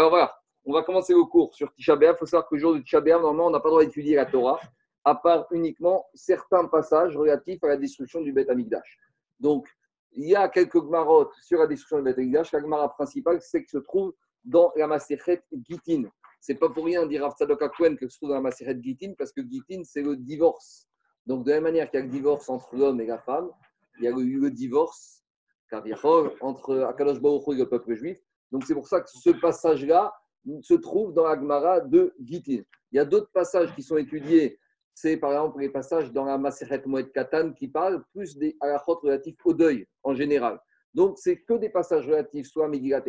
Alors voilà, on va commencer le cours sur Tisha. Il faut savoir que le jour de Tisha normalement, on n'a pas le droit d'étudier la Torah, à part uniquement certains passages relatifs à la destruction du Beth Amikdash. Donc, il y a quelques gmarotes sur la destruction du Beth Amikdash. La gmara principale, c'est que se trouve dans la Maserhet Gitin. C'est pas pour rien dire Rav Tzadok Akwen que se trouve dans la Maserhet Gitin, parce que Gitin, c'est le divorce. Donc, de la même manière qu'il y a le divorce entre l'homme et la femme, il y a eu le divorce, entre Akadosh Baruch et le peuple juif. Donc, c'est pour ça que ce passage-là se trouve dans la Gemara de Gitin. Il y a d'autres passages qui sont étudiés. C'est par exemple les passages dans la Maseret Moed Katan qui parlent plus des halachot relatifs au deuil en général. Donc, c'est que des passages relatifs soit à Megillat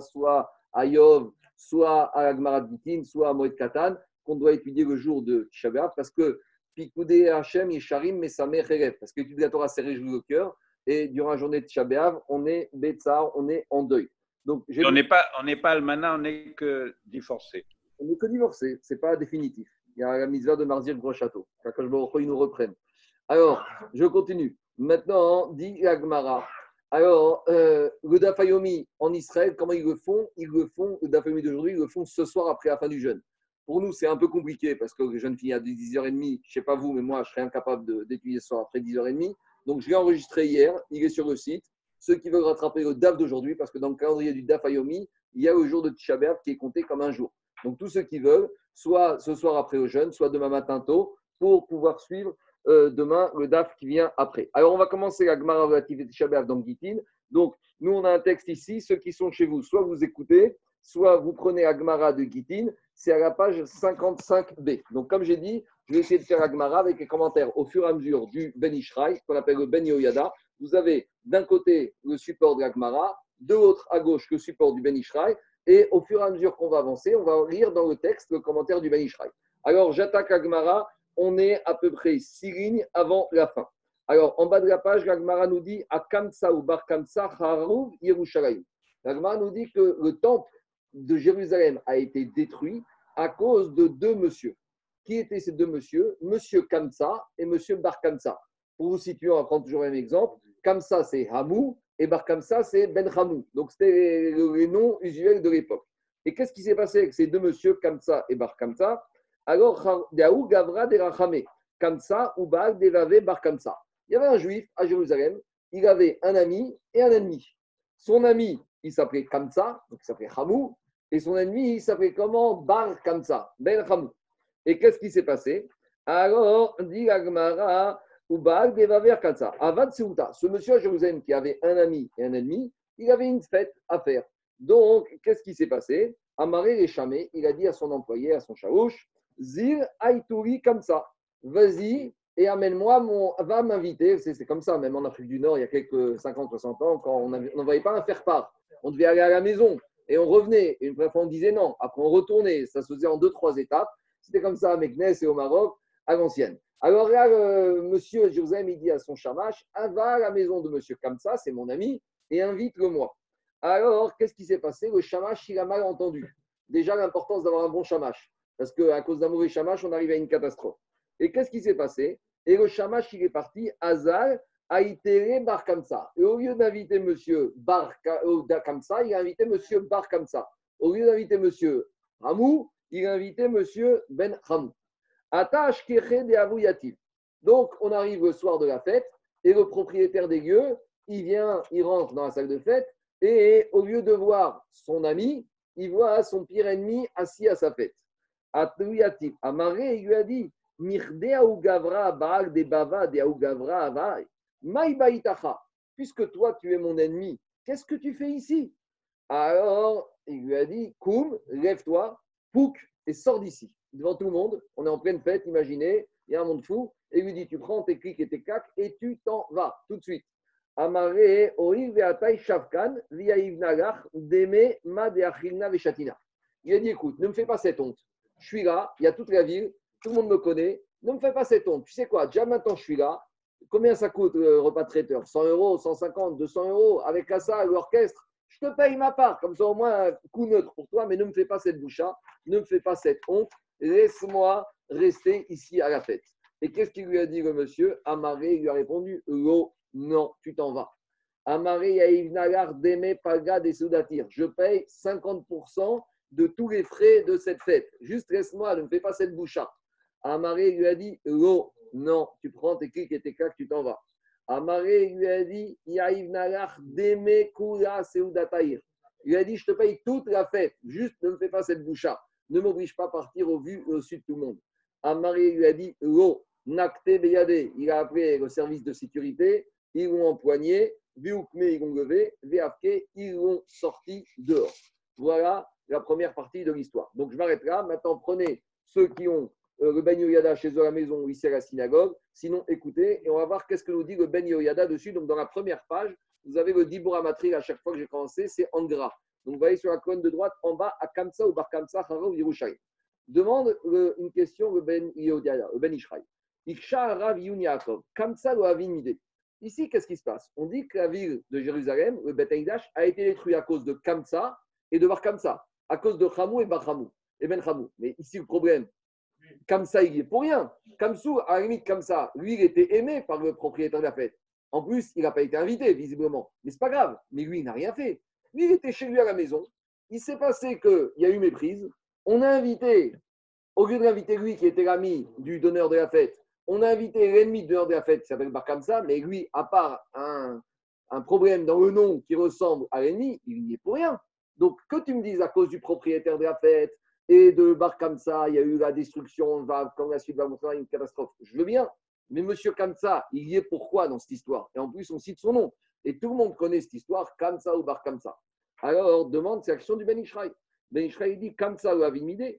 soit à Yov, soit à la Gemara de Gitin, soit à Moed Katan, qu'on doit étudier le jour de Tisha parce que Pikoudé Hachem Yesharim Mesameh Parce que l'étude de la Torah, c'est le cœur. Et durant la journée de Tisha on est Betsar, on est en deuil. Donc, on n'est pas, on n'est pas on n'est que divorcé. On n'est que divorcé, c'est pas définitif. Il y a la misère de Marzir Gros Château. Quand je ils nous reprennent. Alors, je continue. Maintenant, dit Agmara. Alors, euh, le Dafayomi en Israël, comment ils le font? Ils le font, le Dafayomi d'aujourd'hui, ils le font ce soir après la fin du jeûne. Pour nous, c'est un peu compliqué parce que le jeûne finit à 10h30. Je ne sais pas vous, mais moi, je serais incapable d'étudier ce soir après 10h30. Donc, je l'ai enregistré hier. Il est sur le site. Ceux qui veulent rattraper le DAF d'aujourd'hui, parce que dans le calendrier du DAF Ayomi, il y a le jour de Tisha qui est compté comme un jour. Donc, tous ceux qui veulent, soit ce soir après au jeûne, soit demain matin tôt, pour pouvoir suivre euh, demain le DAF qui vient après. Alors, on va commencer la Gemara relative Tisha dans Gitin. Donc, nous, on a un texte ici. Ceux qui sont chez vous, soit vous écoutez, soit vous prenez Agmara de Gitin, c'est à la page 55b. Donc, comme j'ai dit, je vais essayer de faire Agmara avec les commentaires au fur et à mesure du Ben Ishraï, qu'on appelle le Ben Yoyada. Vous avez d'un côté le support de l'Agmara, de l'autre à gauche le support du Ben Ishraï, et au fur et à mesure qu'on va avancer, on va lire dans le texte le commentaire du Ben Ishraï. Alors, j'attaque Agmara, on est à peu près six lignes avant la fin. Alors, en bas de la page, l'Agmara nous dit Akamsa ou Bar Kamsa Harouv Yerushalayim. L'Agmara nous dit que le temple de Jérusalem a été détruit à cause de deux messieurs. Qui étaient ces deux messieurs? Monsieur Kamsa et Monsieur Bar Kamsa. Pour vous situer, on va prendre toujours le même exemple. Kamsa, c'est Hamou, et Bar Kamsa, c'est Ben Hamou. Donc, c'était les noms usuels de l'époque. Et qu'est-ce qui s'est passé avec ces deux messieurs, Kamsa et Bar Kamsa Alors, Daou Gavra de Kamsa ou Devave Bar Kamsa. Il y avait un juif à Jérusalem, il avait un ami et un ennemi. Son ami, il s'appelait Kamsa, donc il s'appelait Hamou, et son ennemi, il s'appelait comment? Bar Kamsa, Ben Hamou. Et qu'est-ce qui s'est passé? Alors, dit ou Baal Avad Seuta, ce monsieur à Jérusalem qui avait un ami et un ennemi, il avait une fête à faire. Donc, qu'est-ce qui s'est passé? Amaré les chamés, il a dit à son employé, à son chaouche, Zir Aïtouri Kamsa, vas-y, et amène-moi mon. va m'inviter. C'est comme ça, même en Afrique du Nord, il y a quelques 50, 60 ans, quand on n'envoyait pas un faire-part on devait aller à la maison et on revenait. une fois, on disait non. Après, on retournait. Ça se faisait en deux, trois étapes. C'était comme ça à Meknes et au Maroc, à l'ancienne. Alors là, monsieur Jérusalem, il dit à son chamache va à la maison de monsieur Kamsa, c'est mon ami, et invite-le-moi. Alors, qu'est-ce qui s'est passé? Le chamache, il a mal entendu. Déjà, l'importance d'avoir un bon chamache. Parce qu'à cause d'un mauvais chamache, on arrive à une catastrophe. Et qu'est-ce qui s'est passé? Et le chamache, il est parti, Hazal, Aïtere Bar Kamsa. Et au lieu d'inviter monsieur Bar euh, Kamsa, il a invité monsieur Bar Kamsa. Au lieu d'inviter monsieur Ramou, il a invité monsieur Ben Ramou. Attache de. Donc, on arrive le soir de la fête et le propriétaire des lieux, il vient, il rentre dans la salle de fête et au lieu de voir son ami, il voit son pire ennemi assis à sa fête. Avouyatif. Amaré, il lui a dit Gavra Baal de Bava de Gavra Avai puisque toi tu es mon ennemi, qu'est-ce que tu fais ici? Alors il lui a dit Koum, lève-toi, pouk, et sors d'ici. Devant tout le monde, on est en pleine fête, imaginez, il y a un monde fou, et lui dit Tu prends tes clics et tes cacs et tu t'en vas tout de suite. Amaré, Shavkan. Il a dit Écoute, ne me fais pas cette honte. Je suis là, il y a toute la ville, tout le monde me connaît, ne me fais pas cette honte. Tu sais quoi Déjà maintenant, je suis là, Combien ça coûte le repas traiteur 100 euros, 150, 200 euros Avec la l'orchestre Je te paye ma part, comme ça au moins un coup neutre pour toi, mais ne me fais pas cette boucha, ne me fais pas cette honte, laisse-moi rester ici à la fête. Et qu'est-ce qu'il lui a dit le monsieur? Amaré lui a répondu Oh, non, tu t'en vas. Amaré Yaïvnagar Deme Paga des Soudatir. Je paye 50% de tous les frais de cette fête. Juste laisse-moi, ne me fais pas cette boucha. Amaré lui a dit Oh, non, tu prends tes clics et tes claques, tu t'en vas. Amaré lui a dit Yaïv Nalach Deme Kula Seudataïr. Il a dit Je te paye toute la fête, juste ne me fais pas cette boucha. Ne m'oblige pas à partir au vu au sud de tout le monde. Amaré lui a dit Lo, Nakte Beyade. Il a appelé le service de sécurité, ils l'ont empoigné, Viukme, ils l'ont levé, Veafke, ils l'ont sorti dehors. Voilà la première partie de l'histoire. Donc je m'arrête là. Maintenant, prenez ceux qui ont euh, le Ben Yoyada chez eux à la maison ou ici à la synagogue. Sinon, écoutez et on va voir qu'est-ce que nous dit le Ben Yoyada dessus. Donc dans la première page, vous avez le Dibur Matri à chaque fois que j'ai commencé, c'est en gras. Donc vous voyez sur la colonne de droite, en bas, à Kamsa ou Bar Kamsa, Harav Yerushalayim. Demande une question le Ben le Ben Ishraï. Iksha Rav Kamsa. Ici, qu'est-ce qui se passe? On dit que la ville de Jérusalem, le Bet Haïdash, a été détruit à cause de Kamsa et de Bar Kamsa, à cause de Hamou et Bar Hamou, et Ben. Mais ici, le problème, Kamsa, il est pour rien. Kamsou, à la limite, Kamsa, lui, il était aimé par le propriétaire de la fête. En plus, il n'a pas été invité, visiblement. Mais c'est pas grave. Mais lui, il n'a rien fait. Lui, il était chez lui à la maison. Il s'est passé qu'il y a eu méprise. On a invité, au lieu d'inviter lui, qui était l'ami du donneur de la fête, on a invité l'ennemi du donneur de la fête, qui s'appelle Bar Kamsa. Mais lui, à part un, problème dans le nom qui ressemble à l'ennemi, il n'y est pour rien. Donc, que tu me dises à cause du propriétaire de la fête et de Bar Kamsa, il y a eu la destruction, on va, comme la suite va montrer une catastrophe. Je veux bien. Mais monsieur Kamsa, il y est pourquoi dans cette histoire? Et en plus, on cite son nom. Et tout le monde connaît cette histoire, Kamsa ou Bar Kamsa. Alors, demande, c'est l'action du Ben Ishraï. Ben Ishraï dit Kamsa ou Avimide,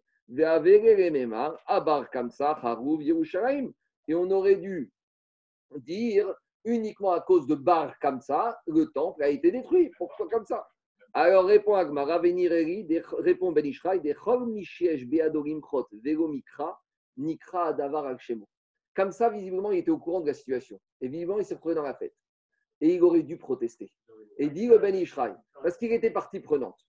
Abar Kamsa, Harouv, Yerushalayim. Et on aurait dû dire uniquement à cause de Bar Kamsa, le temple a été détruit. Pourquoi comme ça Alors répond Agmara, Venireri, répond Ben Ishraï, des Chol Mishiesh Beadorim Vego Mikra, Nikra Adavar al Shemo. Comme ça, visiblement, il était au courant de la situation. Et visiblement, il s'est retrouvé dans la fête. Et il aurait dû protester. Et dit le Ben Ishraï, parce qu'il était partie prenante.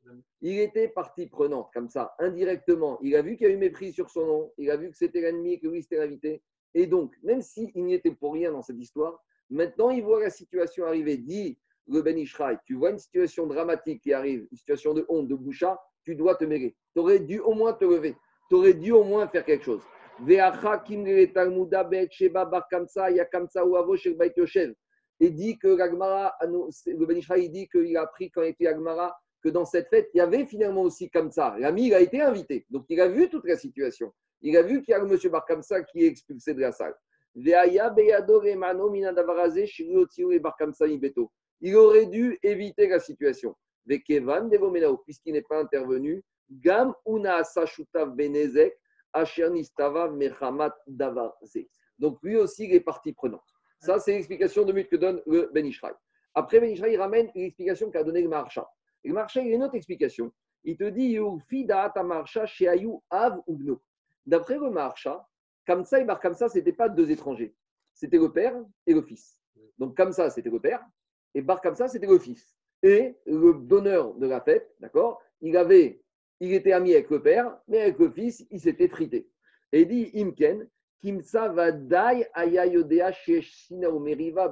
Il était partie prenante, comme ça, indirectement. Il a vu qu'il y a eu mépris sur son nom. Il a vu que c'était l'ennemi et que lui, c'était l'invité. Et donc, même s'il n'y était pour rien dans cette histoire, maintenant, il voit la situation arriver. Dit le Ben Ishraï, tu vois une situation dramatique qui arrive, une situation de honte, de boucha, tu dois te mêler. Tu aurais dû au moins te lever. Tu aurais dû au moins faire quelque chose. Kamsa, kamsa. Et dit que l'Agmara, le Ben Ishraï dit qu'il a appris quand il était Agmara que dans cette fête, il y avait finalement aussi ça. L'ami, il a été invité. Donc, il a vu toute la situation. Il a vu qu'il y a le monsieur Bar Kamsa qui est expulsé de la salle. Kamsa. Il aurait dû éviter la situation. Puisqu'il n'est pas intervenu. Donc, lui aussi, il est partie prenante. Ça, c'est l'explication de but que donne le Ben Ishraï. Après, Ben Ishraï ramène l'explication qu'a donné le Maharsha. Et le Maharsha, il a une autre explication. Il te dit av. D'après le Maharsha, Kamsa et Bar Kamsa, ce n'étaient pas deux étrangers. C'était le père et le fils. Donc, Kamsa, c'était le père, et Bar Kamsa, c'était le fils. Et le donneur de la fête, d'accord, il avait, il était ami avec le père, mais avec le fils, il s'était frité. Et il dit Imken, Kimsa vadai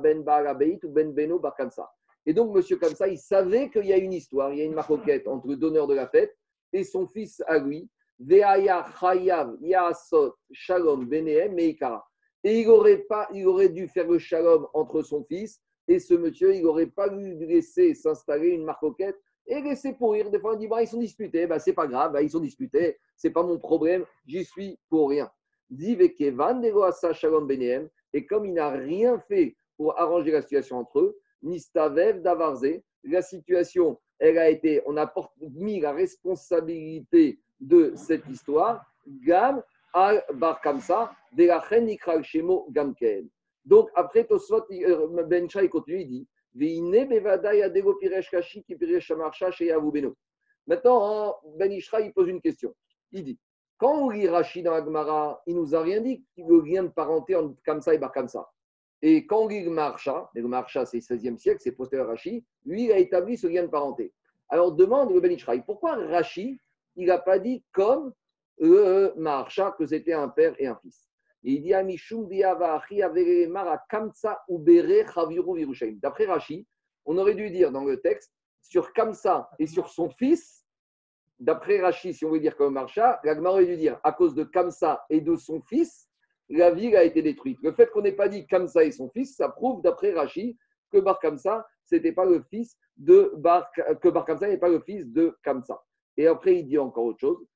ben barabeit ou ben beno bar Kamsa. Et donc, monsieur Kamsa, il savait qu'il y a une histoire, il y a une maroquette entre le donneur de la fête et son fils à lui. Veaya chayav yaasot shalom benehem meikara. Et il aurait, pas, il aurait dû faire le shalom entre son fils et ce monsieur, il n'aurait pas dû laisser s'installer une maroquette et laisser pourrir. Des fois, on dit, bah, ils sont disputés, bah, c'est pas grave, bah, ils sont disputés, c'est pas mon problème, j'y suis pour rien. Et comme il n'a rien fait pour arranger la situation entre eux, Nistavev Davarze, la situation, elle a été, on a mis la responsabilité de cette histoire, Gam al Bar Kamsa, de la Nikral Shemo Gamken. Donc après, Tosfot, Ben Chai continue, il dit. Maintenant, Ben Ishra, il pose une question. Il dit, quand on lit Rashi dans Agmara, il nous a rien dit a lien de parenté entre Kamsa et Bar Kamsa. Et quand on lit le Maharsha, et le c'est 16e siècle, c'est postérieur à Rashi, lui il a établi ce lien de parenté. Alors demande le Ben Ishraï, pourquoi Rashi, il n'a pas dit comme le Maharsha que c'était un père et un fils? Il dit Amishum Kamsa Ubere Chaviru. D'après Rashi, on aurait dû dire dans le texte sur Kamsa et sur son fils, d'après Rachid, si on veut dire comme Marcha, l'Agmara aurait dû dire à cause de Kamsa et de son fils, la ville a été détruite. Le fait qu'on n'ait pas dit Kamsa et son fils, ça prouve, d'après Rachid, que Bar Kamsa, c'était pas le fils de Bar, que Bar Kamsa n'est pas le fils de Kamsa. Et après, il dit encore autre chose.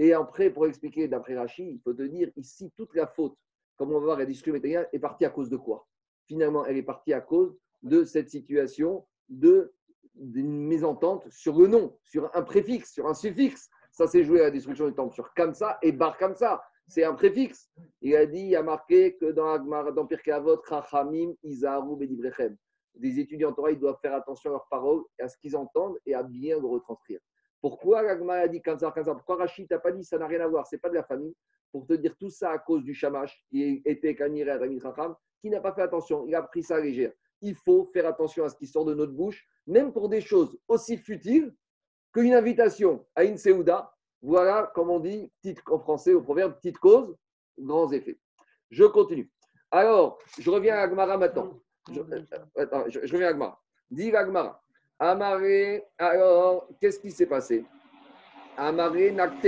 Et après, pour expliquer d'après Rachid, il faut te dire ici, toute la faute, comme on va voir, la est partie à cause de quoi? Finalement, elle est partie à cause de cette situation de d'une mésentente sur le nom, sur un préfixe, sur un suffixe. Ça s'est joué à la destruction du temple sur Kamsa et Bar Kamsa. C'est un préfixe. Il a dit, il a marqué que dans, dans Pirkei Avot, Chachamim, Izaharu, Bedibrechem des étudiants en ils doivent faire attention à leurs paroles, à ce qu'ils entendent et à bien le retranscrire. Pourquoi a dit Pourquoi Rachid t'a pas dit ça n'a rien à voir, c'est pas de la famille Pour te dire tout ça à cause du Shamash qui était Kaniré Rami qui n'a pas fait attention, il a pris ça légère. Il faut faire attention à ce qui sort de notre bouche, même pour des choses aussi futiles qu'une invitation à une Seouda. Voilà, comme on dit en français au proverbe, petite cause, grands effets. Je continue. Alors, je reviens à Agmara maintenant. Je, attends, je, reviens à Agmara. Dis Agmara. Amaré, alors, qu'est-ce qui s'est passé? Amaré, Nakte,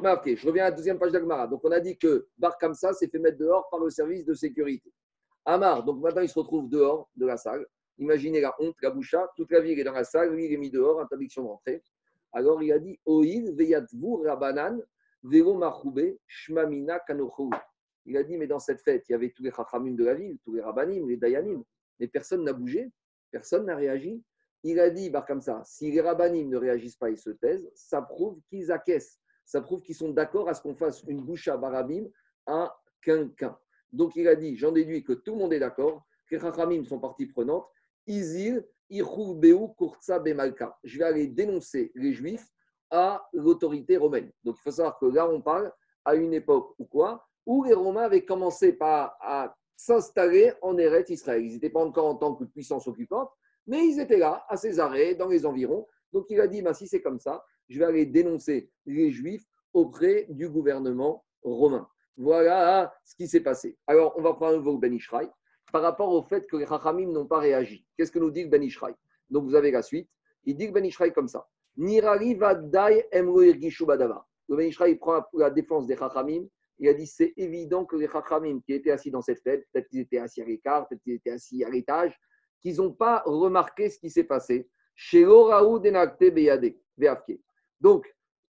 marqué. Je reviens à la deuxième page d'Agmara. Donc, on a dit que Bar Kamsa s'est fait mettre dehors par le service de sécurité. Amar, donc maintenant, il se retrouve dehors de la salle. Imaginez la honte, la boucha. Toute la ville est dans la salle. Lui, il est mis dehors, interdiction d'entrer. Alors, il a dit Oil, Veyatvu, Rabanan, Vero Machoube, Shmamina, Kanochou. Il a dit, mais dans cette fête, il y avait tous les chachamim de la ville, tous les rabbanim, les dayanim, mais personne n'a bougé, personne n'a réagi. Il a dit, bah, comme ça, si les rabbanim ne réagissent pas et se taisent, ça prouve qu'ils acquiescent, ça prouve qu'ils sont d'accord à ce qu'on fasse une bouche à barabim à quelqu'un. Donc il a dit, j'en déduis que tout le monde est d'accord, que les chachamim sont partie prenante, Isil, Beu, Kurtsa, Bemalka. Je vais aller dénoncer les juifs à l'autorité romaine. Donc il faut savoir que là, on parle à une époque où quoi où les Romains avaient commencé par, à s'installer en Eretz Israël. Ils n'étaient pas encore en tant que puissance occupante, mais ils étaient là, à Césarée, dans les environs. Donc il a dit, bah, si c'est comme ça, je vais aller dénoncer les Juifs auprès du gouvernement romain. Voilà ce qui s'est passé. Alors, on va prendre un nouveau Ben Ishraï par rapport au fait que les Chachamim n'ont pas réagi. Qu'est-ce que nous dit le Ben Ishraï Donc, vous avez la suite. Il dit que Ben Ishraï comme ça. Nirari vadai Le Ben Ishraï prend la défense des Chachamim il a dit c'est évident que les Chachamim qui étaient assis dans cette fête, peut-être qu'ils étaient assis à l'écart, peut-être qu'ils étaient assis à l'étage, qu'ils n'ont pas remarqué ce qui s'est passé. Chez Denakte Donc,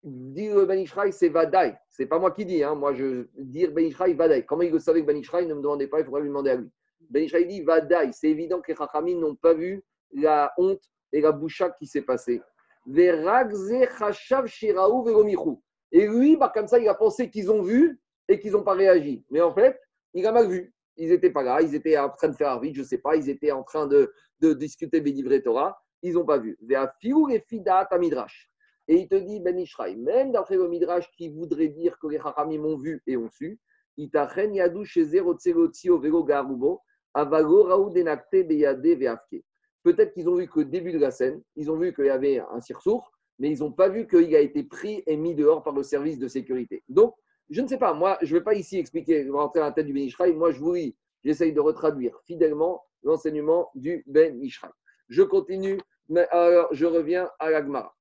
dire le Ben c'est Vadaï. Ce n'est pas moi qui dis, hein. moi je dire Ben Ishraï, Vadaï. Comment il savait que Ben Ishraï Ne me demandez pas, il faudrait lui demander à lui. Ben Ishraï dit Vadaï. C'est évident que les Chachamim n'ont pas vu la honte et la boucha qui s'est passée. Et lui, bah, comme ça, il a pensé qu'ils ont vu et qu'ils n'ont pas réagi. Mais en fait, il a mal vu. Ils n'étaient pas là, ils étaient en train de faire vite, je ne sais pas, ils étaient en train de, discuter Bédivré Torah, ils n'ont pas vu. Et il te dit, Ben Ishraï, même d'après le Midrash qui voudrait dire que les Haramim ont vu et ont su, Peut-être qu'ils ont vu que début de la scène, ils ont vu qu'il y avait un cirsour, mais ils n'ont pas vu qu'il a été pris et mis dehors par le service de sécurité. Donc, je ne sais pas, moi, je ne vais pas ici expliquer, rentrer à la tête du Ben Ishraï. Moi, je vous dis, j'essaye de retraduire fidèlement l'enseignement du Ben Ishraï. Je continue, mais alors je reviens à l'Agmara.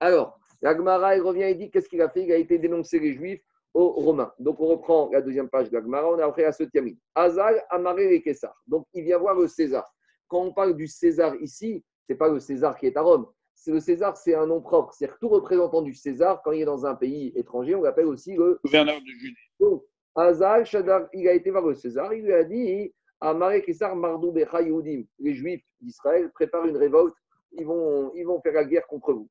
Alors, l'Agmara, il revient et dit qu'est-ce qu'il a fait? Il a été dénoncé les Juifs aux Romains. Donc, on reprend la deuxième page de l'Agmara, on est après à ce termine. Azal, Amaré et Kessar. Donc, il vient voir le César. Quand on parle du César ici, ce n'est pas le César qui est à Rome, le César, c'est un nom propre. C'est-à-dire tout représentant du César, quand il est dans un pays étranger, on l'appelle aussi le gouverneur de Judée. Donc, Hazal, Shadar, il a été voir le César, il lui a dit Amare Kessar Mardou les Juifs d'Israël préparent une révolte, ils vont, ils vont faire la guerre contre vous.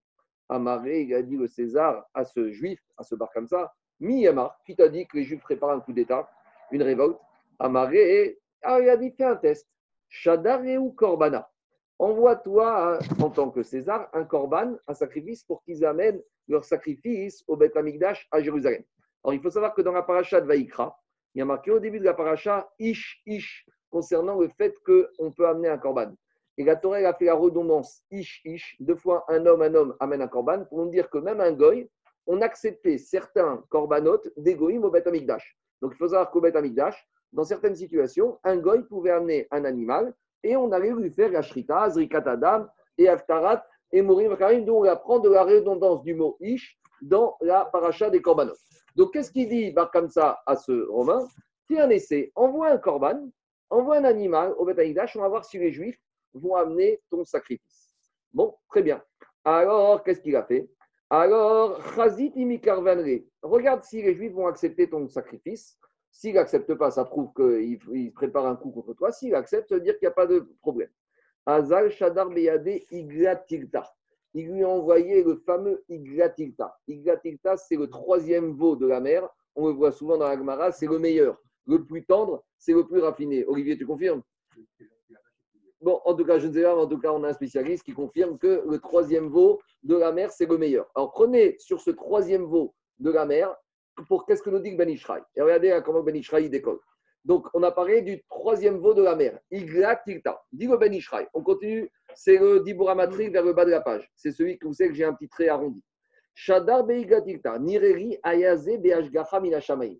Amaré, il a dit le César à ce Juif, à ce bar comme ça Miyama, qui t'a dit que les Juifs préparent un coup d'État, une révolte? Amaré, ah, il a dit fais un test. Shadar ou Korbana envoie-toi en tant que César un korban, un sacrifice pour qu'ils amènent leur sacrifice au Beth Amikdash à Jérusalem. Alors il faut savoir que dans la paracha de Vaïkra, il y a marqué au début de la paracha Ish Ish concernant le fait qu'on peut amener un korban. Et la Torah a fait la redondance Ish Ish, deux fois un homme, un homme amène un korban pour nous dire que même un goy, on acceptait certains corbanotes d'égoïm au Beth Amikdash. Donc il faut savoir qu'au Beth Amikdash, dans certaines situations, un goy pouvait amener un animal et on allait lui faire la shrita, zrikat adam et aftarat et mourir karim, d'où on apprend de la redondance du mot ish dans la paracha des corbanotes. Donc qu'est-ce qu'il dit Bar comme ça à ce Romain? Fais un envoie un corban, envoie un animal au Beth Amikdash, on va voir si les juifs vont amener ton sacrifice. Bon, très bien. Alors, qu'est-ce qu'il a fait? Alors, Chazit imikarvanre. Regarde si les Juifs vont accepter ton sacrifice. S'il n'accepte pas, ça prouve qu'il prépare un coup contre toi. S'il accepte, ça veut dire qu'il n'y a pas de problème. Azal Shadar Beyade. Il lui a envoyé le fameux Iglatilta. Iglatilta, c'est le troisième veau de la mer. On le voit souvent dans la Gemara, c'est le meilleur. Le plus tendre, c'est le plus raffiné. Olivier, tu confirmes? Bon, en tout cas, je ne sais pas, mais en tout cas, on a un spécialiste qui confirme que le troisième veau de la mer, c'est le meilleur. Alors, prenez sur ce troisième veau de la mer, pour qu'est-ce que nous dit Ben Ishraï Et regardez comment Ben Ishraï décolle. Donc, on a parlé du troisième veau de la mer, Igla Tilta. Dit le Ben Ishraï. On continue, c'est le Diburamatri vers le bas de la page. C'est celui que vous savez que j'ai un petit trait arrondi. Shadar Beigla Tilta, Nireri Ayaze Beashgacha Minashamaim.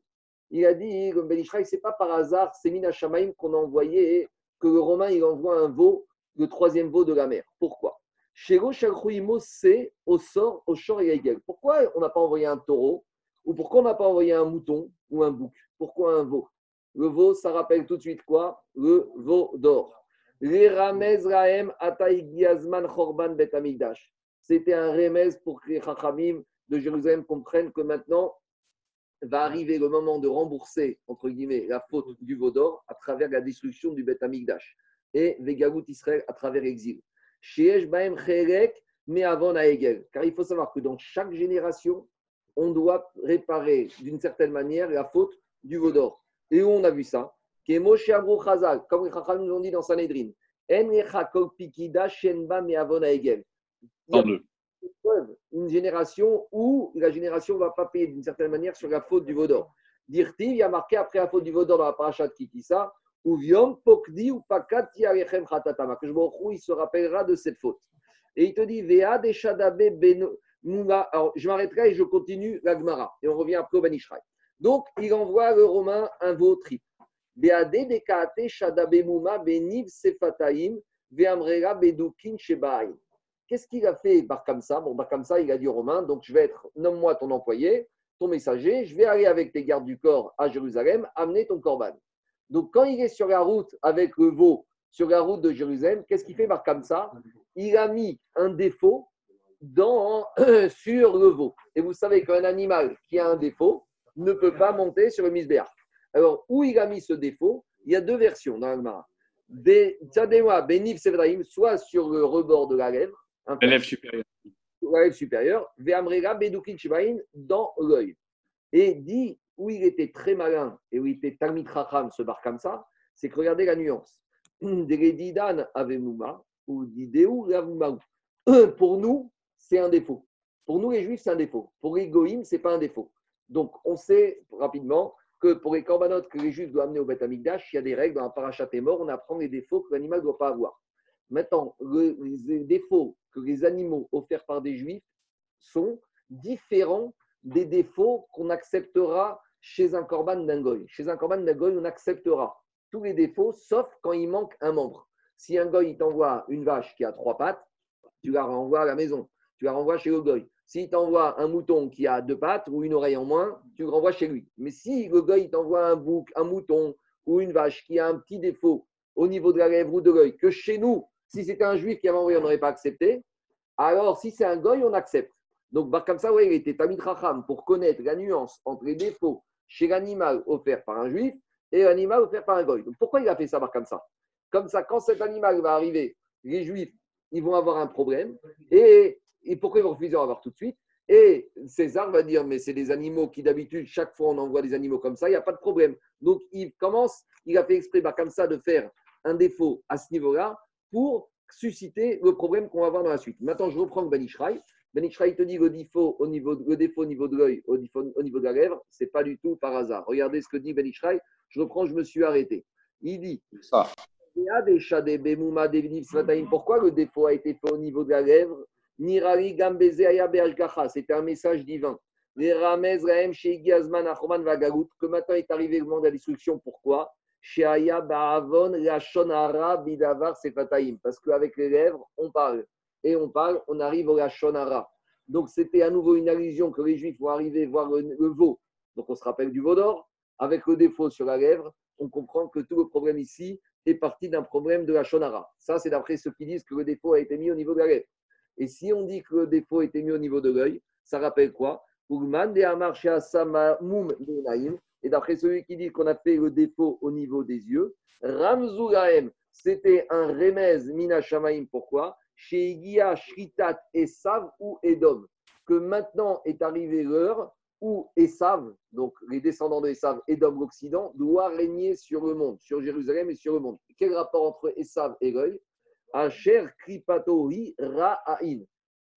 Il a dit, Ben ce pas par hasard, c'est Minashamaim qu'on a envoyé que le Romain il envoie un veau, le troisième veau de la mer. Pourquoi? Pourquoi on n'a pas envoyé un taureau? Ou pourquoi on n'a pas envoyé un mouton ou un bouc? Pourquoi un veau? Le veau, ça rappelle tout de suite quoi? Le veau d'or. Bet C'était un remez pour que les chachamim de Jérusalem comprennent que maintenant, va arriver le moment de rembourser, entre guillemets, la faute du Vaudor à travers la destruction du Beth Amikdash et Vegalut Israël à travers l'exil. mais avant Car il faut savoir que dans chaque génération, on doit réparer d'une certaine manière la faute du Vaudor. Et où on a vu ça? Comme les Chacham nous ont dit dans Sanhedrin, une génération où la génération ne va pas payer d'une certaine manière sur la faute du Vaudor. Dirti, il y a marqué après la faute du Vaudor dans la paracha de Kikissa, ou Viom, Pokdi ou Pakat Yarechem Khatatama, que je il se rappellera de cette faute. Et il te dit, Vea de Shadabe Je m'arrêterai et je continue la Gemara. Et on revient après au Banishraï. Donc, il envoie le Romain un veau triple. Beade Beniv Sefataim Bedukin Shebaim. Qu'est-ce qu'il a fait Barkamsa Bon, Barkamsa, il a dit aux Romains, donc je vais être, nomme-moi ton employé, ton messager, je vais aller avec tes gardes du corps à Jérusalem, amener ton corban. Donc quand il est sur la route avec le veau, sur la route de Jérusalem, qu'est-ce qu'il fait Barkamsa Il a mis un défaut dans, sur le veau. Et vous savez qu'un animal qui a un défaut ne peut pas monter sur le misbéach. Alors, où il a mis ce défaut Il y a deux versions dans le Benif soit sur le rebord de la lèvre, L'élève supérieur. L'élève supérieur, Ve'amrega Bedukin Shibain dans l'œil. Et dit où il était très malin et où il était Talmid Chacham, ce bar comme ça, c'est que regardez la nuance. Pour nous, c'est un défaut. Pour nous, les juifs, c'est un défaut. Pour les goïms, ce pas un défaut. Donc, on sait rapidement que pour les corbanotes que les juifs doivent amener au Beth Amikdash, il y a des règles dans la parachat et mort, on apprend les défauts que l'animal ne doit pas avoir. Maintenant, les défauts que les animaux offerts par des juifs sont différents des défauts qu'on acceptera chez un corban d'un Chez un corban d'un on acceptera tous les défauts, sauf quand il manque un membre. Si un goy t'envoie une vache qui a trois pattes, tu la renvoies à la maison, tu la renvoies chez le goy. S'il t'envoie un mouton qui a deux pattes ou une oreille en moins, tu le renvoies chez lui. Mais si le goy t'envoie un bouc, un mouton ou une vache qui a un petit défaut au niveau de la lèvre ou de l'œil, que chez nous, si c'était un juif qui avait envoyé, on n'aurait pas accepté. Alors, si c'est un goy, on accepte. Donc, comme ça, il était Tamid Racham pour connaître la nuance entre les défauts chez l'animal offert par un juif et l'animal offert par un goy. Donc, pourquoi il a fait ça comme ça? Comme ça, quand cet animal va arriver, les juifs, ils vont avoir un problème. Et, pourquoi ils vont refuser d'en avoir tout de suite? Et César va dire, mais c'est des animaux qui d'habitude, chaque fois on envoie des animaux comme ça, il n'y a pas de problème. Donc, il commence, il a fait exprès comme ça de faire un défaut à ce niveau-là pour susciter le problème qu'on va voir dans la suite. Maintenant, je reprends le Benishraï. Benishraï te dit le défaut au niveau de, le défaut au niveau de l'œil, au, au, niveau de la lèvre, ce n'est pas du tout par hasard. Regardez ce que dit Benishraï. Je reprends, je me suis arrêté. Il dit ça. Pourquoi le défaut a été fait au niveau de la lèvre Nirari C'était un message divin. les Ramez, Rahem, chez Achoman, Vagalut, que maintenant est arrivé le moment de la destruction. Pourquoi? Chez Aya, Baavon, Lachonara, Bidavar, Sefataim. Parce qu'avec les lèvres, on parle. Et on parle, on arrive au Lachonara. Donc c'était à nouveau une allusion que les Juifs vont arriver voir le, le veau. Donc on se rappelle du veau d'or. Avec le défaut sur la lèvre, on comprend que tout le problème ici est parti d'un problème de la shonara. Ça, c'est d'après ceux qui disent que le défaut a été mis au niveau de la lèvre. Et si on dit que le défaut été mis au niveau de l'œil, ça rappelle quoi? Et d'après celui qui dit qu'on a fait le défaut au niveau des yeux, Ramzulaem, c'était un remez mina shamaim. Pourquoi? Chez Igia, Shritat, Esav ou Edom. Que maintenant est arrivé l'heure où Esav, donc les descendants de Esav, Edom, l'Occident, doit régner sur le monde, sur Jérusalem et sur le monde. Quel rapport entre Esav et l'œil? Asher Kripatori Ra'ain.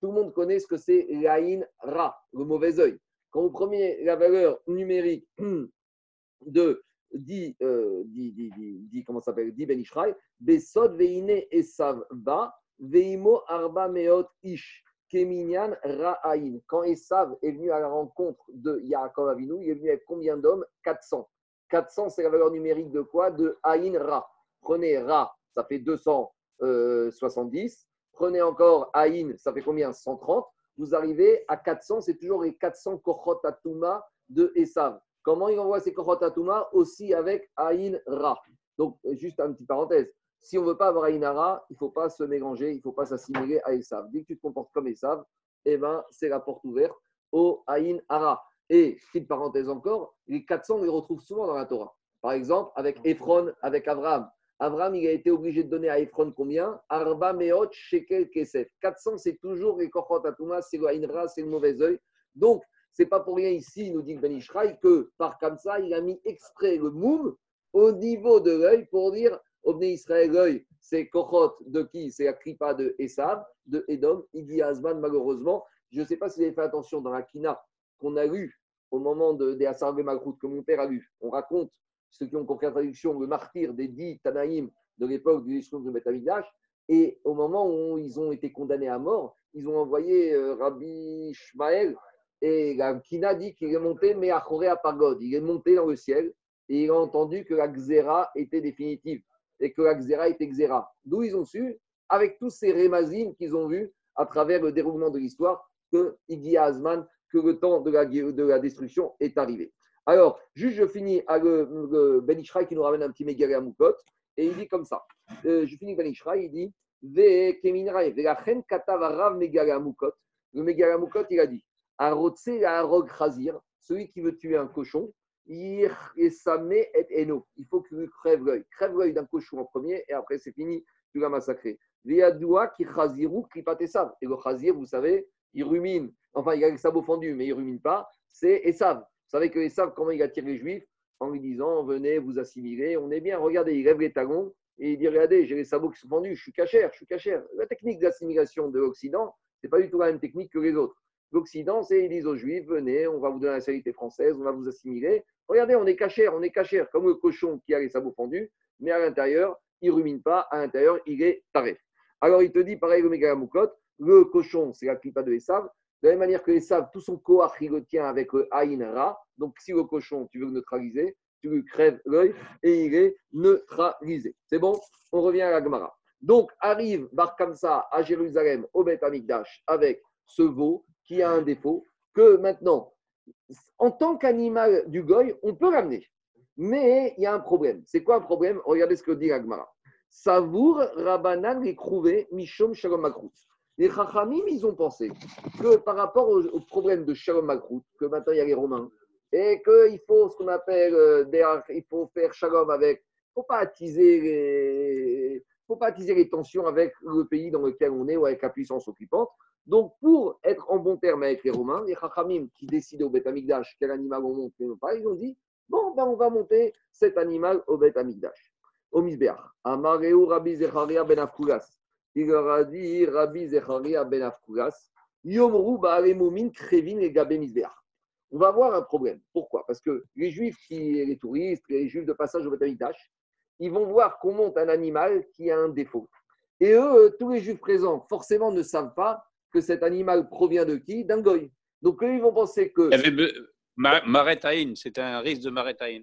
Tout le monde connaît ce que c'est l'Aïn Ra, le mauvais œil. Quand vous prenez la valeur numérique de dit, euh, dit, dit, dit, comment s'appelle, Ben Ishraï, Besod Veine Esav Ba, Veimo Arba Meot Ish, Keminyan Ra'ain. Quand Esav est venu à la rencontre de Yaakov Avinu, il est venu avec combien d'hommes? 400. 400, c'est la valeur numérique de quoi? De Aïn Ra. Prenez Ra, ça fait 270. Prenez encore Aïn, ça fait combien? 130. Vous arrivez à 400, c'est toujours les 400 Kochot Atuma de Esav. Comment il envoie ces Kochot Atuma Aussi avec Aïn Ra. Donc, juste une petite parenthèse. Si on ne veut pas avoir Aïn Ra, il ne faut pas se mélanger, il ne faut pas s'assimiler à Esav. Dès que tu te comportes comme Esav, eh ben, c'est la porte ouverte au Aïn Ara. Et, petite parenthèse encore, les 400, on les retrouve souvent dans la Torah. Par exemple, avec Ephron, avec Abraham. Abraham, il a été obligé de donner à Ephron combien? Arba Meot Shekel Kesef. 400, c'est toujours les Kochot Atuma, c'est le c'est le mauvais œil. Donc, c'est pas pour rien ici, nous dit Ben Ishraï, que par comme il a mis extrait le moum au niveau de l'œil pour dire au Israël, l'œil, c'est Kochot de qui? C'est la Kripa de Esav, de Edom, Idi Azman, malheureusement. Je ne sais pas si vous avez fait attention dans la Kina qu'on a lu au moment de, des Asar Malchut, que mon père a lu. On raconte ceux qui ont compris la traduction, le martyr des dix Tanaïm de l'époque du destruction de Betamidash. Et au moment où ils ont été condamnés à mort, ils ont envoyé euh, Rabbi Shmael et Kina dit qu'il est monté, mais à à Pagod. Il est monté dans le ciel et il a entendu que la Xéra était définitive et que la Xéra était Xéra. D'où ils ont su, avec tous ces rémazines qu'ils ont vus à travers le déroulement de l'histoire, que Iggy Azman, que le temps de la, de la destruction est arrivé. Alors, juste, je finis à le, Ben Ishraï qui nous ramène un petit mégalé à et il dit comme ça. Euh, je finis Ben Ishraï, il dit. Le Megala Moukot, il a dit Arotse Arog Khazir, celui qui veut tuer un cochon, et et Eno. Il faut que tu crèves l'œil. Crève l'œil d'un cochon en premier, et après, c'est fini, tu l'as massacré. Qui. Et le Khazir, vous savez, il rumine. Enfin, il a le sabot fendu, mais il rumine pas. C'est Esav. Savez que savent comment il attire les Juifs en lui disant Venez vous assimiler, on est bien. Regardez, il lève les talons et il dit Regardez, j'ai les sabots qui sont fendus, je suis cachère, je suis cachère. La technique d'assimilation de l'Occident, ce n'est pas du tout la même technique que les autres. L'Occident, c'est ils disent aux Juifs Venez, on va vous donner la nationalité française, on va vous assimiler. Regardez, on est cachère, on est cachère, comme le cochon qui a les sabots fendus, mais à l'intérieur, il ne rumine pas, à l'intérieur, il est taré. Alors il te dit pareil, le Megamoukot, le cochon, c'est la clipa de Esav, de la même manière que les sables, tout son koach, il avec le Aïn Ra. Donc, si le cochon, tu veux neutraliser, tu lui crèves l'œil et il est neutralisé. C'est bon? On revient à la Gemara. Donc, arrive Bar Kamsa à Jérusalem, au Beth Amikdash, avec ce veau qui a un défaut, que maintenant, en tant qu'animal du Goy, on peut ramener. Mais il y a un problème. C'est quoi un problème? Regardez ce que dit la Gemara. Savour Rabanan Ekrouvé Mishom Shalom Makrut. Les Chachamim, ils ont pensé que par rapport au, problème de Shalom Malchut, que maintenant il y a les Romains, et qu'il faut ce qu'on appelle, euh, il faut faire Shalom avec, il ne faut pas attiser les, faut pas attiser les tensions avec le pays dans lequel on est ou avec la puissance occupante. Donc, pour être en bon terme avec les Romains, les Chachamim qui décidaient au Beth Amikdash quel animal on monte, pas, ils ont dit bon, ben, on va monter cet animal au Beth Amikdash. Au Misbeach. Amareu Rabbi Zecharia ben Afkulas il leur a dit Rabbi Zecharia ben Yomru Ba'alemumin Krevin et Gabé On va avoir un problème. Pourquoi? Parce que les juifs, qui, les touristes, les juifs de passage au Betamikdash, ils vont voir qu'on monte un animal qui a un défaut. Et eux, tous les juifs présents, forcément ne savent pas que cet animal provient de qui? D'un goy. Donc eux, ils vont penser que. Maretaïn, c'était un risque de Maretaïn.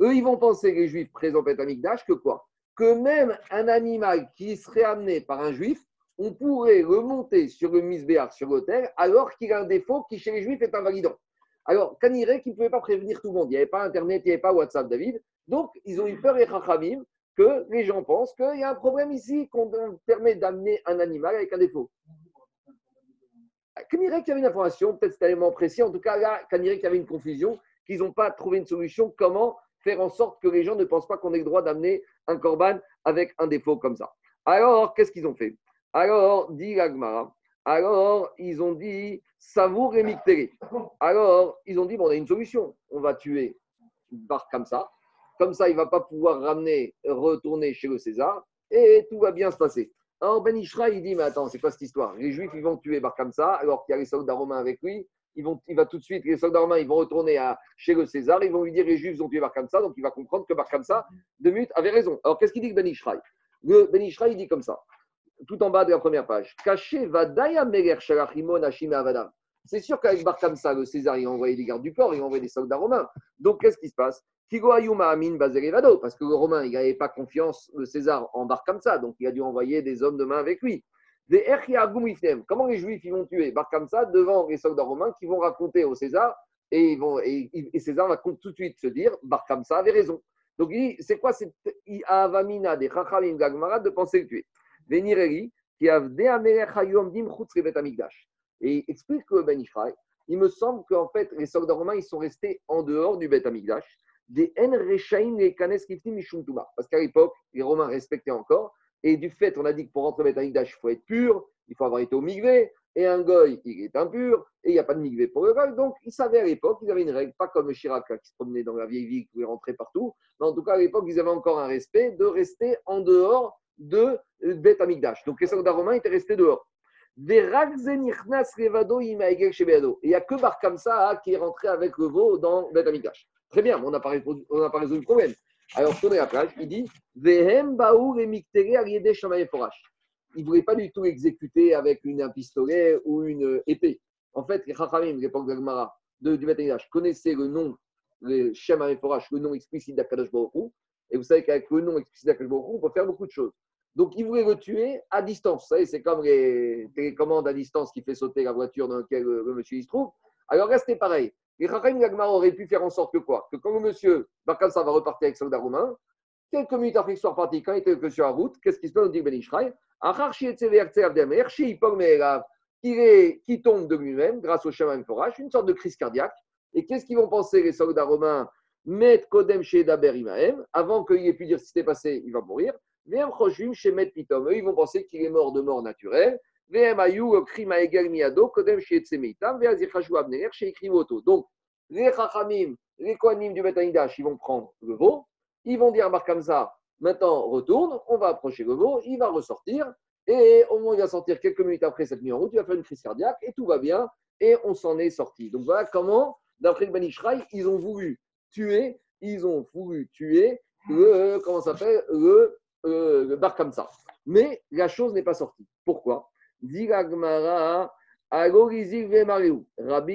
Eux, ils vont penser, les juifs présents au Beth Amikdash, que quoi? Que même un animal qui serait amené par un juif, on pourrait remonter sur le misbéar, sur l'autel, alors qu'il a un défaut qui, chez les juifs, est invalidant. Alors, Kaniré, qui ne pouvait pas prévenir tout le monde. Il n'y avait pas Internet, il n'y avait pas WhatsApp, David. Donc, ils ont eu peur, et Chachamim, que les gens pensent qu'il y a un problème ici, qu'on permet d'amener un animal avec un défaut. Kaniré, qu'il y avait une information, peut-être c'était tellement précis. En tout cas, là, Kaniré, qu'il y avait une confusion, qu'ils n'ont pas trouvé une solution. Comment faire en sorte que les gens ne pensent pas qu'on ait le droit d'amener un corban avec un défaut comme ça. Alors, qu'est-ce qu'ils ont fait? Alors, dit l'Agmara, alors ils ont dit Savour et Mictéré. Alors, ils ont dit bon, on a une solution. On va tuer Bar comme ça. Comme ça, il ne va pas pouvoir ramener, retourner chez le César et tout va bien se passer. Alors, Ben Ishra, il dit Mais attends, c'est quoi cette histoire? Les Juifs, ils vont tuer Bar comme ça, alors qu'il y a les soldats romains avec lui ils vont, il va tout de suite, les soldats romains, ils vont retourner à, chez le César, ils vont lui dire les Juifs ont tué Bar Kamsa, donc il va comprendre que Bar Kamsa, de Mut, avait raison. Alors qu'est-ce qu'il dit Ben Ishraï? Ben Ishraï, il dit comme ça, tout en bas de la première page. Caché Avadam. C'est sûr qu'avec Bar Kamsa, le César, il a envoyé des gardes du corps, il a envoyé des soldats romains. Donc qu'est-ce qui se passe? Parce que le Romain, il n'avait pas confiance, le César, en Bar Kamsa, donc il a dû envoyer des hommes de main avec lui. Des Comment les Juifs ils vont tuer? Bar devant les soldats romains qui vont raconter au César et, César va tout de suite se dire Bar avait raison. Donc il dit c'est quoi cette Avamina des Chachamim Gagmara de penser le tuer? Venireli qui a Et il explique que Ben il me semble qu'en fait les soldats romains ils sont restés en dehors du Bet Amigdash des En et Kanes. Parce qu'à l'époque, les Romains respectaient encore. Et du fait, on a dit que pour rentrer au Betamikdash, il faut être pur, il faut avoir été au Migvé, et un goy, il est impur, et il n'y a pas de Migvé pour le goy. Donc, ils savaient à l'époque, ils avaient une règle, pas comme Chirac qui se promenait dans la vieille ville, qui pouvait rentrer partout, mais en tout cas, à l'époque, ils avaient encore un respect de rester en dehors de Bet Amigdash. Donc, les soldats romains étaient restés dehors. Et il n'y a que Bar Kamsa qui est rentré avec le veau dans Bet Amigdash. Très bien, on n'a pas, résolu le problème. Alors, tournez la page, il dit Vehem Baour et Miktere Ariede Forash. Il ne voulait pas du tout exécuter avec une, un pistolet ou une épée. En fait, les Chachamim, l'époque d'Agmara, du Bataillage, connaissaient le nom, le Shamaye Forash, le nom explicite d'Akadosh Baruch Et vous savez qu'avec le nom explicite d'Akadosh Baruch on peut faire beaucoup de choses. Donc, il voulait le tuer à distance. Vous savez, c'est comme les télécommandes à distance qui fait sauter la voiture dans laquelle le, monsieur se trouve. Alors c'était pareil. Les Chachamim Gagmar auraient pu faire en sorte que quoi? Que quand le monsieur Barkamsa va repartir avec soldat romain, quelques minutes après qu'il soit quand il était sur la route, qu'est-ce qui se passe? On dit Ben Ishraï, qui tombe de lui-même grâce au chemin forage, une sorte de crise cardiaque. Et qu'est-ce qu'ils vont penser les soldats romains? Met Kodem chez Daber Imahem, avant qu'il ait pu dire ce qui s'était passé, il va mourir. Vem Choshvim chez Met Pitom. Eux, ils vont penser qu'il est mort de mort naturelle. Donc, les Chachamim, les Kohanim du Betanidash, ils vont prendre le veau, ils vont dire à Bar Kamsa, maintenant retourne, on va approcher le veau, il va ressortir, et au moment où il va sortir quelques minutes après cette nuit en route, il va faire une crise cardiaque, et tout va bien, et on s'en est sorti. Donc voilà comment, d'après le Banishraï, ils ont voulu tuer, ils ont voulu tuer le, comment ça s'appelle, le, euh, le Bar. Mais la chose n'est pas sortie. Pourquoi? Diragmara, Rabbi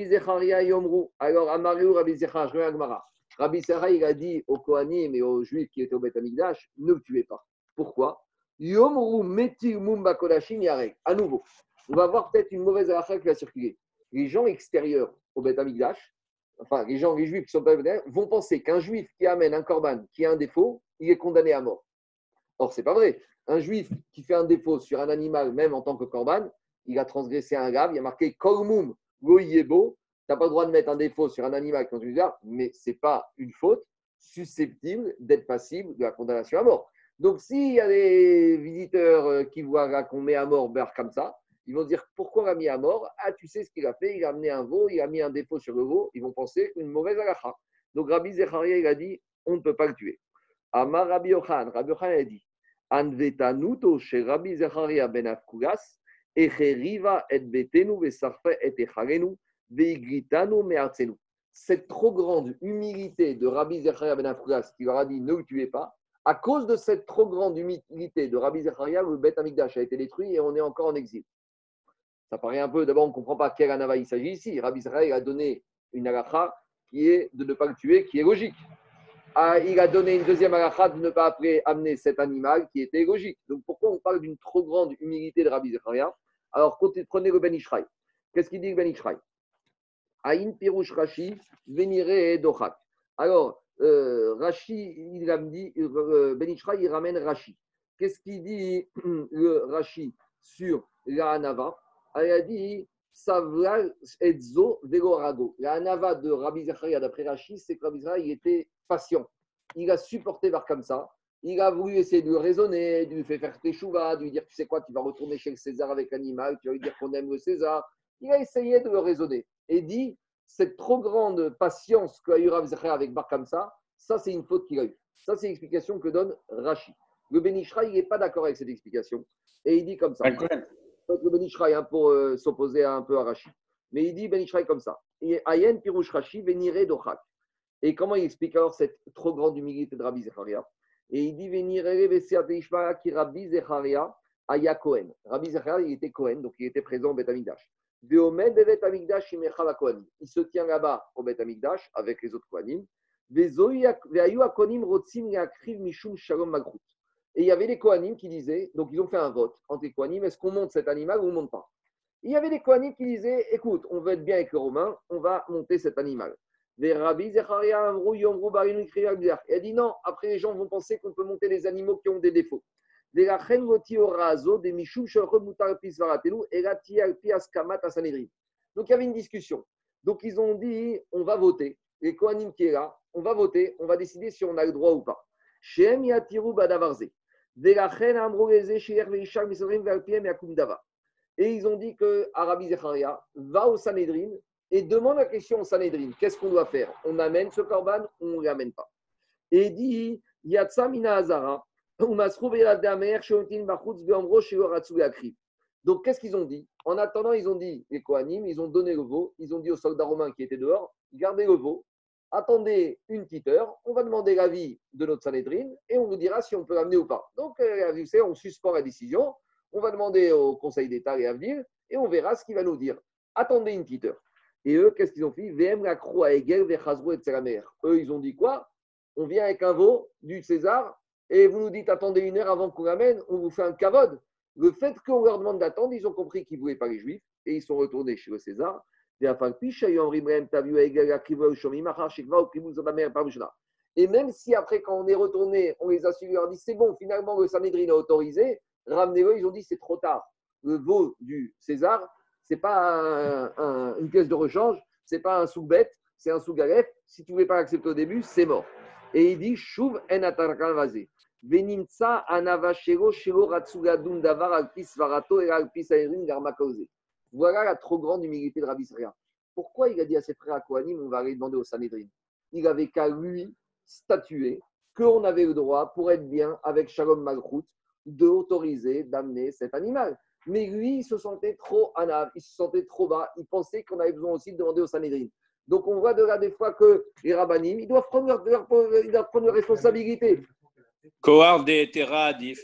Zecharia Yomru. Alors, Amariou, Rabbi Zecharia, Agmara. Rabbi Zecharia, il a dit aux Kohanim et aux Juifs qui étaient au Beth ne le tuez pas. Pourquoi? Yomru metir mumba kodashim yarek. À nouveau, on va voir peut-être une mauvaise affaire qui va circuler. Les gens extérieurs au Beth enfin, les gens, les Juifs qui sont pas vont penser qu'un Juif qui amène un korban qui a un défaut, il est condamné à mort. Or, c'est pas vrai. Un Juif qui fait un défaut sur un animal, même en tant que korban, il a transgressé un grave. Il y a marqué Kormum Goyebo. Tu n'as pas le droit de mettre un défaut sur un animal quand tu mais ce n'est pas une faute susceptible d'être passible de la condamnation à mort. Donc, s'il y a des visiteurs qui voient qu'on met à mort Ber comme ça, ils vont dire pourquoi on l'a mis à mort? Ah, tu sais ce qu'il a fait, il a amené un veau, il a mis un défaut sur le veau. Ils vont penser une mauvaise alacha. Donc, Rabbi Zecharia, il a dit on ne peut pas le tuer. Amar Rabbi Yochan, Rabbi Yochan a dit Zecharia ben. Cette trop grande humilité de Rabbi Zecharia ben qui leur a dit ne le tuez pas, à cause de cette trop grande humilité de Rabbi Zecharia, le Bet Amigdash a été détruit et on est encore en exil. Ça paraît un peu, d'abord, on ne comprend pas quel anava il s'agit ici. Rabbi Israël a donné une halakha qui est de ne pas le tuer, qui est logique. Ah, il a donné une deuxième halakha de ne pas après amener cet animal qui était logique. Donc pourquoi on parle d'une trop grande humilité de Rabbi Zechariah? Alors prenez le Ben Ishraï. Qu'est-ce qu'il dit le Ben Ishraï Aïn Pirouche Rashi, Venire Dochak. Alors, euh, Rashi, il a dit, euh, Ben Ishraï, il ramène Rashi. Qu'est-ce qu'il dit le Rashi sur la Hanava? Il a dit Savral Edzo Vegorago. La Hanava de Rabbi Zechariah, d'après Rashi, c'est que Rabbi Zechariah il était patient. Il a supporté vers comme ça. Il a voulu essayer de lui raisonner, de lui faire faire tes chouvas, de lui dire Tu sais quoi, tu vas retourner chez le César avec l'animal, tu vas lui dire qu'on aime le César. Il a essayé de le raisonner et dit Cette trop grande patience qu'a eu Rabbi Zechariah avec Bar ça, ça c'est une faute qu'il a eue. Ça, c'est l'explication que donne Rashi. Le Benishra, il n'est pas d'accord avec cette explication. Et il dit comme ça. Le Benishra, hein, pour euh, s'opposer un peu à Rashi. Mais il dit Benishra comme ça. Ayen Pirouche Rashi, Venire Dochak. Et comment il explique alors cette trop grande humilité de Rabbi Zecharia Et il dit Ishmael qui Rabbi Zecharia Aya Cohen. Rabbi Zecharia, il était Cohen, donc il était présent au Beth Amikdash. Il se tient là-bas au Beth Amikdash avec les autres Kohanim. Et il y avait les Kohanim qui disaient, donc ils ont fait un vote entre les Kohanim, est-ce qu'on monte cet animal ou on ne monte pas? Il y avait les Kohanim qui disaient, écoute, on veut être bien avec les Romains, on va monter cet animal. Les a dit non, après les gens vont penser qu'on peut monter des animaux qui ont des défauts. Donc il y avait une discussion. Donc ils ont dit, on va voter. Les Kohanim qui est là, on va voter, on va décider si on a le droit ou pas. Et ils ont dit que Arabi Zecharia va au Sanhedrin et demande la question au Sanhedrin. Qu'est-ce qu'on doit faire? On amène ce corban ou on ne l'amène pas? Et dit Yatsa Mina Azara, donc qu'est-ce qu'ils ont dit? En attendant, ils ont dit, les Kohanim, ils ont donné le veau, ils ont dit aux soldats romains qui étaient dehors, gardez le veau, attendez une petite heure, on va demander l'avis de notre Sanhedrin et on vous dira si on peut l'amener ou pas. Donc, euh, on suspend la décision, on va demander au Conseil d'État et à venir et on verra ce qu'il va nous dire. Attendez une petite heure. Et eux, qu'est-ce qu'ils ont fait? VM la croix et Eux, ils ont dit quoi? On vient avec un veau du César et vous nous dites attendez une heure avant qu'on l'amène, on vous fait un cavode. Le fait qu'on leur demande d'attendre, ils ont compris qu'ils ne voulaient pas les Juifs et ils sont retournés chez le César. Et même si après, quand on est retourné, on les a suivis, on leur dit c'est bon, finalement le Sanhedrin a autorisé, ramenez-le, ils ont dit c'est trop tard. Le veau du César, n'est pas une pièce de rechange, ce n'est pas un sous-bête, c'est un sous-galef. Si tu ne voulais pas l'accepter au début, c'est mort. Et il dit Shuv en anavashero ratsugadun davar alpis varato et alpis aerin. Voilà la trop grande humilité de Rabbi Sria. Pourquoi il a dit à ses frères à Kohanim, on va aller demander au Sanhedrin? Il avait qu'à lui statuer qu'on avait le droit, pour être bien avec Shalom Malchut, d'autoriser, d'amener cet animal. Mais lui, il se sentait trop anav, il se sentait trop bas, il pensait qu'on avait besoin aussi de demander au Sanhedrin. Donc on voit de là des fois que les rabbinim, ils doivent prendre leur, ils doivent prendre leur responsabilité. Kohar de Terra Adif.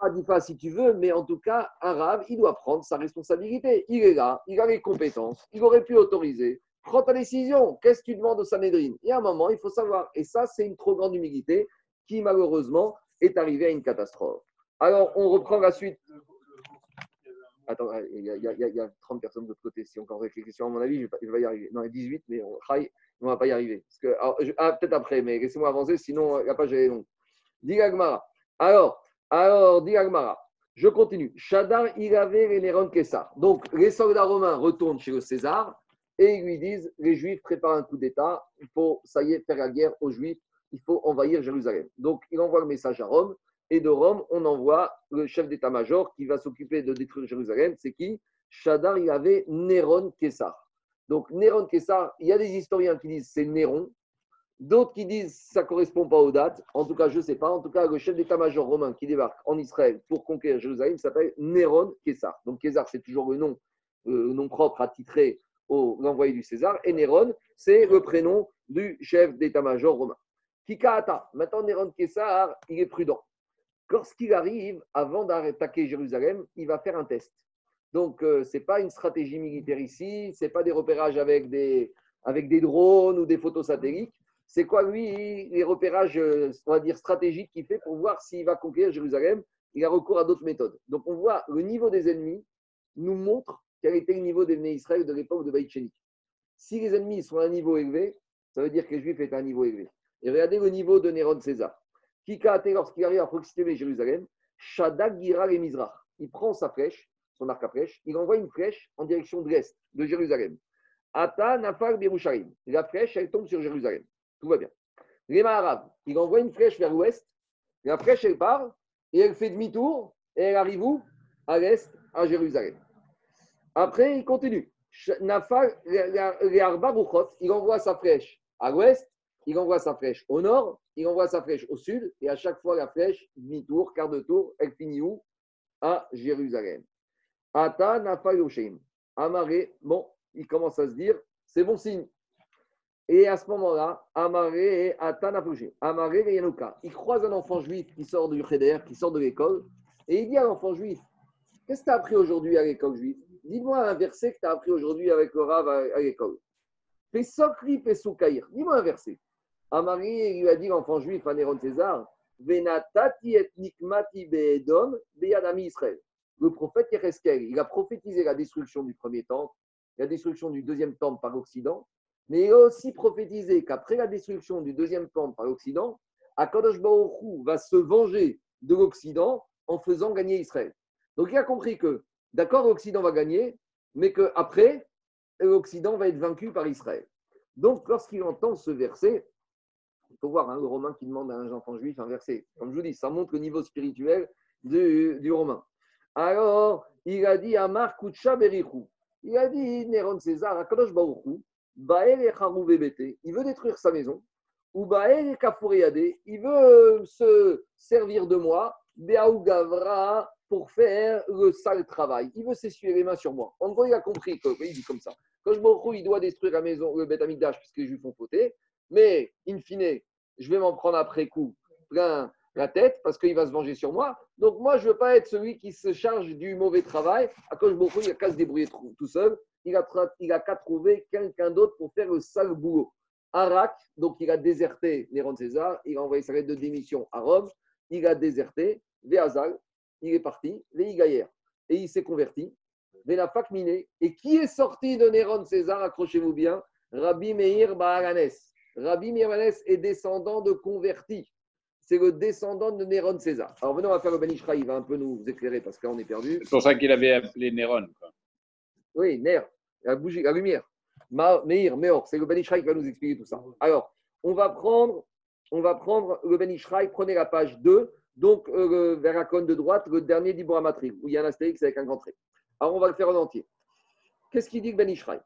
Adifa si tu veux, mais en tout cas, un rab, il doit prendre sa responsabilité. Il est là, il a les compétences, il aurait pu autoriser. Prends ta décision. Qu'est-ce que tu demandes au Sanhedrin? Il y a un moment, il faut savoir. Et ça, c'est une trop grande humilité qui, malheureusement, est arrivée à une catastrophe. Alors, on reprend la suite. Attends, il y, a, 30 personnes de l'autre côté. Si on encore des questions, à mon avis, je vais, y arriver. Non, il y a 18, mais on ne va pas y arriver. Que, ah, peut-être après, mais laissez-moi avancer, sinon la page est longue. Digagmara. Alors, alors, Digagmara. Je continue. Shadar, il avait les Néron. Donc, les soldats romains retournent chez le César et ils lui disent les Juifs préparent un coup d'État. Il faut, ça y est, faire la guerre aux Juifs. Il faut envahir Jérusalem. Donc, il envoie le message à Rome. Et de Rome, on envoie le chef d'état-major qui va s'occuper de détruire Jérusalem. C'est qui? Shadar, il avait Néron Kessar. Donc Néron Kessar, il y a des historiens qui disent c'est Néron, d'autres qui disent ça ne correspond pas aux dates. En tout cas, je ne sais pas. En tout cas, le chef d'état-major romain qui débarque en Israël pour conquérir Jérusalem s'appelle Néron Kessar. Donc Kessar, c'est toujours le nom, euh, nom propre attitré au l'envoyé du César. Et Néron, c'est le prénom du chef d'état-major romain. Kikaata. Maintenant, Néron Kessar, il est prudent. Lorsqu'il arrive, avant d'attaquer Jérusalem, il va faire un test. Donc, ce n'est pas une stratégie militaire ici, ce n'est pas des repérages avec des, drones ou des photos satellites. C'est quoi, lui, les repérages, on va dire, stratégiques qu'il fait pour voir s'il va conquérir Jérusalem? Il a recours à d'autres méthodes. Donc, on voit le niveau des ennemis nous montre quel était le niveau des Israël de l'époque de Baïtchénik. Si les ennemis sont à un niveau élevé, ça veut dire que les Juifs étaient à un niveau élevé. Et regardez le niveau de Néron César. Kika lorsqu'il arrive à proximité de Jérusalem, Shadak Gira et Mizrach. Il prend sa flèche, son arc à flèche, il envoie une flèche en direction de l'est, de Jérusalem. Ata Nafal Birusharim. La flèche, elle tombe sur Jérusalem. Tout va bien. Réma arabe, il envoie une flèche vers l'ouest. La flèche, elle part et elle fait demi-tour et elle arrive où? À l'est, à Jérusalem. Après, il continue. Nafal, il envoie sa flèche à l'ouest, il envoie sa flèche au nord, il envoie sa flèche au sud, et à chaque fois, la flèche, demi-tour, quart de tour, elle finit où? À Jérusalem. Ata Nafal Amaré, bon, il commence à se dire, c'est bon signe. Et à ce moment-là, Amaré et Atanapouché, Amaré et Yanouka, il croise un enfant juif qui sort du Cheder, qui sort de l'école, et il dit à l'enfant juif Qu'est-ce que tu as appris aujourd'hui à l'école juive? Dis-moi un verset que tu as appris aujourd'hui avec le Rav à, l'école. Pesokri Pesoukaïr. Dis-moi un verset. Amaré lui a dit l'enfant juif à Néron César. Le prophète Yereskel, il a prophétisé la destruction du premier temple la destruction du deuxième temple par l'Occident, mais il a aussi prophétisé qu'après la destruction du deuxième temple par l'Occident, Akadosh Baruch va se venger de l'Occident en faisant gagner Israël. Donc il a compris que, d'accord, l'Occident va gagner, mais qu'après, l'Occident va être vaincu par Israël. Donc lorsqu'il entend ce verset, il faut voir hein, le Romain qui demande à un enfant juif un verset. Comme je vous dis, ça montre le niveau spirituel du, du Romain. Alors, il a dit Amar Kucha Berichou. Il a dit, Néron César, Akadosh Baruchou, il veut détruire sa maison, ou il veut se servir de moi, Gavra, pour faire le sale travail. Il veut s'essuyer les mains sur moi. En gros, il a compris que, il dit comme ça. Akadosh Baruchou, il doit détruire la maison, le Beth puisque les Juifs ont fauté, mais, in fine, je vais m'en prendre après coup plein la tête parce qu'il va se venger sur moi. Donc moi, je ne veux pas être celui qui se charge du mauvais travail. À cause de il n'a qu'à se débrouiller tout seul. Il a, il a qu'à trouver quelqu'un d'autre pour faire le sale boulot. Arak, donc il a déserté Néron César, il a envoyé sa lettre de démission à Rome, il a déserté, Véazal, il est parti, Gaïer, et il s'est converti, Vénafak Miné. Et qui est sorti de Néron César, accrochez-vous bien, Rabbi Meir Baharanes. Rabbi Baharanes est descendant de convertis c'est le descendant de Néron César. Alors venons, on va faire le Benishra, il va un peu nous éclairer parce qu'on est perdu. C'est pour ça qu'il avait appelé Néron. Oui, Ner, la bougie, la lumière. Meir, Meor, c'est le Benishra qui va nous expliquer tout ça. Alors, on va prendre, on va prendre le Benishra, prenez la page 2, donc euh, vers la colonne de droite, le dernier d'Ibora Matri, où il y a un astérix avec un grand trait. Alors, on va le faire en entier. Qu'est-ce qu'il dit le Benishra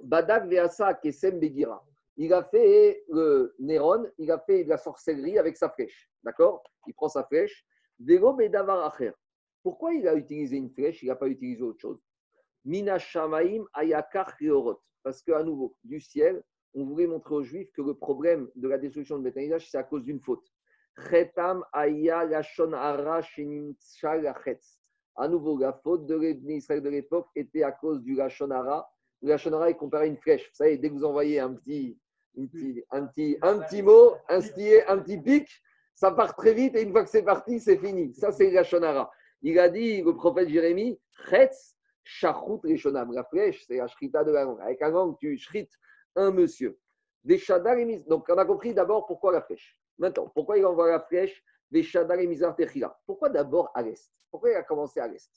Badak Veasa Kesem Begira il a fait le Néron, il a fait de la sorcellerie avec sa flèche. D'accord? Il prend sa flèche. Pourquoi il a utilisé une flèche Il n'a pas utilisé autre chose? Mina Shamaim Ayakar Parce qu'à nouveau, du ciel, on voulait montrer aux Juifs que le problème de la destruction de Bethanidash, c'est à cause d'une faute. Chetam Lashon À nouveau, la faute de l'Israël de l'époque était à cause du Lashon Ara. Le Lashon Ara est comparé à une flèche. Vous savez, dès que vous envoyez un petit, un, petit, un petit mot, un petit, un petit pic, ça part très vite et une fois que c'est parti, c'est fini. Ça, c'est la Shonara. Il a dit, le prophète Jérémie, Chetz, Shachut Rishonam. La flèche, c'est la shrita de la langue. Avec un langue, tu shrites un monsieur. Des et Donc, on a compris d'abord pourquoi la flèche. Maintenant, pourquoi il envoie la flèche des Shadar et Mizar Pourquoi d'abord à l'est? Pourquoi il a commencé à l'est?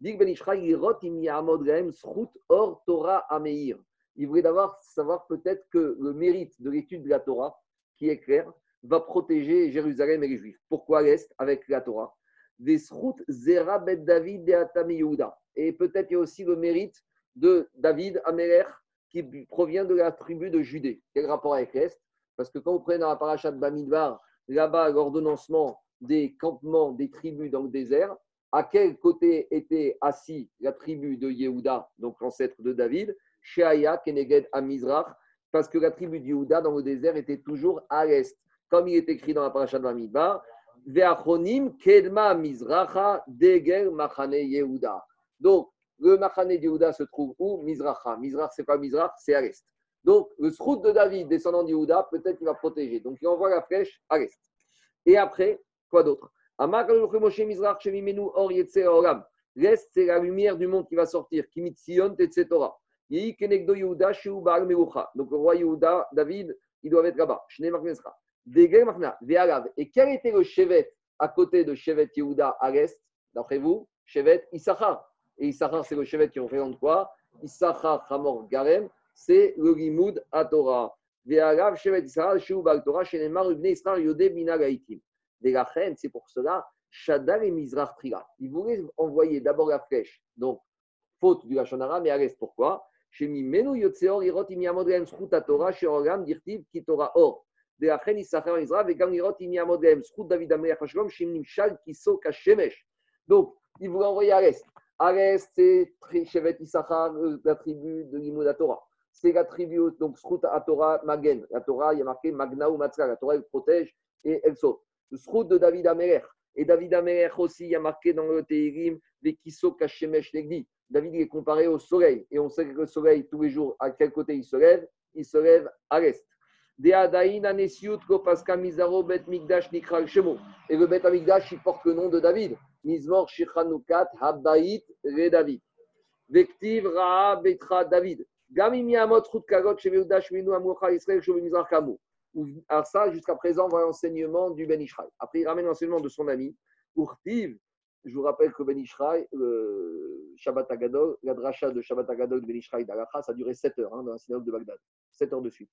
Ben rot yamod or Torah ameir il voulait savoir peut-être que le mérite de l'étude de la Torah, qui est clair, va protéger Jérusalem et les Juifs. Pourquoi l'Est avec la Torah? Zera Bet David de Et peut-être il y a aussi le mérite de David Améler qui provient de la tribu de Judée. Quel rapport avec l'Est Parce que quand vous prenez dans la paracha de Bamidbar, là-bas, l'ordonnancement des campements des tribus dans le désert, à quel côté était assis la tribu de Yehuda, donc l'ancêtre de David? Sheaya Keneged Amizrach, parce que la tribu de Yehuda dans le désert était toujours à l'est. Comme il est écrit dans la paracha de Bamidbar, Ve'achonim Kedma Mizracha Degel Machane Yehuda. Donc, le Machane d'Yehuda se trouve où? Mizracha. Mizrach, c'est pas Mizrach C'est à l'est. Donc, le Srout de David, descendant d'Yehuda, peut-être qu'il va protéger. Donc, il envoie la flèche à l'est. Et après, quoi d'autre? L'est, c'est la lumière du monde qui va sortir. Kimitzion, etc. Donc, le roi Yehuda, David, il doit être là-bas. Et quel était le chevet à côté de Shevet Yehuda à l'est D'après vous, Shevet Issachar. Et Issachar, c'est le chevet qui représente quoi? Issachar Hamor Garem, c'est le Limoud à Torah. C'est pour cela, Shaddal et Mizrach Trila. Ils voulaient envoyer d'abord la flèche, donc faute du Lachonara, mais à l'est. Pourquoi? Or. Donc, ils voulaient envoyer à l'est. À l'est, c'est Shevet la tribu de l'Imoud Torah. C'est la tribu, donc Srut à Torah Magen. La Torah, il y a marqué Magna ou Matzra. La Torah, elle protège et elle saute. Le de David Amelech. Et David Amelech aussi, a marqué dans le Tehirim, Vekiso Kashemesh Negdi. David est comparé au soleil. Et on sait que le soleil, tous les jours, à quel côté il se lève? Il se lève à l'est. Et le Bet Amigdash, il porte le nom de David. Mizmor Shichanukat Habait Re David. Vektiv Ra Betra David. Gamimi Amot Chut Kagot Shemeuda Shminu Amucha Israël Shomimizar Kamu. Alors ça, jusqu'à présent, voilà l'enseignement du Ben Ishraï. Après, il ramène l'enseignement de son ami. Urtiv, je vous rappelle que Ben Ishraï, le Shabbat Agadol, la dracha de Shabbat Agadol de Ben Ishraï d'Alacha, ça a duré 7 heures hein, dans la synagogue de Bagdad. 7 heures de suite.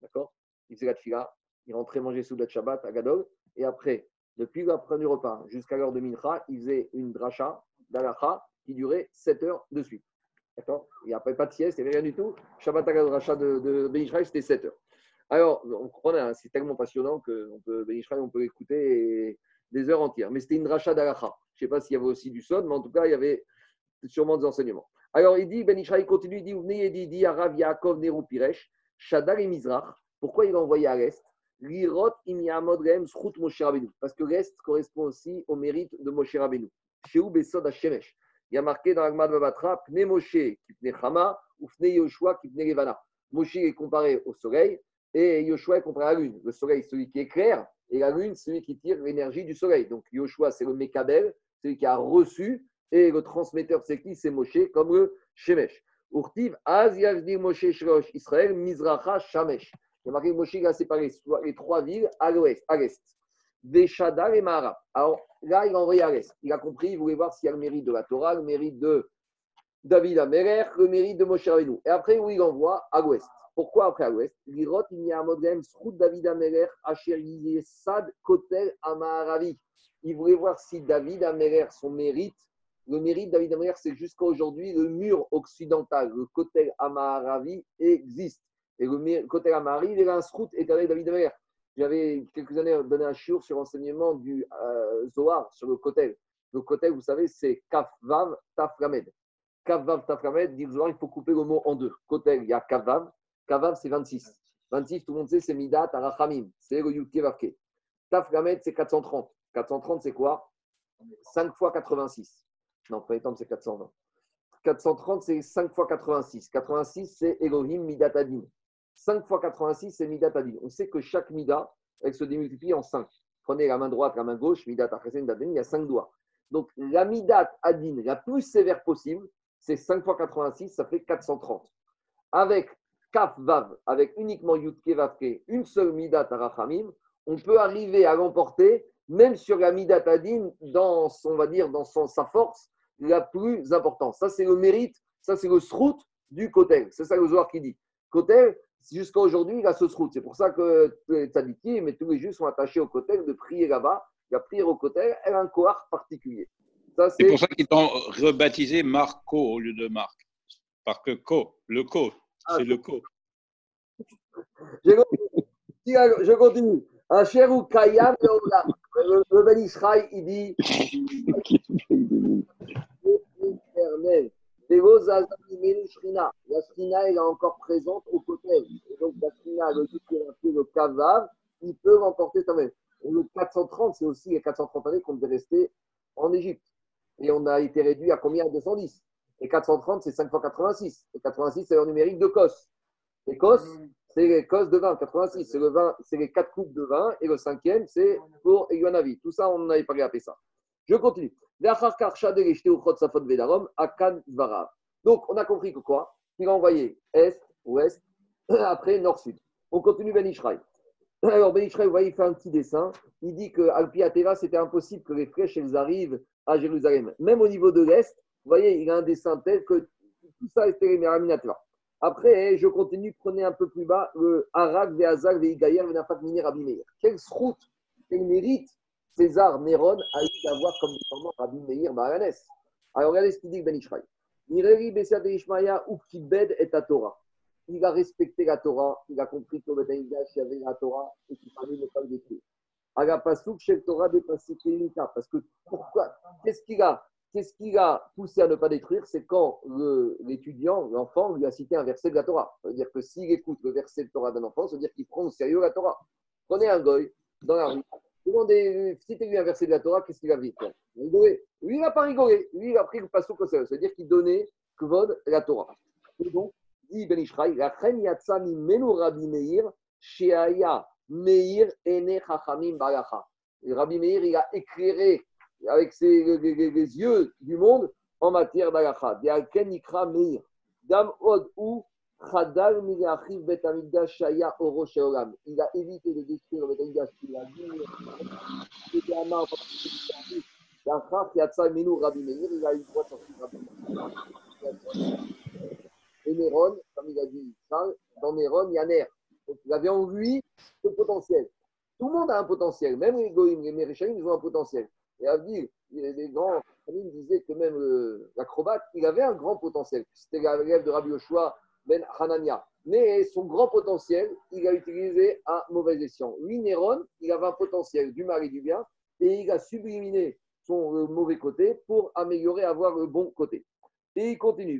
D'accord? Il faisait la tfila, il rentrait manger sous le Shabbat Agadol, et après, depuis la du repas jusqu'à l'heure de Mincha, il faisait une dracha d'Alacha qui durait 7 heures de suite. D'accord? Il n'y avait pas de sieste, il n'y avait rien du tout. Shabbat dracha de, de Ben c'était 7 heures. Alors, on comprend, hein, c'est tellement passionnant que on peut, Ben on peut écouter des heures entières. Mais c'était une dracha d'Alacha. Je ne sais pas s'il y avait aussi du son, mais en tout cas, il y avait sûrement des enseignements. Alors, il dit, Ben Israël continue, il dit, venez, il dit, Arav Yaakov Piresh, Shadar. Pourquoi il a envoyé à l'Est? L'Irot Imiamod Moshe Rabbeinu. Parce que l'Est correspond aussi au mérite de Moshe Rabbeinu. Besod Hashemesh. Il y a marqué dans l'Agmad Babatra, Pne Moshe qui pne Chama ou Pne Yoshua qui pne Levana. Moshe est comparé au soleil et Yoshua est comparé à la lune. Le soleil, celui qui éclaire, et la lune, celui qui tire l'énergie du soleil. Donc Yoshua, c'est le Mekabel, celui qui a reçu, et le transmetteur, c'est qui? C'est Moshe, comme le Shemesh. Urtiv, Az Moshe Shrosh, Israël, Mizracha, Shamesh. Il y a marqué Moshe a séparé les trois villes à l'ouest, à l'est. Veshadar et Mahara. Alors là, il a envoyé à l'est. Il a compris, il voulait voir s'il y a le mérite de la Torah, le mérite de David Améler, le mérite de Moshe Rabbeinu. Et après, où il envoie? À l'ouest. Pourquoi après à l'ouest L'Irot, il y a modem, Srout David Améler, Asher Sad, Kotel, Amaharavi. Il voulait voir si David Améler, son mérite, le mérite David Améler, c'est jusqu'à aujourd'hui, le mur occidental, le Kotel Amaharavi, existe. Et le côté Amari, il est un srout éternel David Amer. J'avais quelques années donné un chiour sur l'enseignement du euh, Zohar sur le Kotel. Le Kotel, vous savez, c'est Kaf Vav Taf Ramed. Kaf Vav Taf Ramed, dit Zohar, il faut couper le mot en deux. Kotel, il y a Kaf Vav. Kaf Vav, c'est 26. 26, tout le monde sait, c'est Midat Arachamim. C'est le Yudke Vavke. Taf Ramed, c'est 430. 430, c'est quoi? 5 fois 86. Non, premier temps, c'est 420. 430, c'est 5 fois 86. 86, c'est Elohim Midat Adim. 5 fois 86, c'est Midat Adin. On sait que chaque Mida, elle se démultiplie en 5. Prenez la main droite, la main gauche, Midat Adin, il y a 5 doigts. Donc la Midat Adin la plus sévère possible, c'est 5 fois 86, ça fait 430. Avec Kaf Vav, avec uniquement Yudke Vavke, une seule Midat Arachamim, on peut arriver à l'emporter, même sur la Midat Adin, dans, on va dire, dans son, sa force la plus importante. Ça, c'est le mérite, ça, c'est le srout du Kotel. C'est ça le Zohar qui dit. Kotel, jusqu'à aujourd'hui, il a ce route. C'est pour ça que les tzadikim mais tous les juifs sont attachés au côté de prier là-bas. La prière au côté, elle a un cohort particulier. C'est pour ça qu'ils t'ont rebaptisé Marco au lieu de Marc. Parce que Co, le Co, ah, c'est le Co. Je continue. Asher ou Kayam le Ben Israël, il dit La Shrina, elle est encore présente au côté. Et donc, la Shrina, le dit a fait le Kavav, il peut remporter sa même. Le 430, c'est aussi les 430 années qu'on devait rester en Égypte. Et on a été réduit à combien? 210. Et 430, c'est 5 fois 86. Et 86, c'est le numérique de COS. Et COS, c'est les COS de vin. 86, c'est le vin, c'est les 4 coupes de vin. Et le cinquième, c'est pour Eguanavi. Tout ça, on n'avait pas regardé ça. Je continue. Donc, on a compris que quoi? Il a envoyé est, ouest, après nord-sud. On continue Ben Ishraï. Alors, Ben Ishraï, vous voyez, il fait un petit dessin. Il dit que Alpiateva, c'était impossible que les flèches elles arrivent à Jérusalem. Même au niveau de l'Est, vous voyez, il a un dessin tel que tout ça est Meraminateva. Après, je continue, prenez un peu plus bas le Arak, Veazak, Veigayer, Venafak, Minir, Abimeir. Quelle route, quel mérite César Néron a eu d'avoir comme descendant Rabbi Meir Baranès. Alors regardez ce qu'il dit Ben Ishmael. Mireri Bessad Ishmaïa ou Kibed et Torah. Il a respecté la Torah, il a compris que le il y avait la Torah et qu'il fallait ne pas le détruire. Agapasouk, chez Torah, dépassé Parce que pourquoi? Qu'est-ce qu'il a? Qu'est-ce qui a poussé à ne pas détruire C'est quand l'étudiant, l'enfant, lui a cité un verset de la Torah. Ça veut dire que s'il écoute le verset de Torah d'un enfant, ça veut dire qu'il prend au sérieux la Torah. Prenez un goy dans la rue, Demandez, citez-lui un verset de la Torah, qu'est-ce qu'il a dit Lui, il n'a pas rigolé. Lui, il a pris le passo au. C'est-à-dire qu'il donnait kvod la Torah. Et donc, dit Ben Ishraï, la chen yatsami menu Rabbi Meir, sheaya Meir ene chachamim balacha. Rabbi Meir, il a éclairé avec ses, les, yeux du monde en matière d'alacha. Il a évité de détruire le Bet Amigdash qu'il a vu. Il a eu droit de sortir Rabbi Meir. Et Néron, comme il a dit dans Néron, il y a Ner. Donc il avait en lui ce potentiel. Tout le monde a un potentiel, même les Goïm, les Méréchaïm, ils ont un potentiel. Et à dire, les grands familles disaient que même euh, l'acrobate, il avait un grand potentiel. C'était l'élève de Rabbi Yoshua ben Hanania. Mais son grand potentiel, il a utilisé à mauvais escient. Lui, Néron, il avait un potentiel du mal et du bien, et il a subliminé son euh, mauvais côté pour améliorer, avoir le bon côté. Et il continue.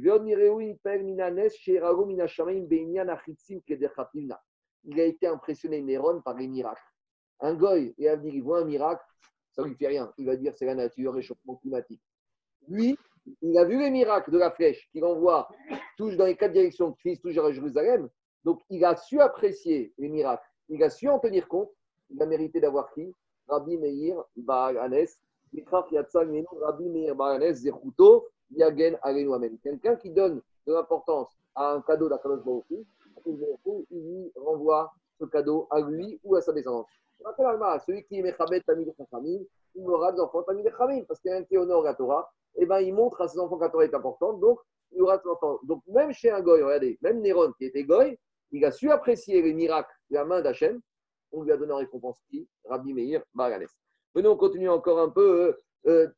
Il a été impressionné, Néron, par les miracles. Un goy, dire, il voit un miracle, ça ne lui fait rien. Il va dire, c'est la nature, réchauffement climatique. Lui, il a vu les miracles de la flèche qu'il envoie touche dans les quatre directions qui finissent toujours à Jérusalem. Donc, il a su apprécier les miracles. Il a su en tenir compte. Il a mérité d'avoir qui? Rabbi Meir Ba'anes. Rabbi Meir Ba'anes, Zechuto, Yagen Amen. Quelqu'un qui donne de l'importance à un cadeau d'Akadosh il lui renvoie ce cadeau à lui ou à sa descendance. Celui qui est Mechabet Tamid famille, il aura des enfants Tamid Chamim, parce qu'il y a un qui honore la Torah, et eh ben, il montre à ses enfants que Torah est importante, donc il aura des enfants. Donc même chez un goy, regardez, même Néron qui était goy, il a su apprécier les miracles de la main d'Hachem, on lui a donné en récompense qui? Rabbi Meir Baranes. Venons, on continue encore un peu. Euh,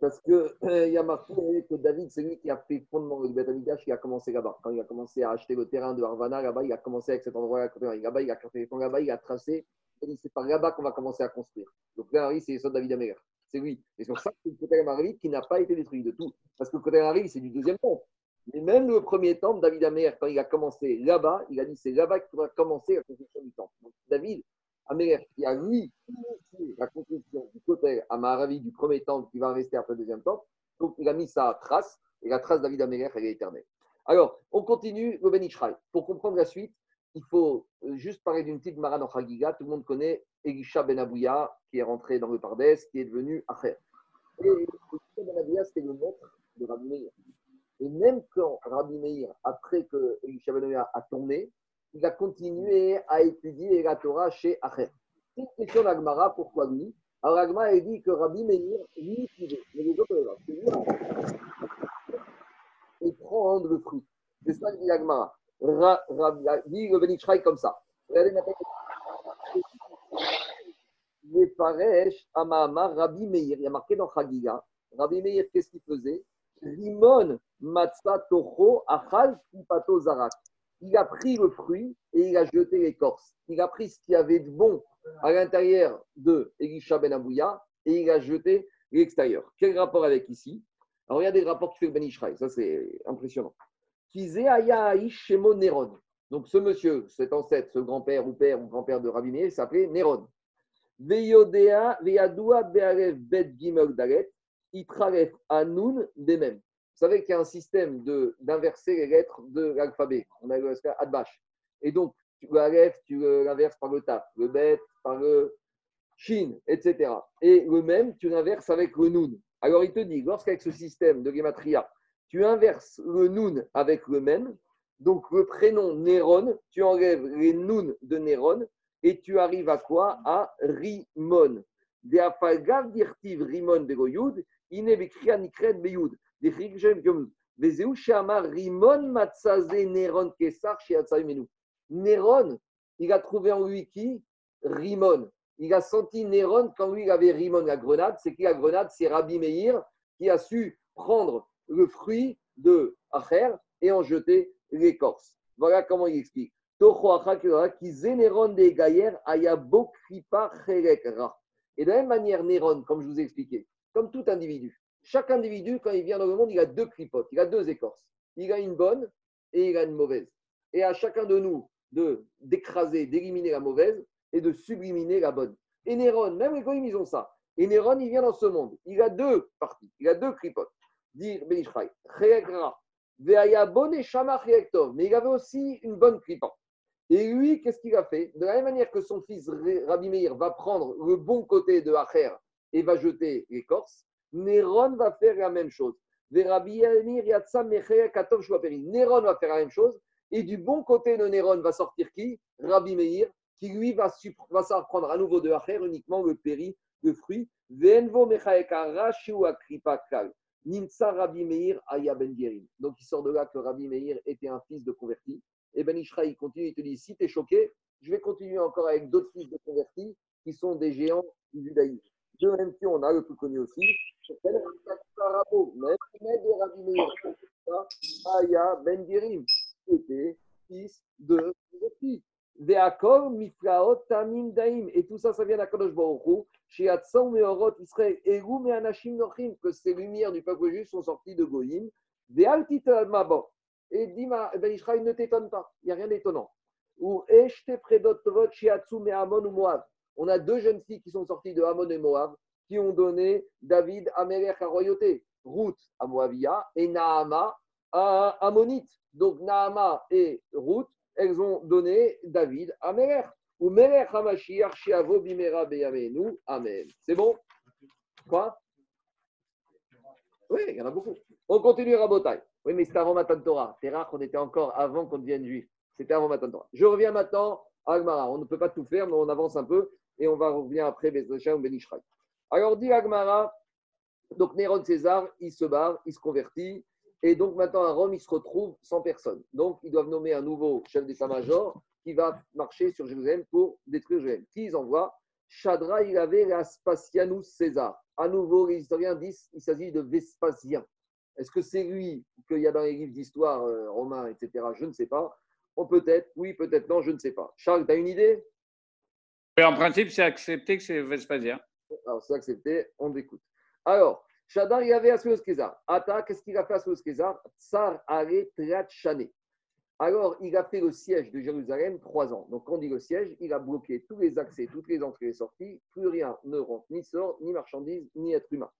Parce qu'il euh, y a marqué que David, c'est lui qui a fait fondement le Beth qui a commencé là-bas. Quand il a commencé à acheter le terrain de Harvana, là-bas, il a commencé avec cet endroit-là. Là-bas, il a créé là-bas, il a tracé. Il dit c'est par là-bas qu'on va commencer à construire. Donc là, c'est les de David Améler. C'est lui. Et c'est pour ça que le côté Marie qui n'a pas été détruit de tout. Parce que le côté Marie, c'est du deuxième temple. Mais même le premier temple, David Améler, quand il a commencé là-bas, il a dit c'est là-bas qu'il faudra commencer la construction du temple. Donc David Améler, qui a lui la construction du côté à Maharavi du premier temple qui va rester après le deuxième temple. Donc, il a mis sa trace, et la trace David Améler, elle est éternelle. Alors, on continue le Ben Pour comprendre la suite, il faut euh, juste parler d'une petite Maran en Chagiga. Tout le monde connaît Elisha Ben Abouya, qui est rentré dans le Pardès, qui est devenu Acher. Et Elisha Ben Abouya, c'était le maître de Rabbi Meir. Et même quand Rabbi Meir, après que Elisha Ben Abouya a tourné, il a continué à étudier la Torah chez Acher. C'est une question d'Agmara, pourquoi lui? Alors Agmara a dit que Rabbi Meir, lui, il mais les autres, et prendre le fruit. C'est ça que dit Agmara. Dit le Benichraï comme ça. Regardez maintenant. Les Faresh, Amama, Rabbi Meir, il y a marqué dans Chagiga, Rabbi Meir, qu'est-ce qu'il faisait? Limon, Matzah, Tocho, Achal, Kipato, Zarak il a pris le fruit et il a jeté l'écorce. Il a pris ce qu'il y avait de bon à l'intérieur de Elisha Ben Abouya et il a jeté l'extérieur. Quel rapport avec ici? Alors, il y a des rapports qui fait Ben Ishraï, ça c'est impressionnant. Donc, ce monsieur, cet ancêtre, ce grand-père ou père ou grand-père de Rabbi s'appelait Néron. Veyodea, Veyadua, Be'alev, Bet, Gimel, Dalet, Itralef, Anoun, Bemem. Vous savez qu'il y a un système d'inverser les lettres de l'alphabet. On a le Adbash. Et donc, Aleph, tu l'inverses par le Taf, le Bet, par le Shin, etc. Et le même, tu l'inverses avec le Noun. Alors, il te dit, lorsqu'avec ce système de Gematria, tu inverses le Noun avec le même, donc le prénom Néron, tu enlèves les Noun de Néron, et tu arrives à quoi? À Rimon. Rimon Néron, il a trouvé en lui qui Rimon. Il a senti Néron quand lui il avait Rimon la grenade. C'est qui la grenade? C'est Rabbi Meir qui a su prendre le fruit de Acher et en jeter l'écorce. Voilà comment il explique. Et de la même manière, Néron, comme je vous ai expliqué, comme tout individu, chaque individu, quand il vient dans le monde, il a deux clipotes, il a deux écorces. Il a une bonne et il a une mauvaise. Et à chacun de nous de d'écraser, d'éliminer la mauvaise et de subliminer la bonne. Et Néron, même les goïms, ils ont ça. Et Néron, il vient dans ce monde. Il a deux parties, il a deux clipotes. Dire Benishraï, mais il avait aussi une bonne clipote. Et lui, qu'est-ce qu'il a fait? De la même manière que son fils Rabbi Meir va prendre le bon côté de Acher et va jeter l'écorce, Néron va faire la même chose. Néron va faire la même chose. Et du bon côté de Néron va sortir qui? Rabbi Meir, qui lui va, va prendre à nouveau de Acher uniquement le péri, le fruit. Ben Donc il sort de là que Rabbi Meir était un fils de converti. Et Ben Ishra, continue, il te dit si tu es choqué, je vais continuer encore avec d'autres fils de convertis qui sont des géants du judaïsme. Deux même on a le plus connu aussi, s'appelle de Rabbi Meir Aya Ben qui était fils de convertis. Ve'akol miflaot tamim daim. Et tout ça, ça vient d'Akadosh Baruch Hu. Chez Hatzon Meorot Israël, Eru Me'anashim Nochim, que ces lumières du peuple juif sont sorties de Goïm. Ve'altit mabon. Et dit Ben Israël, ne t'étonne pas, il n'y a rien d'étonnant. Ou On a deux jeunes filles qui sont sorties de Hamon et Moab qui ont donné David à Melech à royauté. Ruth à Moabia et Naama à Ammonite. Donc Naama et Ruth, elles ont donné David à Melech. Ou Melech HaMashiach Shiavo Bimera Beyamenu. Amen. C'est bon? Quoi? Oui, il y en a beaucoup. On continue à Rabotai. Oui, mais c'était avant Matan Torah. C'est rare qu'on était encore avant qu'on devienne juif. C'était avant Matan Torah. Je reviens maintenant à Agmara. On ne peut pas tout faire, mais on avance un peu et on va revenir après Bezrechem ou Benishraï. Alors, dit Agmara, donc Néron César, il se barre, il se convertit. Et donc maintenant à Rome, il se retrouve sans personne. Donc ils doivent nommer un nouveau chef d'état-major qui va marcher sur Jérusalem pour détruire Jérusalem. Qui ils envoient? Chadra, il avait Vespasianus César. À nouveau, les historiens disent qu'il s'agit de Vespasien. Est-ce que c'est lui qu'il y a dans les livres d'histoire euh, romains, etc. Je ne sais pas. On peut-être, oui, peut-être non, je ne sais pas. Charles, tu as une idée? En principe, c'est accepté que c'est Vespasien. Alors, c'est accepté, on écoute. Alors, Shadar, il avait Asuos Kézar. Ata, qu'est-ce qu'il a fait Asuos Kézar Tsar Ale Triachane. Alors, il a fait le siège de Jérusalem trois ans. Donc, quand on dit le siège, il a bloqué tous les accès, toutes les entrées et sorties. Plus rien ne rentre, ni sort, ni marchandises, ni être humain.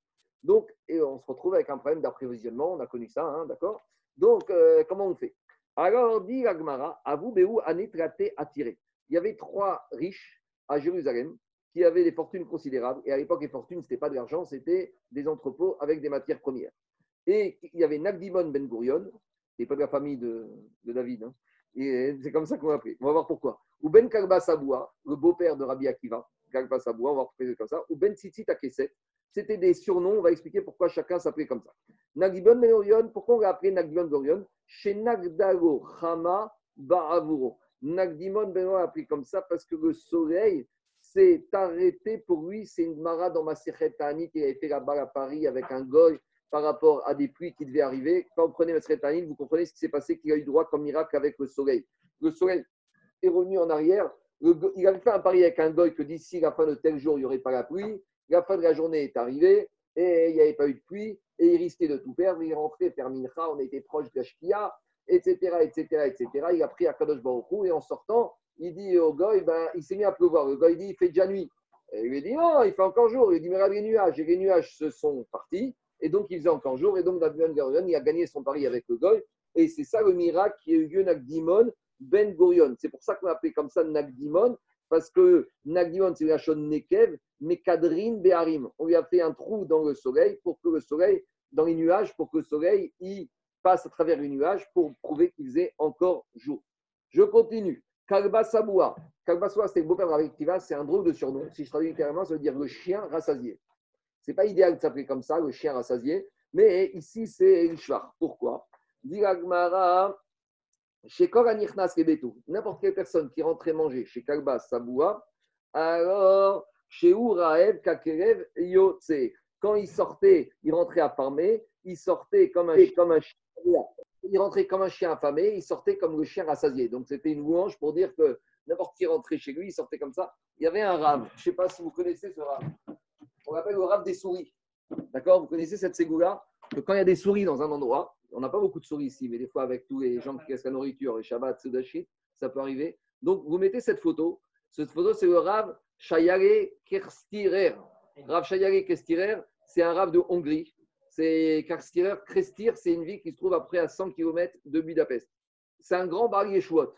Donc, et on se retrouve avec un problème d'approvisionnement, on a connu ça, hein, d'accord? Donc, euh, comment on fait? Alors, dit Agmara, vous, Béou, traité attiré. Il y avait trois riches à Jérusalem qui avaient des fortunes considérables. Et à l'époque, les fortunes, ce n'était pas de l'argent, c'était des entrepôts avec des matières premières. Et il y avait Nagdimon Ben Gurion, qui n'est pas de la famille de, David. Hein. et c'est comme ça qu'on l'a appelé. On va voir pourquoi. Ou Ben Kalba Saboua, le beau-père de Rabbi Akiva, Kalba Saboua, on va représenter comme ça. Ou Ben Tzitzit Akeset, c'était des surnoms. On va expliquer pourquoi chacun s'appelait comme ça. Nagibon Ben pourquoi on l'a appelé Nagdimon Ben Chez Nagdago Chama Ba'avuro. Nagdimon Ben a appelé comme ça parce que le soleil s'est arrêté pour lui. C'est une mara dans ma Anit qui a été là-bas à Paris avec un goy par rapport à des pluies qui devaient arriver. Quand vous prenez Anit, vous comprenez ce qui s'est passé, qu'il a eu droit comme miracle avec le soleil. Le soleil est revenu en arrière. il avait fait un pari avec un goy que d'ici la fin de tel jour, il n'y aurait pas la pluie. La fin de la journée est arrivée et il n'y avait pas eu de pluie et il risquait de tout perdre. Il est rentré faire Mincha, on était proche de etc., etc., etc. Il a pris à Kadosh Baruch et en sortant, il dit au goy, ben, il s'est mis à pleuvoir. Le goy dit, il fait déjà nuit. Il lui dit non, il fait encore jour. Il dit mais regarde les nuages. Et les nuages se sont partis. Et donc il faisait encore jour. Et donc David Ben il a gagné son pari avec le Goy. Et c'est ça le miracle qui a eu lieu Nagdimon Ben Gurion. C'est pour ça qu'on appelé comme ça Nagdimon. Parce que Nagdimon, c'est la chaîne Nekev, Mekadrin Beharim. On lui a fait un trou dans le soleil pour que le soleil, dans les nuages, pour que le soleil il passe à travers les nuages pour prouver qu'il faisait encore jour. Je continue. Kalba Saboua. Kalba Saboua, c'est le beau-père de c'est un drôle de surnom. Si je traduis littéralement, ça veut dire le chien rassasié. Ce n'est pas idéal de s'appeler comme ça, le chien rassasié, mais ici, c'est Elishvar. Pourquoi? Diragmara, chez n'importe quelle personne qui rentrait manger chez Kalba Saboua, alors chez Uraev Kakerev Yotse. Quand il sortait, il rentrait affamé, il sortait comme un, comme un chien il rentrait comme un chien affamé, il sortait comme le chien rassasié. Donc c'était une louange pour dire que n'importe qui rentrait chez lui, il sortait comme ça. Il y avait un rave. Je ne sais pas si vous connaissez ce rave. On l'appelle le rave des souris. D'accord? Vous connaissez cette ségoula Que quand il y a des souris dans un endroit, on n'a pas beaucoup de souris ici, mais des fois avec tous les gens qui cassent la nourriture, les Shabbat, Sudashit, ça peut arriver. Donc vous mettez cette photo. Cette photo, c'est le rave Shayare Kerstirer. Rav Shayare Kerstirer, c'est un rave de Hongrie c'est Krestir, c'est une ville qui se trouve à près à 100 km de Budapest. C'est un grand bar Yeshuot.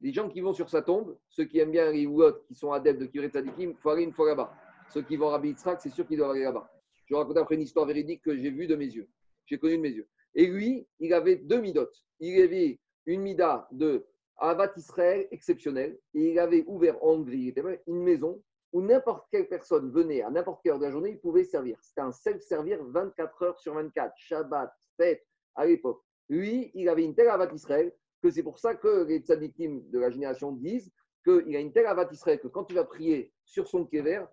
Les gens qui vont sur sa tombe, ceux qui aiment bien les Yeshuot, qui sont adeptes de Kiret Tzadikim, il aller une fois là-bas. Ceux qui vont à Rabbi c'est sûr qu'ils doivent aller là-bas. Je vais raconter après une histoire véridique que j'ai vue de mes yeux. J'ai connu de mes yeux. Et lui, il avait deux midotes. Il avait une mida de Avat Israël exceptionnelle et il avait ouvert en Hongrie une maison où n'importe quelle personne venait à n'importe quelle heure de la journée, il pouvait servir. C'était un self-servir 24 heures sur 24, Shabbat, fête, à l'époque. Lui, il avait une telle avat Israël que c'est pour ça que les tzadikim de la génération disent qu'il a une telle avat Israël que quand il va prier sur son kéver,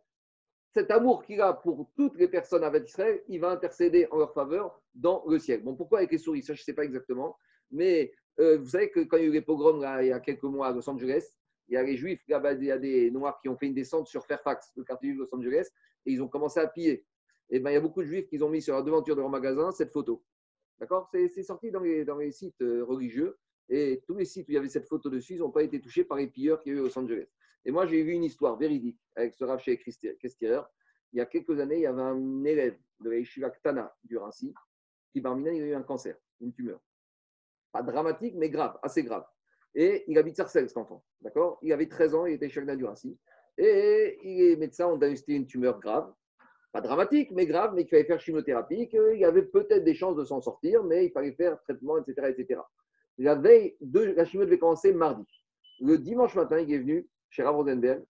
cet amour qu'il a pour toutes les personnes avat Israël, il va intercéder en leur faveur dans le ciel. Bon, pourquoi avec les souris? Ça, je ne sais pas exactement. Mais euh, vous savez que quand il y a eu les pogroms il y a quelques mois à Los Angeles, il y a les Juifs, il y a des Noirs qui ont fait une descente sur Fairfax, le quartier de Los Angeles, et ils ont commencé à piller. Et ben, il y a beaucoup de Juifs qui ont mis sur la devanture de leur magasin cette photo. D'accord? C'est sorti dans les, sites euh, religieux. Et tous les sites où il y avait cette photo dessus, ils n'ont pas été touchés par les pilleurs qu'il y a eu à Los Angeles. Et moi, j'ai vu une histoire véridique avec ce Rav chez. Il y a quelques années, il y avait un élève de la Yeshiva Ktana du Rinci qui, parmi il a eu un cancer, une tumeur. Pas dramatique, mais grave, assez grave. Et il habite Sarcelles, cet enfant. D'accord? Il avait 13 ans, il était chef du Et il est médecin, on a diagnostiqué une tumeur grave. Pas dramatique, mais grave, mais qu'il fallait faire chimiothérapie, qu'il y avait peut-être des chances de s'en sortir, mais il fallait faire traitement, etc. etc. La veille, de, la chimio devait commencer mardi. Le dimanche matin, il est venu chez Rav Rosenberg,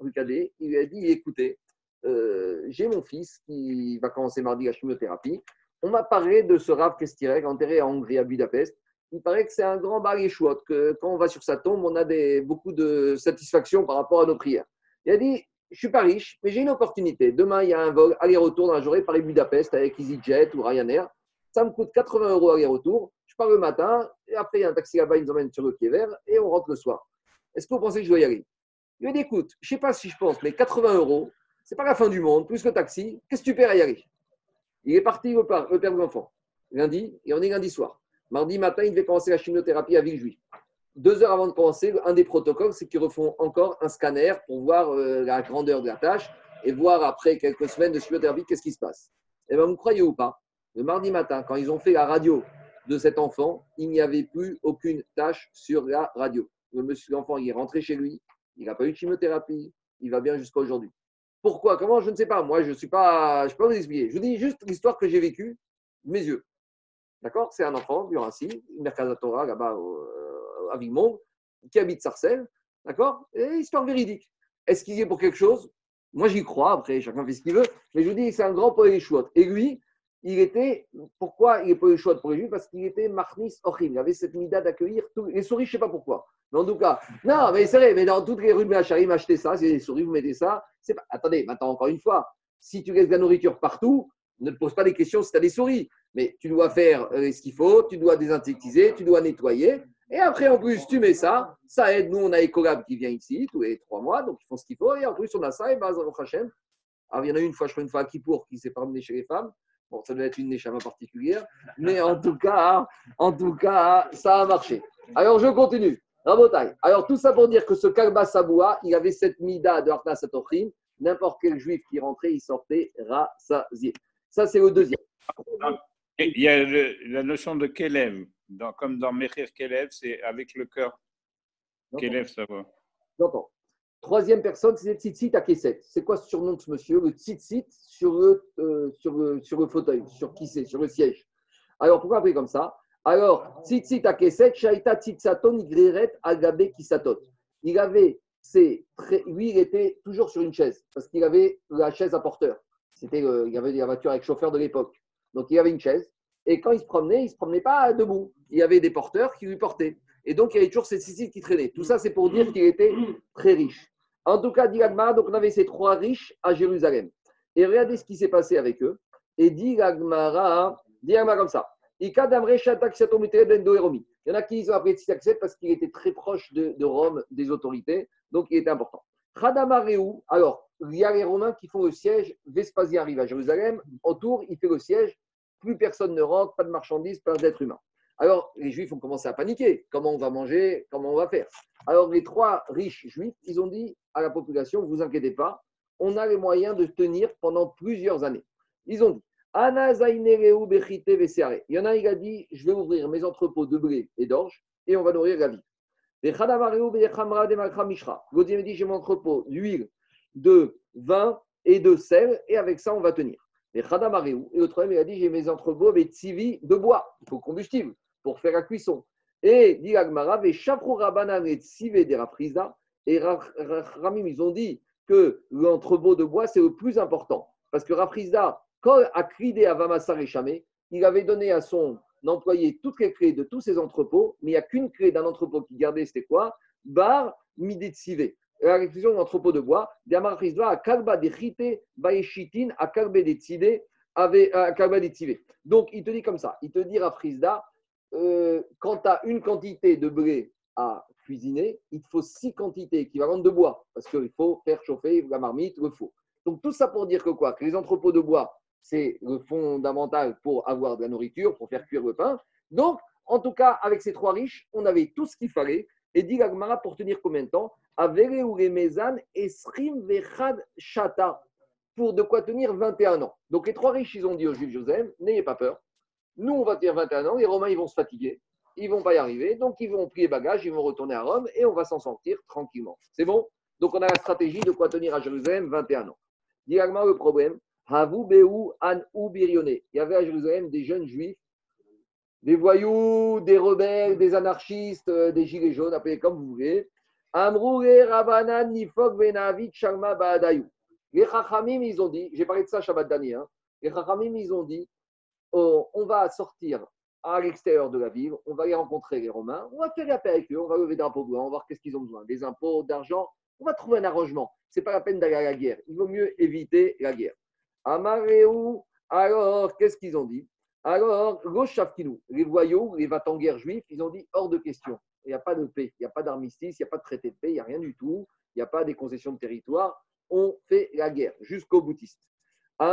il lui a dit écoutez, euh, j'ai mon fils qui va commencer mardi la chimiothérapie. On m'a parlé de ce Rav Kestirek, enterré à Hongrie, à Budapest il paraît que c'est un grand chouette, que quand on va sur sa tombe, on a des, beaucoup de satisfaction par rapport à nos prières. Il a dit Je suis pas riche, mais j'ai une opportunité. Demain, il y a un vol aller-retour dans la journée Paris-Budapest avec EasyJet ou Ryanair. Ça me coûte 80 euros aller-retour. Je pars le matin, et après, il y a un taxi là-bas, il nous emmène sur le quai vert et on rentre le soir. Est-ce que vous pensez que je dois y aller? Il a dit Écoute, je sais pas si je pense, mais 80 euros, ce n'est pas la fin du monde, plus le taxi, qu'est-ce que tu perds à y Il est parti au père, le père de l'enfant, lundi, et on est lundi soir. Mardi matin, il devait commencer la chimiothérapie à Villejuif. Deux heures avant de commencer, un des protocoles, c'est qu'ils refont encore un scanner pour voir euh, la grandeur de la tâche et voir après quelques semaines de chimiothérapie qu'est-ce qui se passe. Eh bien, vous croyez ou pas, le mardi matin, quand ils ont fait la radio de cet enfant, il n'y avait plus aucune tâche sur la radio. Le monsieur, l'enfant, il est rentré chez lui, il n'a pas eu de chimiothérapie, il va bien jusqu'à aujourd'hui. Pourquoi? Comment? Je ne sais pas. Moi, je ne suis pas. Je peux pas vous expliquer. Je vous dis juste l'histoire que j'ai vécue, mes yeux. D'accord? C'est un enfant du Rassi, Torah, là-bas euh, à Vimont, qui habite Sarcelles. D'accord? Et histoire véridique. Est-ce qu'il est pour quelque chose? Moi, j'y crois. Après, chacun fait ce qu'il veut. Mais je vous dis, c'est un grand poète Et lui, il était. Pourquoi il est poète pour les Juifs? Parce qu'il était Marnis Ochim. Il avait cette mida d'accueillir tous les souris. Je ne sais pas pourquoi. Mais en tout cas, non, mais c'est vrai. Mais dans toutes les rues de Macharim, achetez ça. C'est des souris, vous mettez ça. C'est pas... Attendez, maintenant, encore une fois. Si tu laisses de la nourriture partout, ne te pose pas des questions si tu as des souris. Mais tu dois faire euh, ce qu'il faut, tu dois désinsectiser, tu dois nettoyer. Et après, en plus, tu mets ça. Ça aide. Nous, on a Ecolab qui vient ici tous les trois mois, donc ils font ce qu'il faut. Et en plus, on a ça. Et Bazar Hachem. Alors, il y en a une fois, je crois, une fois à Kippour qui s'est pas emmené chez les femmes. Bon, ça doit être une néchama particulière. Mais en tout cas, en tout cas, ça a marché. Alors, je continue. Alors, tout ça pour dire que ce Kalba Saboua, il avait cette mida de Arna Satochim n'importe quel juif qui rentrait, il sortait rassasié. Ça, c'est le deuxième. Il y a la notion de Kelev, comme dans Mechir Kelev, c'est avec le cœur. Kelev, ça va. J'entends. Troisième personne, c'est Tzitzit à Kesset. C'est quoi ce surnom de ce monsieur Le Tzitzit sur le, euh, sur, le, sur le fauteuil, sur qui c'est, sur le siège? Alors, pourquoi appeler comme ça? Alors, Tzitzit à Kesset, Shaita Tzitzaton Igreret Agabe Kisatot. Il avait, c'est lui, il était toujours sur une chaise, parce qu'il avait la chaise à porteur. C'était, il y avait des voitures avec chauffeur de l'époque. Donc, il avait une chaise. Et quand il se promenait, il ne se promenait pas debout. Il y avait des porteurs qui lui portaient. Et donc, il y avait toujours ces Tzitzit qui traînaient. Tout ça, c'est pour dire qu'il était très riche. En tout cas, dit donc on avait ces trois riches à Jérusalem. Et regardez ce qui s'est passé avec eux. Et dit Gagmara, dit comme ça. Il y en a qui ont appelé Tzitzaxet parce qu'il était très proche de, Rome, des autorités, donc il était important. alors, il y a les Romains qui font le siège, Vespasien arrive à Jérusalem, autour, il fait le siège, plus personne ne rentre, pas de marchandises, pas d'êtres humains. Alors, les Juifs ont commencé à paniquer. Comment on va manger Comment on va faire? Alors, les trois riches Juifs, ils ont dit à la population, vous inquiétez pas, on a les moyens de tenir pendant plusieurs années. Ils ont dit, il y en a, il a dit, je vais ouvrir mes entrepôts de blé et d'orge et on va nourrir la vie. Me dit, j'ai mon entrepôt d'huile, de vin et de sel et avec ça, on va tenir. Et le troisième, il a dit, j'ai mes entrepôts avec tsivi de bois, il faut combustible pour faire la cuisson. Et dit Agmara, et Rabanan et Tsivé des et Ramim, ils ont dit que l'entrepôt de bois, c'est le plus important. Parce que Rafrizda, quand a crié à Vamassar et il avait donné à son employé toutes les clés de tous ses entrepôts, mais il n'y a qu'une clé d'un entrepôt qui gardait, c'était quoi? Bar Midetsivé. La de l'entrepôt de bois, Kalba de Baeshitin, Donc, il te dit comme ça il te dit à Frisda, euh, quand tu as une quantité de blé à cuisiner, il faut six quantités équivalentes de bois, parce qu'il faut faire chauffer la marmite, le four. Donc tout ça pour dire que quoi? Que les entrepôts de bois, c'est le fondamental pour avoir de la nourriture, pour faire cuire le pain. Donc, en tout cas, avec ces trois riches, on avait tout ce qu'il fallait. Et dit Gagmara pour tenir combien de temps? Avere ou et Srim Vechad Shata. Pour de quoi tenir 21 ans. Donc les trois riches, ils ont dit aux Juifs Joseph, n'ayez pas peur. Nous, on va tenir 21 ans. Les Romains, ils vont se fatiguer ils vont pas y arriver. Donc, ils vont plier bagages, ils vont retourner à Rome et on va s'en sortir tranquillement. C'est bon? Donc, on a la stratégie de quoi tenir à Jérusalem 21 ans. Directement, le problème, An Il y avait à Jérusalem des jeunes juifs, des voyous, des rebelles, des anarchistes, euh, des gilets jaunes, appelez comme vous voulez. Les Chachamim, ils ont dit, j'ai parlé de ça Shabbat dernier, hein, les Chachamim, ils ont dit, oh, on va sortir à l'extérieur de la ville, on va aller rencontrer les Romains, on va faire la paix avec eux, on va lever des impôts on va voir qu'est-ce qu'ils ont besoin, des impôts, d'argent, on va trouver un arrangement. Ce n'est pas la peine d'aller à la guerre, il vaut mieux éviter la guerre. Amaréou, alors, qu'est-ce qu'ils ont dit? Alors, les voyous, les va juifs, ils ont dit hors de question. Il n'y a pas de paix, il n'y a pas d'armistice, il n'y a pas de traité de paix, il n'y a rien du tout, il n'y a pas des concessions de territoire. On fait la guerre jusqu'au boutiste. Et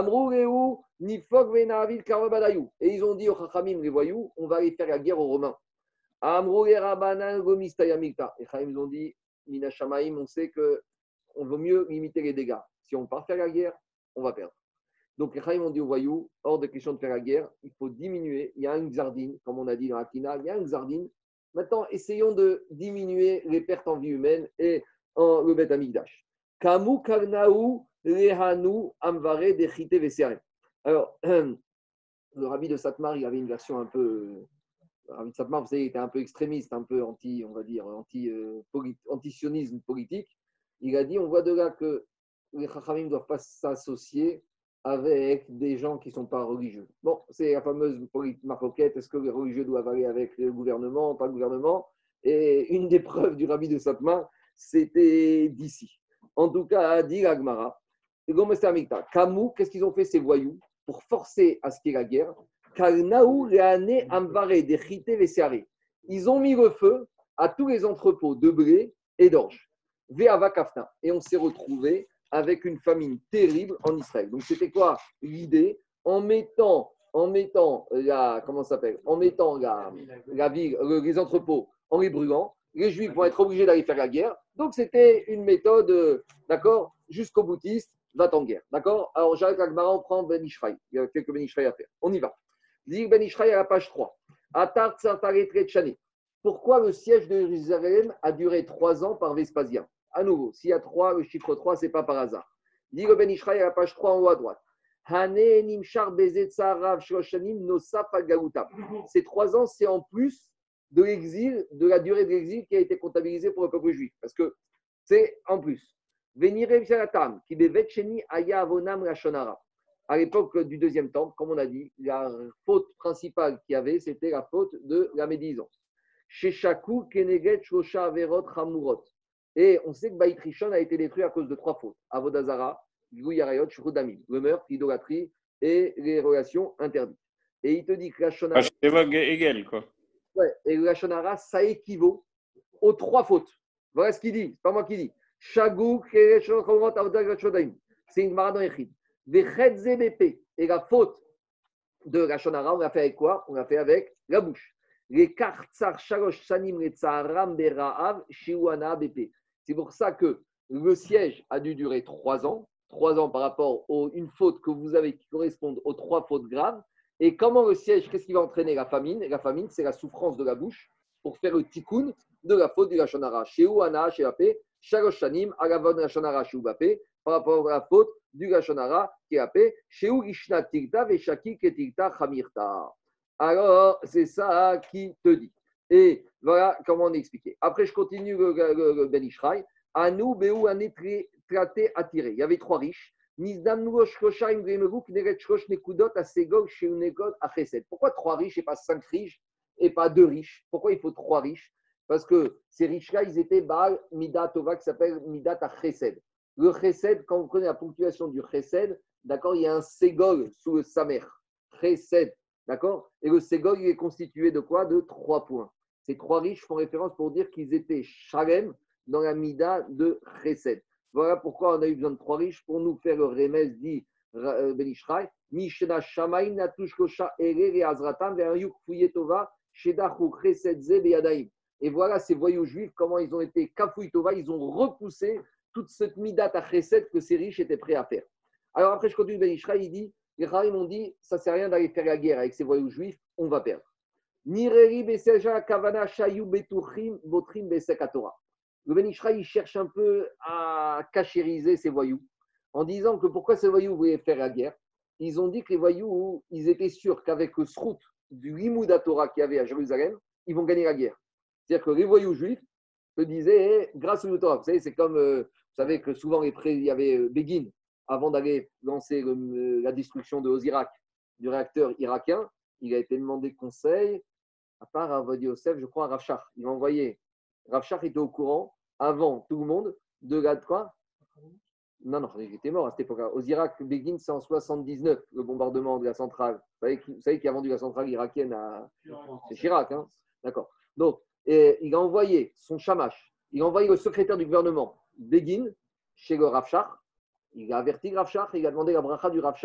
ils ont dit aux Chachamim, les voyous, on va aller faire la guerre aux Romains. Et ils ont dit, on sait qu'on vaut mieux limiter les dégâts. Si on part faire la guerre, on va perdre. Donc les Chachamim ont dit aux voyous, hors de question de faire la guerre, il faut diminuer. Il y a une xardine, comme on a dit dans la Kina, il y a une xardine. Maintenant, essayons de diminuer les pertes en vie humaine et en le Bet Amigdash. Kamu Karnaou Lehanu Amvare Dechite Alors, le rabbi de Satmar, il avait une version un peu. Le rabbi de Satmar, vous savez, était un peu extrémiste, un peu anti, on va dire, euh, anti-sionisme politique. Il a dit on voit de là que les Chachamim ne doivent pas s'associer avec des gens qui ne sont pas religieux. Bon, c'est la fameuse maroquette est-ce que les religieux doivent aller avec le gouvernement, pas le gouvernement? Et une des preuves du rabbi de Satmar, c'était d'ici. En tout cas, dit Agmara, qu'est-ce qu'ils ont fait ces voyous pour forcer à ce qu'il y ait la guerre? Ils ont mis le feu à tous les entrepôts de blé et d'orge. Et on s'est retrouvé avec une famine terrible en Israël. Donc c'était quoi l'idée? En mettant, en mettant la, comment s'appelle? En mettant la, la les entrepôts en les brûlant, les Juifs vont être obligés d'aller faire la guerre. Donc c'était une méthode, d'accord? Jusqu'au boutiste, va en guerre. D'accord? Alors, j'arrête avec on prend Ben Ishraï. Il y a quelques Ben Ishraï à faire. On y va. Dit Ben Ishraï à la page 3. Atar Pourquoi le siège de Jérusalem a duré trois ans par Vespasien? À nouveau, s'il y a trois, le chiffre 3, ce n'est pas par hasard. Dit Ben Ishraï à la page 3 en haut à droite. Ces trois ans, c'est en plus de l'exil, de la durée de l'exil qui a été comptabilisée pour le peuple juif. Parce que c'est en plus. À l'époque du deuxième temple, comme on a dit, la faute principale qu'il y avait, c'était la faute de la médisance. Et on sait que Baït Rishon a été détruit à cause de trois fautes. Avodazara, le meurtre, l'idolâtrie et les relations interdites. Et il te dit que la Shonara. égal, quoi. Ouais, et la Shonara, ça équivaut aux trois fautes. Voilà ce qu'il dit, c'est pas moi qui dis. Shagou, c'est une marade Echid. Et la faute de la Shonara, on l'a fait avec quoi? On l'a fait avec la bouche. Les kartsar shalosh sanim le tsaram beraav shiwana BP. C'est pour ça que le siège a dû durer trois ans trois ans par rapport à une faute que vous avez qui correspond aux trois fautes graves. Et comment le siège, qu'est-ce qui va entraîner la famine? La famine, c'est la souffrance de la bouche pour faire le tikkun de la faute du Lachonara. Chez Ouana, chez Apé, Shagoshanim, Agavon Lachonara, chez Ubapé, par rapport à la faute du Lachonara qui est Apé, chez Tirta, Veshaki Ketirta, Chamirta. Alors, c'est ça qui te dit. Et voilà comment on expliqué. Après, je continue le, Ben Ishraï. Anou, Béou, Anétré, traité attiré. Il y avait trois riches. Pourquoi trois riches et pas cinq riches et pas deux riches? Pourquoi il faut trois riches? Parce que ces riches-là, ils étaient Baal Midat qui s'appelle Midat Chesed. Le Chesed, quand vous prenez la ponctuation du Chesed, d'accord, il y a un Ségol sous le Samer. Chesed, d'accord? Et le Ségol, est constitué de quoi? De trois points. Ces trois riches font référence pour dire qu'ils étaient Shalem dans la Mida de Chesed. Voilà pourquoi on a eu besoin de trois riches pour nous faire le remez dit Benishraï. Mishna Shamaim Natushkosha Ere Azratam. Et voilà ces voyous juifs, comment ils ont été Tova, ils ont repoussé toute cette midat à chesed que ces riches étaient prêts à faire. Alors après, je continue Benishraï, il dit les Rahim ont dit ça ne sert à rien d'aller faire la guerre avec ces voyous juifs, on va perdre. Nireri Beseja Kavana Shayu Betuchim Botrim Besekatora le Ben il cherche un peu à cachériser ces voyous en disant que pourquoi ces voyous voulaient faire la guerre. Ils ont dit que les voyous, ils étaient sûrs qu'avec le srout du Limouda Torah qu'il y avait à Jérusalem, ils vont gagner la guerre. C'est-à-dire que les voyous juifs se disaient, eh, grâce au Torah, vous savez, c'est comme, euh, vous savez que souvent il y avait euh, Begin, avant d'aller lancer euh, la destruction de Osirak, du réacteur irakien, il a été demandé conseil, à part Vodi Yosef, je crois à Rafshah. Il a envoyé Rav était au courant, avant tout le monde, de la quoi Non, non, il était mort à cette époque-là. Aux Irak, Begin, c'est en 79, le bombardement de la centrale. Vous savez qui, a vendu la centrale irakienne à. C'est Chirac, hein D'accord. Donc, il a envoyé son chamash, il a envoyé le secrétaire du gouvernement, Begin, chez le Rav Il a averti Rav il a demandé la bracha du Rav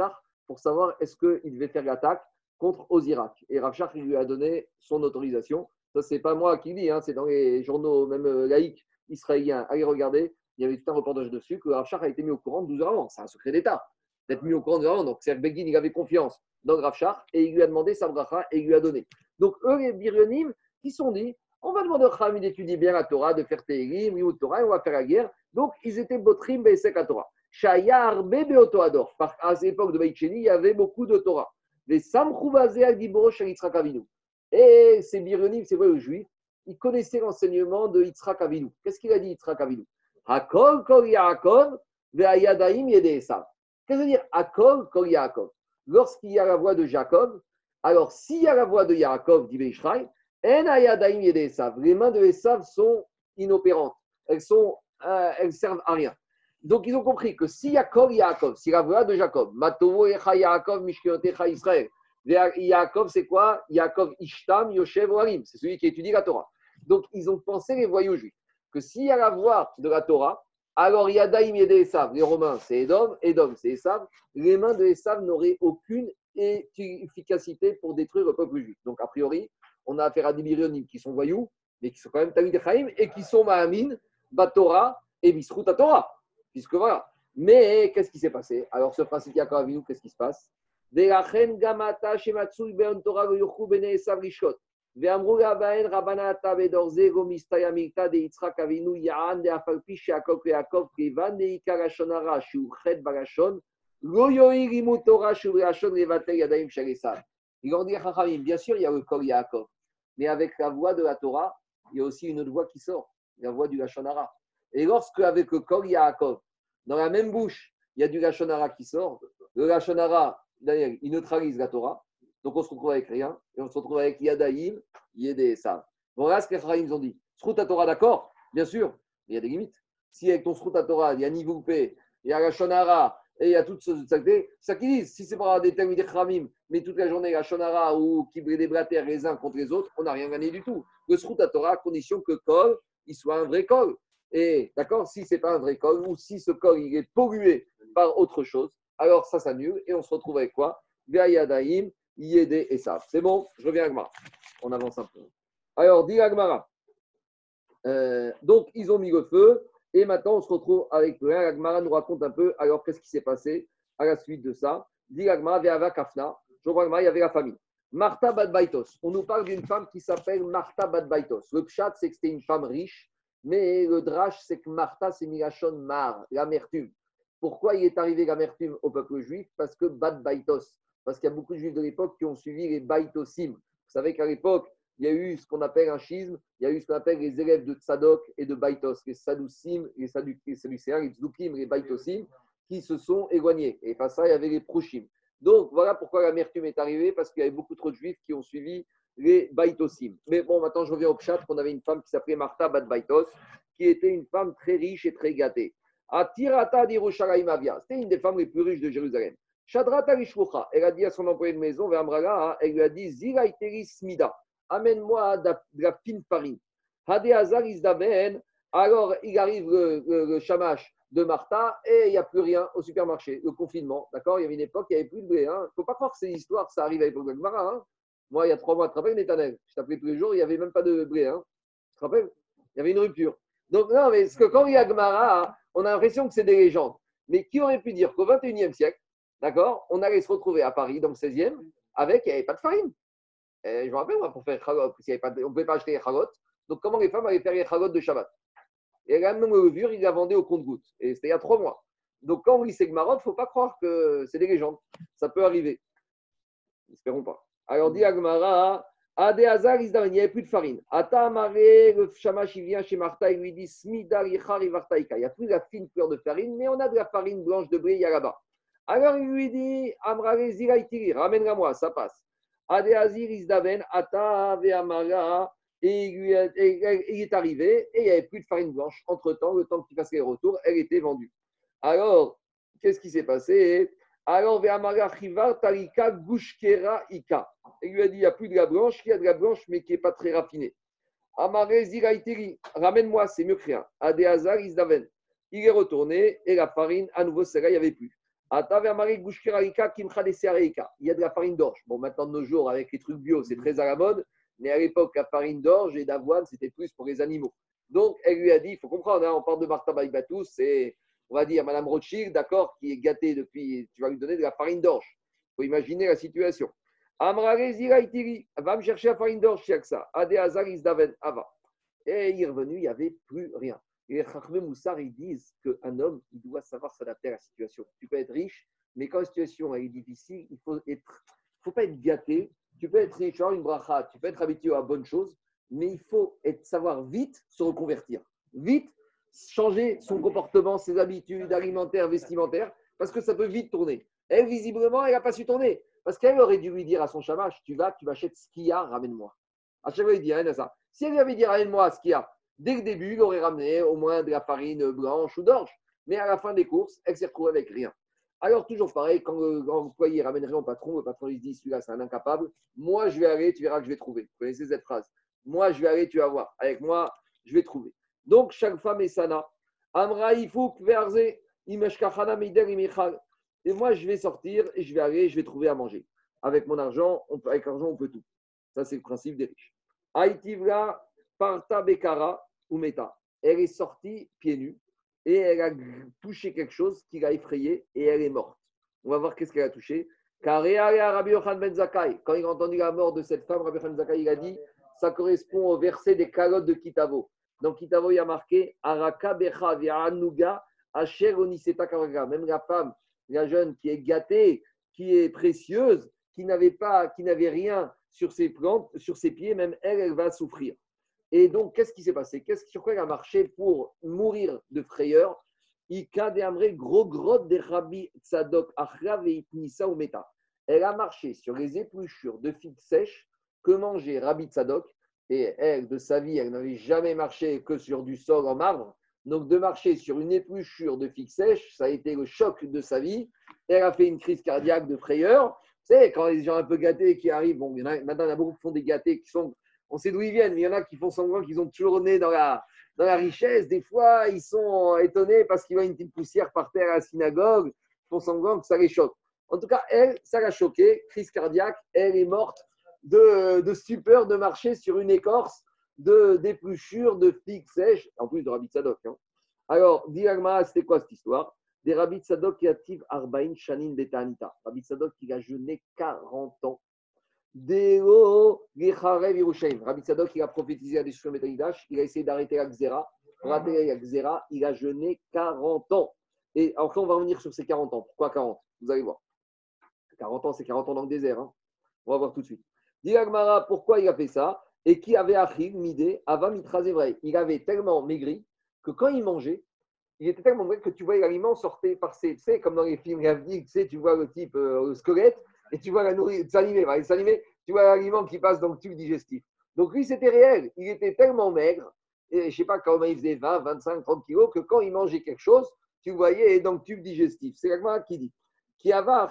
pour savoir est-ce qu'il devait faire l'attaque contre Ozirak. Et il lui a donné son autorisation. Ça, c'est pas moi qui dis, hein, c'est dans les journaux, même euh, laïcs israéliens. Allez regarder, il y avait tout un reportage dessus que Rafshar a été mis au courant 12 heures avant. C'est un secret d'État d'être mis au courant 12 heures avant. Donc, c'est Begin, il avait confiance dans Rafshar et il lui a demandé sa bracha et il lui a donné. Donc, eux, les Birionim, ils sont dit on va demander au Khamid d'étudier bien la Torah, de faire Tehrim, ou Torah, et on va faire la guerre. Donc, ils étaient Botrim, Besek à Torah. Shayar, Bebe Otoador. À cette époque de Baïcheni, il y avait beaucoup de Torah. Les et ces Bironim, c'est vrai aux Juifs, ils connaissaient l'enseignement de Yitzhak Avinu. Qu'est-ce qu'il a dit Yitzhak Avinu? Hakol kol Yaakov ve'ayadaim yedeesav. Qu'est-ce que veut dire Hakol kol Yaakov? Lorsqu'il y a la voix de Jacob, alors s'il y a la voix de Yaakov, dit Beishraï, en ayadaim yedeesav. Les mains de Esav sont inopérantes. Elles sont, euh, elles servent à rien. Donc ils ont compris que si Yaakov, Yaakov, si la voix de Jacob, Matovo echa Yaakov, Mishkiotecha Israël, Yaakov, c'est quoi? Yaakov Ishtam Yoshev Oarim. C'est celui qui étudie la Torah. Donc, ils ont pensé, les voyous juifs, que s'il y a la voix de la Torah, alors Yadaim Yede Esav, les Romains, c'est Edom, Edom, c'est Esav. Les mains de Esav n'auraient aucune efficacité pour détruire le peuple juif. Donc, a priori, on a affaire à des Birionim qui sont voyous, mais qui sont quand même Talmud Chaim et qui sont Mahamin, Batora et Misrut Torah puisque voilà. Mais qu'est-ce qui s'est passé? Alors, ce principe Yaakov Avinu, qu'est-ce qui se passe? Ben, ben, bien sûr, il y a le Kol Yaakov, mais avec la voix de la Torah, il y a aussi une autre voix qui sort, la voix du Lachonara. Et lorsque, avec le Kol Yaakov, dans la même bouche, il y a du Lachonara qui sort, le Lachonara, d'ailleurs, il neutralise la Torah, donc on se retrouve avec rien, et on se retrouve avec Yadaïm, Yedé ça. Voilà ce que Chachamim ont dit. Srout Torah, d'accord, bien sûr, mais il y a des limites. Si avec ton Srout Torah, il y a Nivoupé, il y a Lachonara, et il y a toutes. C'est ça qu'ils disent. Si c'est pas des termes des khamim, mais toute la journée, la shonara ou qui blatères les uns contre les autres, on n'a rien gagné du tout. Le srout à Torah, à condition que col, il soit un vrai col. Et d'accord, si c'est pas un vrai col, ou si ce col il est pollué par autre chose, alors ça s'annule et on se retrouve avec quoi? Yadaim, Yédé et ça. C'est bon, je reviens à Agmara. On avance un peu. Alors, dit Agmara. Euh, donc, ils ont mis le feu. Et maintenant, on se retrouve avec le Agmara nous raconte un peu, alors qu'est-ce qui s'est passé à la suite de ça? Dit Agmara, Ve'ava Kafna. Je vois il y avait la famille. Martha Badbaitos. On nous parle d'une femme qui s'appelle Martha Badbaitos. Le pshat, c'est que c'était une femme riche, mais le drash, c'est que Martha, c'est Milachon Mar, l'amertume. Pourquoi il est arrivé l'amertume au peuple juif? Parce que Badbaitos. Parce qu'il y a beaucoup de juifs de l'époque qui ont suivi les Baitosim. Vous savez qu'à l'époque, il y a eu ce qu'on appelle un schisme, il y a eu ce qu'on appelle les élèves de Tzadok et de Baitos, les Sadousim, les Sadducéens, les Tzdukim, les Baitosim, qui se sont éloignés. Et face à ça, il y avait les Prochim. Donc voilà pourquoi l'amertume est arrivée, parce qu'il y avait beaucoup trop de juifs qui ont suivi les Baitosim. Mais bon, maintenant je reviens au Pshat, qu'on avait une femme qui s'appelait Martha Bat Baitos, qui était une femme très riche et très gâtée. Atirata Avia, c'était une des femmes les plus riches de Jérusalem. Shadrata elle a dit à son employé de maison, elle lui a dit Ziraiteri Smida amène-moi de la fine farine. Alors, il arrive le, chamash de Martha et il n'y a plus rien au supermarché, le confinement. D'accord? Il y avait une époque, il n'y avait plus de blé. Il hein. ne faut pas croire que c'est histoire, ça arrive à l'époque de Gmara. Hein. Moi, il y a trois mois, tu te rappelles, Netanel Je t'appelais tous les jours, il n'y avait même pas de blé. Hein. Tu te rappelles? Il y avait une rupture. Donc, non, mais ce que quand il y a Gmara, on a l'impression que c'est des légendes. Mais qui aurait pu dire qu'au 21e siècle, d'accord, on allait se retrouver à Paris, dans le 16e, avec, il n'y avait pas de farine? Je me rappelle, moi, pour faire on ne pouvait pas acheter les chalot. Donc, comment les femmes allaient faire les chalot de Shabbat? Et la même levure, il la vendait au compte-goutte. Et c'était il y a trois mois. Donc, quand on lit Segmarot, il ne faut pas croire que c'est des légendes. Ça peut arriver. Espérons pas. Alors, dit Agmara, Ade Hazar, il n'y avait plus de farine. Ata Amare, le Shamash, il vient chez Martha, il lui dit Smidar Il n'y a plus la fine fleur de farine, mais on a de la farine blanche de blé, il y a là-bas. Alors, il lui dit Amrare Ziraitiri, ramène-la moi, ça passe. Adéazir Isdaven, Ata Ve'amara, et il est arrivé et il n'y avait plus de farine blanche. Entre-temps, le temps qu'il fasse les retours, elle était vendue. Alors, qu'est-ce qui s'est passé? Alors, Tarika Gushkera Ika. Il lui a dit il n'y a plus de la blanche, il y a de la blanche, mais qui n'est pas très raffinée. Amare Ziraitiri, ramène-moi, c'est mieux que rien. Adéazar Isdaven. Il est retourné et la farine, à nouveau, celle-là, il n'y avait plus. Il y a de la farine d'orge. Bon, maintenant, de nos jours, avec les trucs bio, c'est très à la mode. Mais à l'époque, la farine d'orge et d'avoine, c'était plus pour les animaux. Donc, elle lui a dit, il faut comprendre, hein, on parle de Martha Baïbatou, c'est, on va dire, Madame Rothschild, d'accord, qui est gâtée depuis, tu vas lui donner de la farine d'orge. Il faut imaginer la situation. Va me chercher la farine d'orge chez ça. Daven, Ava. Et il est revenu, il n'y avait plus rien. Et les Moussar, ils disent qu'un homme, il doit savoir s'adapter à la situation. Tu peux être riche, mais quand la situation est difficile, il faut être, faut pas être gâté. Tu peux être riche, avoir une bracha, tu peux être habitué à bonne chose, mais il faut savoir vite se reconvertir. Vite changer son comportement, ses habitudes alimentaires, vestimentaires, parce que ça peut vite tourner. Elle, visiblement, elle n'a pas su tourner. Parce qu'elle aurait dû lui dire à son chamash, tu vas, tu m'achètes ce qu'il y a, ramène-moi. À chaque fois, il dit, rien à ça. Si elle avait dit, ramène-moi ce qu'il y a, Dès le début, il aurait ramené au moins de la farine blanche ou d'orge. Mais à la fin des courses, elle s'est retrouvée avec rien. Alors, toujours pareil, quand l'employé ramène rien au patron, le patron lui dit celui-là, c'est un incapable. Moi, je vais aller, tu verras que je vais trouver. Vous connaissez cette phrase Moi, je vais aller, tu vas voir. Avec moi, je vais trouver. Donc, chaque femme est sana. Amra, il faut Et moi, je vais sortir et je vais aller, je vais trouver à manger. Avec mon argent, on peut, avec l'argent, on peut tout. Ça, c'est le principe des riches. Aïtivla, Parta Bekara, Umeta. Elle est sortie pieds nus et elle a touché quelque chose qui l'a effrayée et elle est morte. On va voir qu'est-ce qu'elle a touché. Car Rabbi Ben Zakai, quand il a entendu la mort de cette femme, Rabbi Yochan Ben il a dit ça correspond au verset des calottes de Kitavo. Kitavo, il y a marqué Araka Becha Anuga Asher. Même la femme, la jeune qui est gâtée, qui est précieuse, qui n'avait pas, qui n'avait rien sur ses plantes, sur ses pieds, même elle, elle va souffrir. Et donc, qu'est-ce qui s'est passé? Qu'est-ce sur quoi elle a marché pour mourir de frayeur? Gros grotte Rabbi Tzadok ou Meta. Elle a marché sur les épluchures de figues sèches que mangeait Rabbi Tzadok. Et elle, de sa vie, elle n'avait jamais marché que sur du sol en marbre. Donc, de marcher sur une épluchure de figues sèches, ça a été le choc de sa vie. Elle a fait une crise cardiaque de frayeur. Vous savez, quand les gens un peu gâtés qui arrivent, bon, il y en a, maintenant, il y en a beaucoup qui font des gâtés qui sont on sait d'où ils viennent, mais il y en a qui font semblant qu'ils ont toujours né dans la, dans la richesse. Des fois, ils sont étonnés parce qu'ils voient une petite poussière par terre à la synagogue. Ils font semblant que ça les choque. En tout cas, elle, ça l'a choquée. Crise cardiaque, elle est morte de, de stupeur de marcher sur une écorce de d'épluchure de figues sèches, en plus de Rabbi Sadok. Hein. Alors, Diagma, c'était quoi cette histoire? Des Rabbi Sadok qui activent Arbaïn Shanin Betanita. Rabbi Sadok qui a jeûné 40 ans Deo Rabbi Sadok, il a prophétisé à des il a essayé d'arrêter la Xéra. La Xéra, il a jeûné 40 ans. Et enfin, on va revenir sur ces 40 ans. Pourquoi 40 Vous allez voir. 40 ans, c'est 40 ans dans le désert. Hein. On va voir tout de suite. Dit pourquoi il a fait ça Et qui avait Achil, Midé, Ava vrai. Il avait tellement maigri que quand il mangeait, il était tellement maigri que tu vois l'aliment sortait par ses. Tu sais, comme dans les films tu sais, tu vois le type, euh, le squelette, et tu vois la nourriture s'animer, tu vois l'aliment qui passe dans le tube digestif. Donc lui, c'était réel. Il était tellement maigre, et je ne sais pas comment il faisait 20, 25, 30 kilos, que quand il mangeait quelque chose, tu voyais dans le tube digestif. C'est la qui dit. Qui va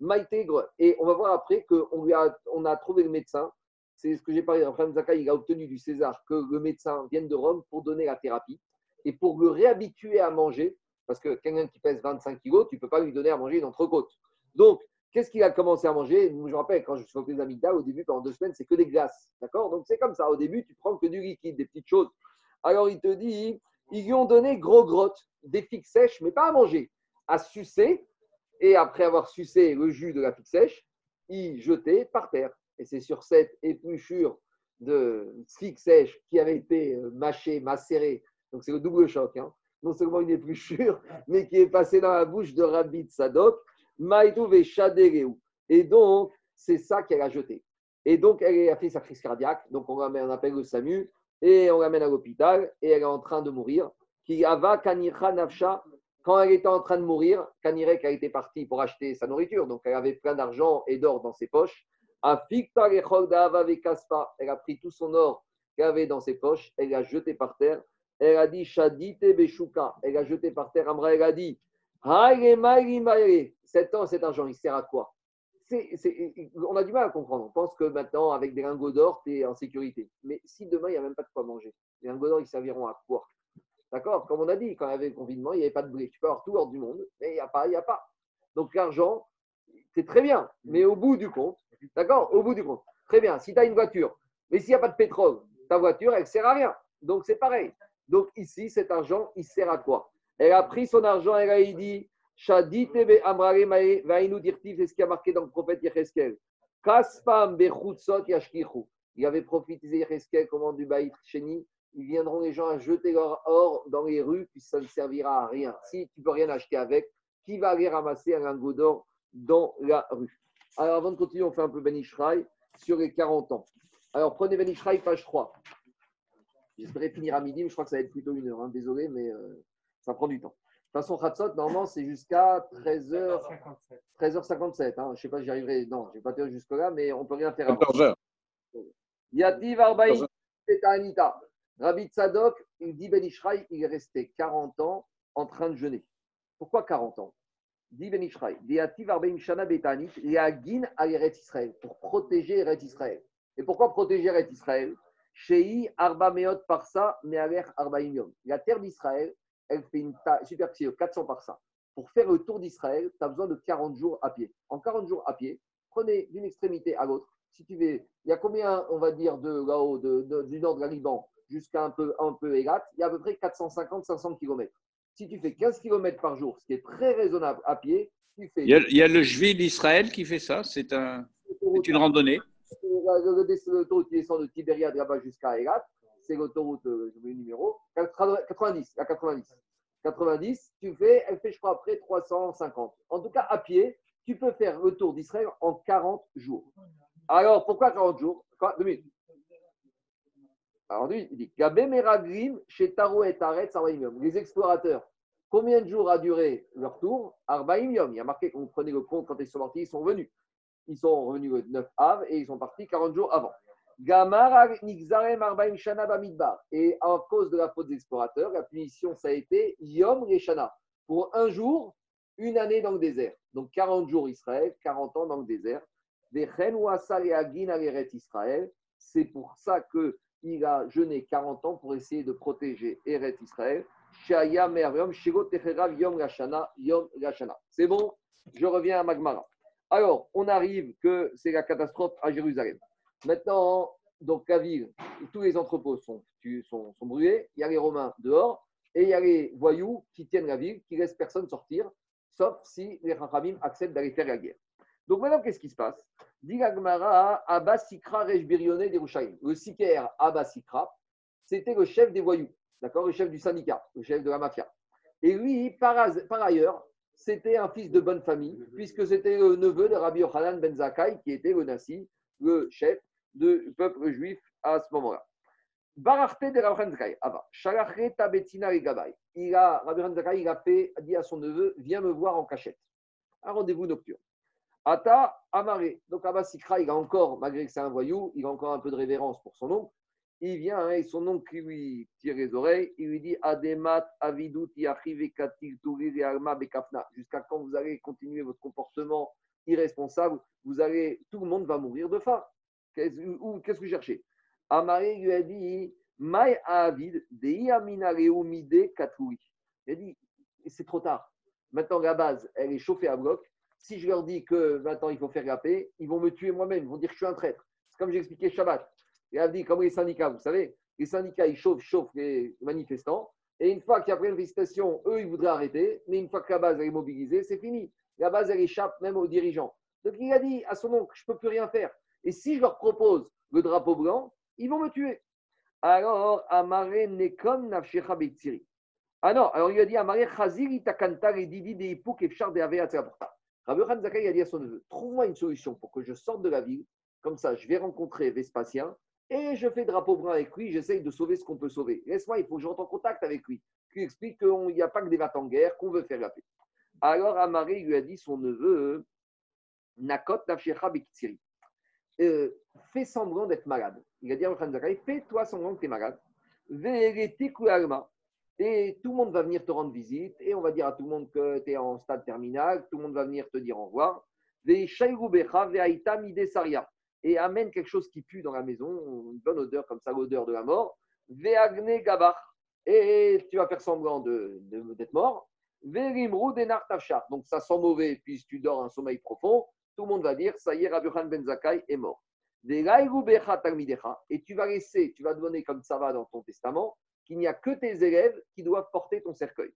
vrai. Et on va voir après qu'on a, on a trouvé le médecin. C'est ce que j'ai parlé. Raphaël Zakai, il a obtenu du César que le médecin vienne de Rome pour donner la thérapie et pour le réhabituer à manger parce que quelqu'un qui pèse 25 kg, tu ne peux pas lui donner à manger une entrecôte. Donc, qu'est-ce qu'il a commencé à manger? Je me rappelle, quand je suis les amygdales, au début, pendant deux semaines, c'est que des glaces. D'accord? Donc, c'est comme ça. Au début, tu prends que du liquide, des petites choses. Alors, il te dit, ils lui ont donné gros grottes, des figues sèches, mais pas à manger, à sucer. Et après avoir sucé le jus de la figue sèche, il jetait par terre. Et c'est sur cette épluchure de figues sèches qui avait été euh, mâchée, macérée. Donc, c'est le double choc. Hein non seulement plus sûr, mais qui est passé dans la bouche de Rabbi Sadok, Et donc, c'est ça qu'elle a jeté. Et donc, elle a fait sa crise cardiaque. Donc, on, ramène, on appelle le SAMU et on l'amène à l'hôpital et elle est en train de mourir. Quand elle était en train de mourir, Kanirek a été partie pour acheter sa nourriture. Donc, elle avait plein d'argent et d'or dans ses poches. Elle a pris tout son or qu'elle avait dans ses poches. Elle l'a jeté par terre elle a dit Shadite Beshuka. Elle a jeté par terre Amra. Elle a dit Cet ans, cet argent, il sert à quoi? On a du mal à comprendre. On pense que maintenant, avec des lingots d'or, tu es en sécurité. Mais si demain, il n'y a même pas de quoi manger, les lingots d'or, ils serviront à quoi? D'accord? Comme on a dit, quand il y avait le confinement, il n'y avait pas de blé. Tu peux avoir tout hors du monde, mais il n'y a pas, il n'y a pas. Donc l'argent, c'est très bien, mais au bout du compte, d'accord? Au bout du compte. Très bien, si tu as une voiture, mais s'il n'y a pas de pétrole, ta voiture, elle ne sert à rien. Donc c'est pareil. Donc ici, cet argent, il sert à quoi? Elle a pris son argent, elle a dit Dirtiv, c'est ce qui a marqué dans le prophète Yecheskel. Kaspam Bechutzot Yashkichu. Il avait profité Yecheskel, comment du Baït Cheni. Ils viendront les gens à jeter leur or dans les rues, puis ça ne servira à rien. Si tu ne peux rien acheter avec, qui va aller ramasser un lingot d'or dans la rue? Alors avant de continuer, on fait un peu Ben sur les 40 ans. Alors prenez Ben page 3. J'espérais finir à midi, mais je crois que ça va être plutôt une heure. Hein. Désolé, mais euh, ça prend du temps. De toute façon, Khatsot, normalement, c'est jusqu'à 13h, 13h57. Hein. Je ne sais pas si j'y arriverai. Non, je ne vais pas tenir jusque-là, mais on ne peut rien faire 14h. Yativ Arbaï, c'est Anita. Rabbi Tzadok, il dit Ben Ishraï, il est resté 40 ans en train de jeûner. Pourquoi 40 ans? Dit Ben Ishraï, Yagin al Israël, pour protéger Eretz Israël. Et pourquoi protéger Eretz Israël? Shei Arba Meot Parsa Mealer Arba La terre d'Israël, elle fait une superficie de 400 Parsa. Pour faire le tour d'Israël, tu as besoin de 40 jours à pied. En 40 jours à pied, prenez d'une extrémité à l'autre. Si tu veux, il y a combien, on va dire, de là-haut, du nord de la Liban? Jusqu'à un peu, un peu Elat, il y a à peu près 450-500 km. Si tu fais 15 km par jour, ce qui est très raisonnable à pied, tu fais. Il y a, il y a le Jvil d'Israël qui fait ça. C'est un, c'est une randonnée. L'autoroute qui descend de Tibériade là-bas jusqu'à Elat, c'est l'autoroute, euh, le numéro, 90, la 90. 90, tu fais, elle fait, je crois, après 350. En tout cas, à pied, tu peux faire le tour d'Israël en 40 jours. Alors, pourquoi 40 jours? Deux minutes. Alors, lui, il dit chez Taro et Taret, Les explorateurs, combien de jours a duré leur tour? Arbaim Yom. Il y a marqué qu'on prenait le compte quand ils sont partis, ils sont venus. Ils sont revenus le 9 av et ils sont partis 40 jours avant. Et à cause de la faute des explorateurs, la punition, ça a été Yom Reshana. Pour un jour, une année dans le désert. Donc 40 jours Israël, 40 ans dans le désert. C'est pour ça qu'il a jeûné 40 ans pour essayer de protéger Eret Israël. C'est bon, je reviens à Magmara. Alors, on arrive que c'est la catastrophe à Jérusalem. Maintenant, donc la ville, tous les entrepôts sont, sont, sont, brûlés, il y a les Romains dehors, et il y a les voyous qui tiennent la ville, qui laissent personne sortir, sauf si les Rachamim acceptent d'aller faire la guerre. Donc maintenant, qu'est-ce qui se passe? Digagmara Abba Sikra Le Siker Abba Sikra, c'était le chef des voyous, d'accord? Le chef du syndicat, le chef de la mafia. Et lui, par, par ailleurs, c'était un fils de bonne famille, puisque c'était le neveu de Rabbi Yochanan ben Zakkai, qui était le Nassi, le chef du peuple juif à ce moment-là. Bararte de Rabbi Zakai, Ava, Shalachre Tabetina et Gabay. Rabbi Zakai, il a fait, dit à son neveu, viens me voir en cachette. Un rendez-vous nocturne. Ata Amare. Donc Abba Sikra, il a encore, malgré que c'est un voyou, il a encore un peu de révérence pour son oncle. Il vient hein, et son oncle lui tire les oreilles. Il lui dit Ademat Avidut Bekafna. Jusqu'à quand vous allez continuer votre comportement irresponsable, vous allez, tout le monde va mourir de faim. Qu'est-ce que vous cherchez? Amaré lui a dit Mai Avid, Katoui. Il a dit C'est trop tard. Maintenant, la base, elle est chauffée à bloc. Si je leur dis que maintenant il faut faire la paix, ils vont me tuer moi-même. Ils vont dire que je suis un traître. C'est comme j'ai expliqué Shabbat. Il a dit comme les syndicats, vous savez, les syndicats, ils chauffent, chauffent les manifestants. Et une fois qu'il y a une manifestation, eux, ils voudraient arrêter. Mais une fois que la base est mobilisée, c'est fini. La base, elle échappe même aux dirigeants. Donc il a dit à son oncle, je ne peux plus rien faire. Et si je leur propose le drapeau blanc, ils vont me tuer. Alors, Amare Nekon Nafshecha Beitziri. Ah non, alors il a dit Amare Chazir Itakanta Didi de Ipuk Efchar de Aveatzaporta. Rabbi Khan Zakai a dit à son neveu Trouve-moi une solution pour que je sorte de la ville. Comme ça, je vais rencontrer Vespasien et je fais drapeau blanc avec lui. J'essaye de sauver ce qu'on peut sauver. Laisse-moi, il faut que je rentre en contact avec lui. Qui explique qu'il n'y a pas que des vats en guerre, qu'on veut faire la paix. Alors Amaré lui a dit son neveu Nakot Nafshecha Beitziri euh, fais semblant d'être malade. Il a dit à Zakai, fais-toi semblant que tu es malade. Et tout le monde va venir te rendre visite et on va dire à tout le monde que tu es en stade terminal, tout le monde va venir te dire au revoir. Et amène quelque chose qui pue dans la maison, une bonne odeur comme ça, l'odeur de la mort. Et tu vas faire semblant d'être de, mort. Donc ça sent mauvais puisque tu dors un sommeil profond tout le monde va dire, ça y est, Rabbi Ben Zakai est mort. Et tu vas laisser, tu vas donner comme ça va dans ton testament, qu'il n'y a que tes élèves qui doivent porter ton cercueil.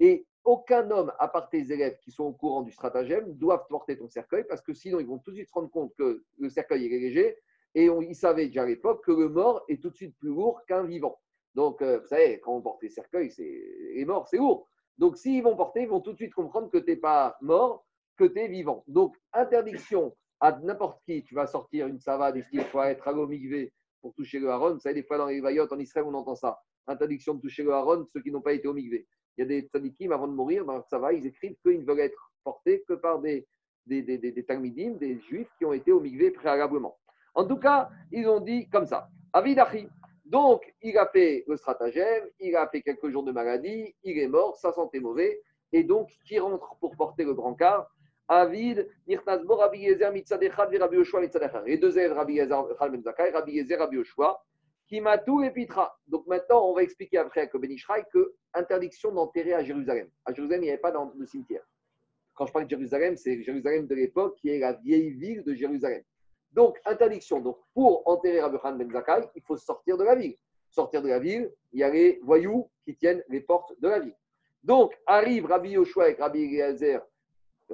Et aucun homme, à part tes élèves qui sont au courant du stratagème, doivent porter ton cercueil parce que sinon ils vont tout de suite se rendre compte que le cercueil est léger et ils savaient déjà à l'époque que le mort est tout de suite plus lourd qu'un vivant. Donc, euh, vous savez, quand on porte les cercueils, c'est les morts, c'est lourd. Donc, s'ils vont porter, ils vont tout de suite comprendre que tu n'es pas mort, que tu es vivant. Donc, interdiction à n'importe qui. Tu vas sortir une savate et qu'il faut être à l'omigvé pour toucher le haron. Vous savez, des fois, dans les vaillottes en Israël, on entend ça. Interdiction de toucher le haron, ceux qui n'ont pas été omigvé. Il y a des tzadikim, avant de mourir, dans leur va, ils écrivent qu'ils ne veulent être portés que par des, des, des, des, des juifs qui ont été omigvés préalablement. En tout cas, ils ont dit comme ça. Avidachi, donc, il a fait le stratagème, il a fait quelques jours de maladie, il est mort, sa santé mauvaise, et donc, qui rentre pour porter le grand car Avid, Nirtazbo, Rabbi Yezer, Mitzadechad, Rabbi Yoshua, Mitzadechad. Les deux élèves, Rabbi Yezer, Ben Zakai, Rabbi Yezer, Rabbi Yoshua, qui m'a tout épitra. Donc maintenant, on va expliquer après avec Ben Ishraï que interdiction d'enterrer à Jérusalem. À Jérusalem, il n'y avait pas le cimetière. Quand je parle de Jérusalem, c'est Jérusalem de l'époque qui est la vieille ville de Jérusalem. Donc, interdiction. Donc, pour enterrer Rabbi Khan Ben Zakai, il faut sortir de la ville. Sortir de la ville, il y a les voyous qui tiennent les portes de la ville. Donc, arrive Rabbi Yoshua avec Rabbi Eliezer,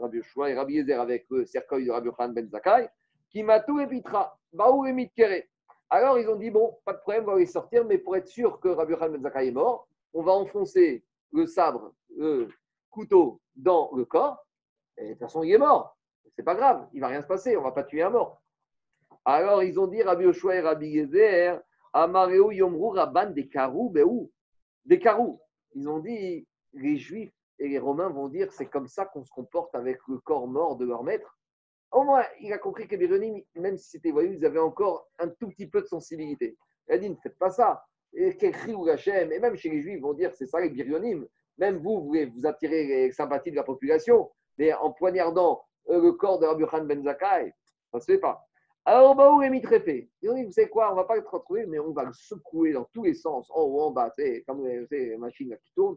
Rabbi Yoshua et Rabbi Eliezer avec le cercueil de Rabbi Khan Ben Zakai, qui m'a tout épitra, Baou et Alors, ils ont dit, bon, pas de problème, on va les sortir, mais pour être sûr que Rabbi Khan Ben Zakai est mort, on va enfoncer le sabre, le couteau dans le corps, et de toute façon, il est mort. C'est pas grave, il va rien se passer, on va pas tuer un mort. Alors, ils ont dit, Rabbi Yoshua et Rabbi Yezer, Amareo Yomru Rabban des Karou, où Des Karou. Ils ont dit, les Juifs et les Romains vont dire, c'est comme ça qu'on se comporte avec le corps mort de leur maître. Au moins, il a compris que les même si c'était voyou, ils avaient encore un tout petit peu de sensibilité. Il a dit, ne faites pas ça. Et et même chez les Juifs, vont dire, c'est ça les Biryonim. Même vous, vous voulez vous attirer les sympathies de la population, mais en poignardant euh, le corps de Rabbi Khan Ben Zakai, ça ne se fait pas. Alors, où est mitrépé Ils ont dit, vous savez quoi, on ne va pas le retrouver, mais on va le secouer dans tous les sens, en haut, en bas, comme les machines qui tournent.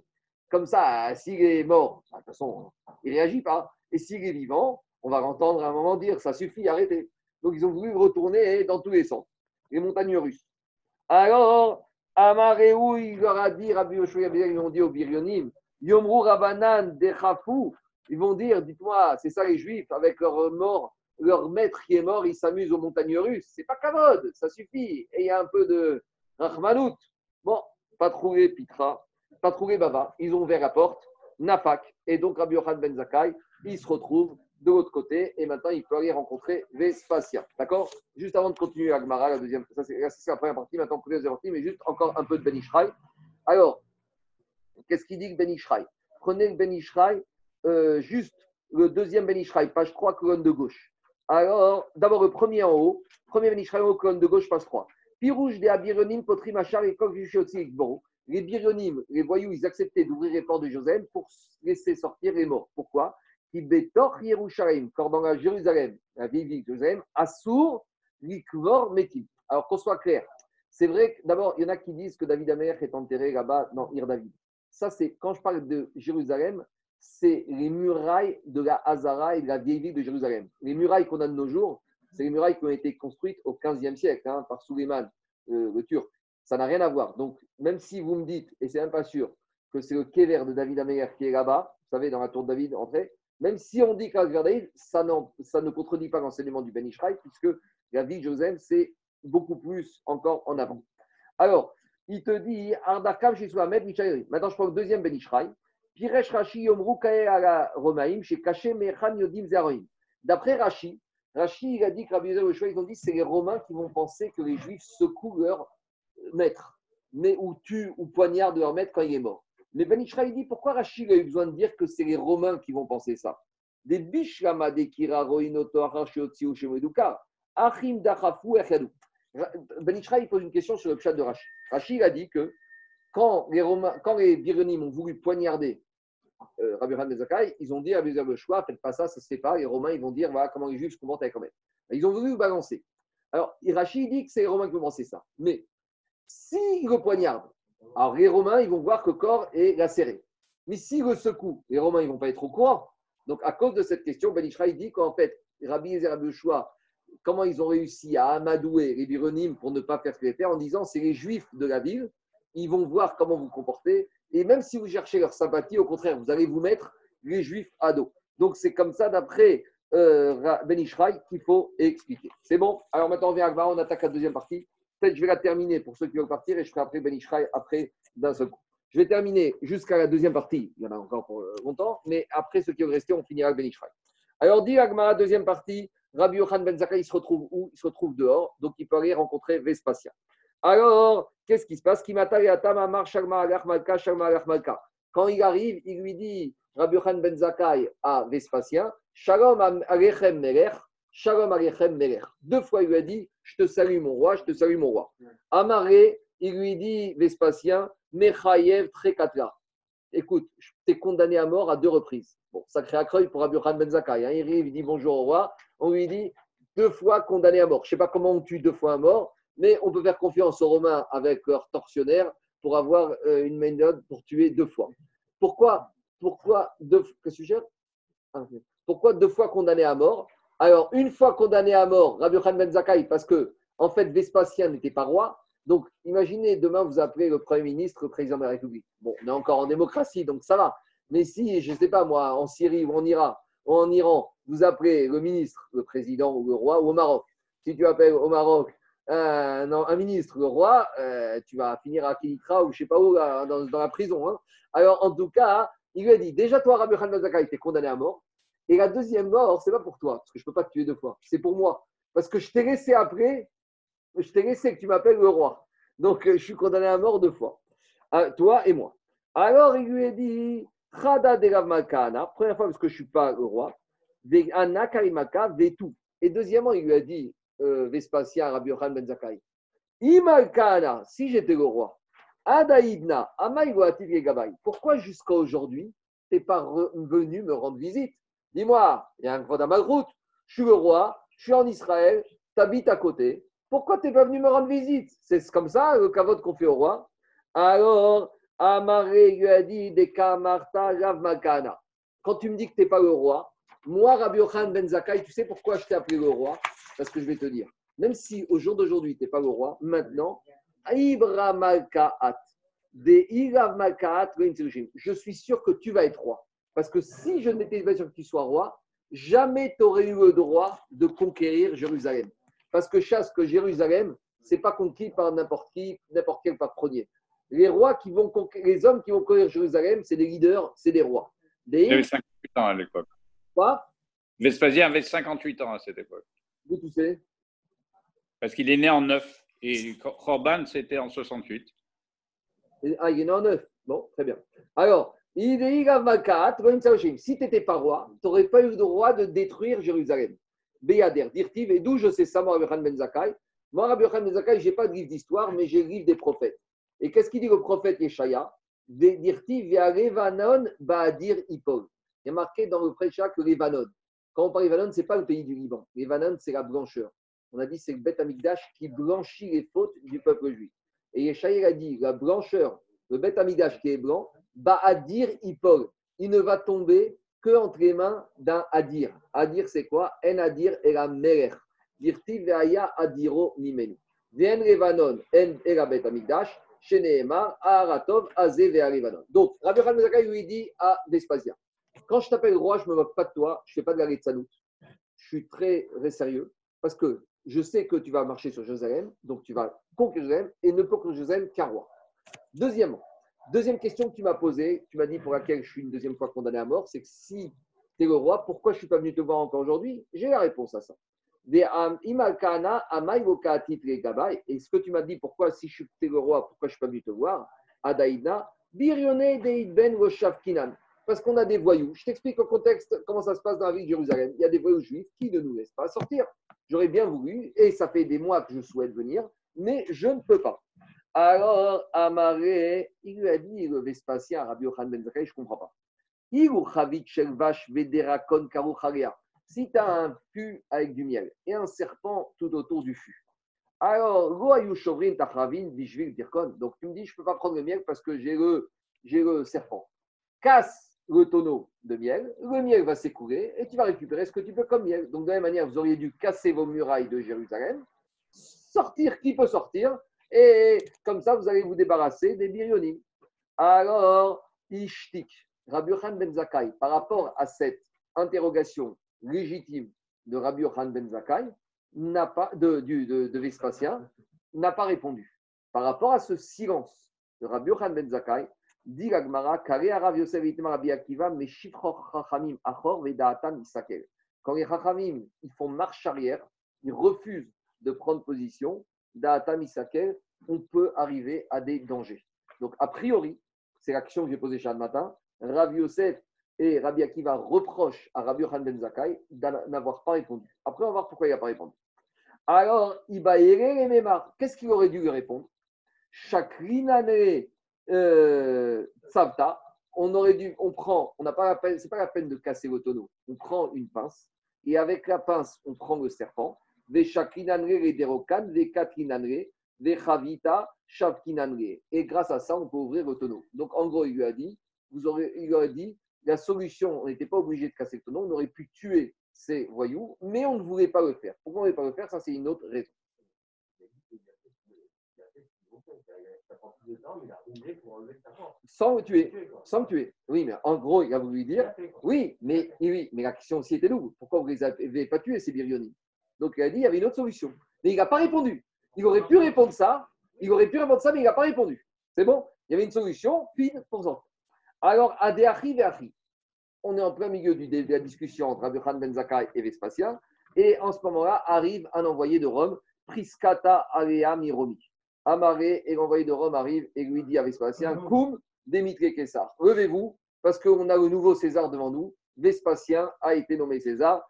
Comme ça, s'il est mort, de toute façon, il ne réagit pas. Et s'il est vivant, on va l'entendre à un moment dire, ça suffit, arrêtez. Donc, ils ont voulu retourner dans tous les sens. Les montagnes russes. Alors, Amareou, il leur a dit, Rabbi Yoshua, ils ont dit au Biryonim, Yomru Rabanan Dechafou, ils vont dire, dites-moi, c'est ça les Juifs, avec leur mort leur maître qui est mort, il s'amuse aux montagnes russes. C'est pas kavod, ça suffit. Et il y a un peu de rahmanout. Bon, pas trouvé Pitra, pas trouvé Baba. Ils ont ouvert la porte, Nafak. Et donc Rabbi Yochad Ben Zakai, il se retrouve de l'autre côté. Et maintenant, il peut aller rencontrer Vespasia. D'accord? Juste avant de continuer Agmara, la deuxième, ça c'est la première partie. Maintenant, la deuxième partie, mais juste encore un peu de Ben Ishraï. Alors, qu'est-ce qu'il dit que Ben Ishraï? Prenez le Ben Ishraï, euh, juste le deuxième Ben Ishraï, page 3, colonne de gauche. Alors, d'abord le premier en haut, premier Benishraï au colonne de gauche, passe 3. Pirouge des Abironim, Potri Machar et Bon, les Bironim, les voyous, ils acceptaient d'ouvrir les portes de Joseph pour laisser sortir les morts. Pourquoi? Betor Yerushalayim, dans la Jérusalem, la ville de Jérusalem, Assour, Likvor, Metim. Alors qu'on soit clair, c'est vrai que d'abord, il y en a qui disent que David Amer est enterré là-bas dans Ir David. Ça, c'est quand je parle de Jérusalem, c'est les murailles de la Hazara et de la vieille ville de Jérusalem. Les murailles qu'on a de nos jours, c'est les murailles qui ont été construites au XVe siècle hein, par Suleiman, euh, le Turc. Ça n'a rien à voir. Donc, même si vous me dites, et c'est même pas sûr, que c'est le Kever de David Ameyer qui est là-bas, vous savez, dans la tour de David, entrée, même si on dit qu'à David, ça, ça ne contredit pas l'enseignement du Ben puisque la ville de Joseph, c'est beaucoup plus encore en avant. Alors, il te dit, Ardakam Maintenant, je prends le deuxième Ben. Piresh Rashi Yomru ala Romaim, chez Kaché Mechan Yodim Zeroim. D'après Rashi, Rashi il a dit que Rabbi Yoshua, ils ont dit c'est les Romains qui vont penser que les Juifs secouent leur maître, mais ou tuent ou poignardent leur maître quand il est mort. Mais Ben il dit pourquoi Rashi a eu besoin de dire que c'est les Romains qui vont penser ça? Des ou. Ben il pose une question sur le chat de. Rashi il a dit que quand les, Romains, quand les Biryonim ont voulu poignarder euh, Rabbi Han Zakai, ils ont dit à le choix, faites pas ça, ça se fait pas. Les Romains, ils vont dire voilà comment les Juifs se comportent avec. Ils ont voulu balancer. Alors, Irachi dit que c'est les Romains qui vont penser ça. Mais s'ils le poignardent, alors les Romains, ils vont voir que le corps est lacéré. Mais s'ils le secouent, les Romains, ils vont pas être au courant. Donc, à cause de cette question, Ben Ishraï dit qu'en fait, Rabbi et Rabbi comment ils ont réussi à amadouer les Biryonim pour ne pas faire ce qu'ils faire en disant c'est les Juifs de la ville, ils vont voir comment vous comportez et même si vous cherchez leur sympathie, au contraire, vous allez vous mettre les juifs à dos. Donc c'est comme ça, d'après euh, Ben qu'il faut expliquer. C'est bon? Alors maintenant, on vient à on attaque la deuxième partie. Peut-être je vais la terminer pour ceux qui veulent partir et je ferai après Ben Ishraï après d'un seul coup. Je vais terminer jusqu'à la deuxième partie. Il y en a encore pour euh, longtemps, mais après ce qui veulent rester, on finira avec Ben Ishraï. Alors, dit Agma, deuxième partie, Rabbi Yohan Ben Zakkai, il se retrouve où? Il se retrouve dehors, donc il peut aller rencontrer Vespasia. Alors, qu'est-ce qui se passe? Quand il arrive, il lui dit, Rabbi Khan ben Zakai à Vespasien, Shalom Alechem Melech, Shalom Alechem Melech. Deux fois, il lui a dit, je te salue mon roi, je te salue mon roi. Amaré, il lui dit, Vespasien, Mechayev Trekatla. Écoute, tu es condamné à mort à deux reprises. Bon, ça crée un creuil pour Rabbi Khan ben Zakai. Hein. Il arrive, il dit bonjour au roi. On lui dit, deux fois condamné à mort. Je ne sais pas comment on tue deux fois à mort, mais on peut faire confiance aux Romains avec leurs tortionnaires pour avoir euh, une méthode pour tuer deux fois. Pourquoi Pourquoi deux que Ah, pourquoi deux fois condamné à mort? Alors, une fois condamné à mort, Rabbi Khan Ben Zakkai, parce que, en fait, Vespasien n'était pas roi. Donc, imaginez, demain, vous appelez le Premier ministre, le président de la République. Bon, on est encore en démocratie, donc ça va. Mais si, je ne sais pas moi, en Syrie ou en Iran, ou en Iran, vous appelez le ministre, le président ou le roi, ou au Maroc. Si tu appelles au Maroc un, ministre, le roi, euh, tu vas finir à Kinitra ou je ne sais pas où, dans, la prison. Hein. Alors, en tout cas, il lui a dit déjà, toi, Rabbi Khan Bazaka, était condamné à mort. Et la deuxième mort, c'est pas pour toi, parce que je ne peux pas te tuer deux fois. C'est pour moi. Parce que je t'ai laissé après, je t'ai laissé que tu m'appelles le roi. Donc, je suis condamné à mort deux fois. Euh, toi et moi. Alors, il lui a dit Khada de première fois parce que je ne suis pas le roi. Anna Karimaka, Vetu. Et deuxièmement, il lui a dit euh, Vespasien, Rabbi Yohan Ben Imalkana, si j'étais le roi, Adaïdna, Gabay, pourquoi jusqu'à aujourd'hui, tu n'es pas venu me rendre visite? Dis-moi, il y a un grand route, je suis le roi, je suis en Israël, tu habites à côté, pourquoi tu n'es pas venu me rendre visite? C'est comme ça le cavote qu'on fait au roi. Alors, Amaré lui a dit des Kamarta Makana. Quand tu me dis que tu n'es pas le roi, moi, Rabbi Yohan Ben Zakai, tu sais pourquoi je t'ai appelé le roi? Parce que je vais te dire, même si au jour d'aujourd'hui, tu n'es pas le roi, maintenant, Ibra je suis sûr que tu vas être roi. Parce que si je n'étais pas sûr que tu sois roi, jamais tu aurais eu le droit de conquérir Jérusalem. Parce que chasse que Jérusalem, c'est pas conquis par n'importe qui, n'importe quel patronnier. Les rois qui vont les hommes qui vont conquérir Jérusalem, c'est des leaders, c'est des rois. Des... Il avait 58 ans à l'époque. Quoi? Vespasien avait 58 ans à cette époque. D'où tu sais? Parce qu'il est né en 9 et Corban, c'était en 68. Ah, il est né en 9. Bon, très bien. Alors, si tu n'étais pas roi, tu n'aurais pas eu le droit de détruire Jérusalem. Beyader, Dirtiv, et d'où je sais ça, moi, Rabbi Ben Zakai. Moi, Rabbi Ben Zakai, je n'ai pas de livre d'histoire, mais j'ai le livre des prophètes. Et qu'est-ce qu'il dit le prophète Yeshaya? Dirtiv, via Revanon, Baadir, Ipol. Il y a marqué dans le prêcha que Levanon. Quand on parle Levanon, ce n'est pas le pays du Liban. Levanon, c'est la blancheur. On a dit c'est le Beth Amigdash qui blanchit les fautes du peuple juif. Et Yeshaya a dit la blancheur, le Beth Amigdash qui est blanc, Baadir, Ipol. Il ne va tomber que entre les mains d'un Adir. Adir, c'est quoi? En Adir et la Merer. Dirti veaya Adiro nimenu. Vien Revanon, en Erabet Amigdash, Sheneema, Aharatov, Aze Ve'arevanon. Donc, Rabbi Khan lui dit à Vespasien Quand je t'appelle roi, je ne me moque pas de toi, je ne fais pas de la Retsanout. Je suis très, très sérieux parce que je sais que tu vas marcher sur Jérusalem, donc tu vas conquérir Jérusalem et ne conquérir Jérusalem qu'un roi. Deuxièmement, Deuxième question que tu m'as posée, tu m'as dit pour laquelle je suis une deuxième fois condamné à mort, c'est que si tu es le roi, pourquoi je ne suis pas venu te voir encore aujourd'hui? J'ai la réponse à ça. Et ce que tu m'as dit, pourquoi si je suis le roi, pourquoi je ne suis pas venu te voir? Adaïna, ben parce qu'on a des voyous. Je t'explique au contexte comment ça se passe dans la ville de Jérusalem. Il y a des voyous juifs qui ne nous laissent pas sortir. J'aurais bien voulu, et ça fait des mois que je souhaite venir, mais je ne peux pas. Alors, Amaré, il lui a dit, le Vespasien, Rabbi Yochanan Ben Zakkai, je ne comprends pas. Si tu as un fût avec du miel et un serpent tout autour du fût, alors, donc tu me dis, je ne peux pas prendre le miel parce que j'ai le, j'ai le serpent. Casse le tonneau de miel, le miel va s'écouler et tu vas récupérer ce que tu peux comme miel. Donc, de la même manière, vous auriez dû casser vos murailles de Jérusalem, sortir qui peut sortir, et comme ça, vous allez vous débarrasser des birionim. Alors, Ishtik, Rabbi Yohan Ben Zakai, par rapport à cette interrogation légitime de Rabbi Yohan Ben Zakai, n'a pas, de, de, de Vespasien, n'a pas répondu. Par rapport à ce silence de Rabbi Yohan Ben Zakai, dit l'Agmara, Kare Rav Yosef Rabbi Akiva, mais Chachamim. Quand les Chachamim ils font marche arrière, ils refusent de prendre position, on peut arriver à des dangers. Donc, a priori, c'est l'action que j'ai posée chaque matin. Rabbi Yosef et Rabbi Akiva reprochent à Rabbi Yohan Ben Zakai n'avoir pas répondu. Après, on va voir pourquoi il n'a pas répondu. Alors, qu'est-ce qu'il aurait dû lui répondre? Chakrinane euh, Savta, on aurait dû, on prend, on n'a pas la peine, c'est pas la peine de casser le tonneau. On prend une pince et avec la pince, on prend le serpent et grâce à ça, on peut ouvrir le tonneau. Donc, en gros, il lui a dit, vous aurez, il dit, la solution, on n'était pas obligé de casser le tonneau, on aurait pu tuer ces voyous, mais on ne voulait pas le faire. Pourquoi on ne voulait pas le faire? Ça, c'est une autre raison. Sans le tuer. Sans le tuer. Oui, mais en gros, il a voulu dire. Oui, mais, oui, mais la question aussi était double. Pourquoi vous ne les avez pas tués, ces Biryoni Donc il a dit il y avait une autre solution. Mais il n'a pas répondu. Il aurait pu répondre ça. Il aurait pu répondre ça, mais il n'a pas répondu. C'est bon? Il y avait une solution, fine pour ça. Alors, Adéachi Veachi. On est en plein milieu de la discussion entre Rabbi Ben Zakai et Vespasien. Et en ce moment-là, arrive un envoyé de Rome, Priscata Alea Miromi. Amaré et l'envoyé de Rome arrive et lui dit à Vespasien Koum, Démitré Kessar, levez-vous, parce qu'on a le nouveau César devant nous. Vespasien a été nommé César.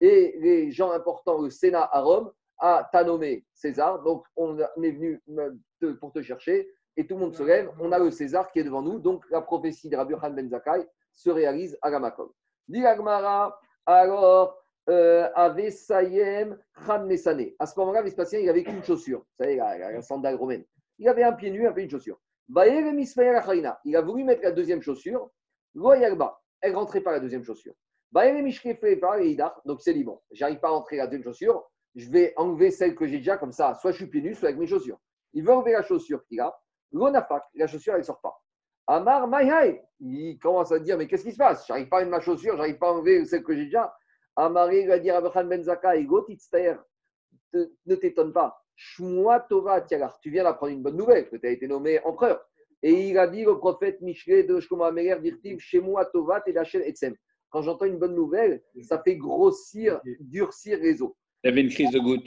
Et les gens importants, le Sénat à Rome, a t'a nommé César. Donc, on est venu pour te chercher et tout le monde se lève. On a le César qui est devant nous. Donc, la prophétie de Rabbi Khan Ben Zakai se réalise à Gamakom. Dit alors, euh, avait Sayem Khan Messané. À ce moment-là, il avait qu'une chaussure. Vous savez, la, la sandale romaine. Il avait un pied nu, un pied une chaussure. Il a voulu mettre la deuxième chaussure. Elle ne rentrait pas la deuxième chaussure. Donc c'est bon, j'arrive pas à rentrer la deuxième chaussure, je vais enlever celle que j'ai déjà comme ça, soit je suis pieds nus, soit avec mes chaussures. Il veut enlever la chaussure qu'il a. L'onafak, la chaussure, elle ne sort pas. Amar Maïhaï, il commence à dire, mais qu'est-ce qui se passe? J'arrive pas à mettre ma chaussure, j'arrive pas à enlever celle que j'ai déjà. Amari va dire à Ben Zaka, ne t'étonne pas. Shmua Tova tu viens d'apprendre une bonne nouvelle, que tu as été nommé empereur. Et il a dit au prophète Michelet de Shkoma Meler, dirtiv, Shemua Tova, Tedachel Etsem. Quand j'entends une bonne nouvelle, ça fait grossir, durcir les os. Il avait une crise de goutte.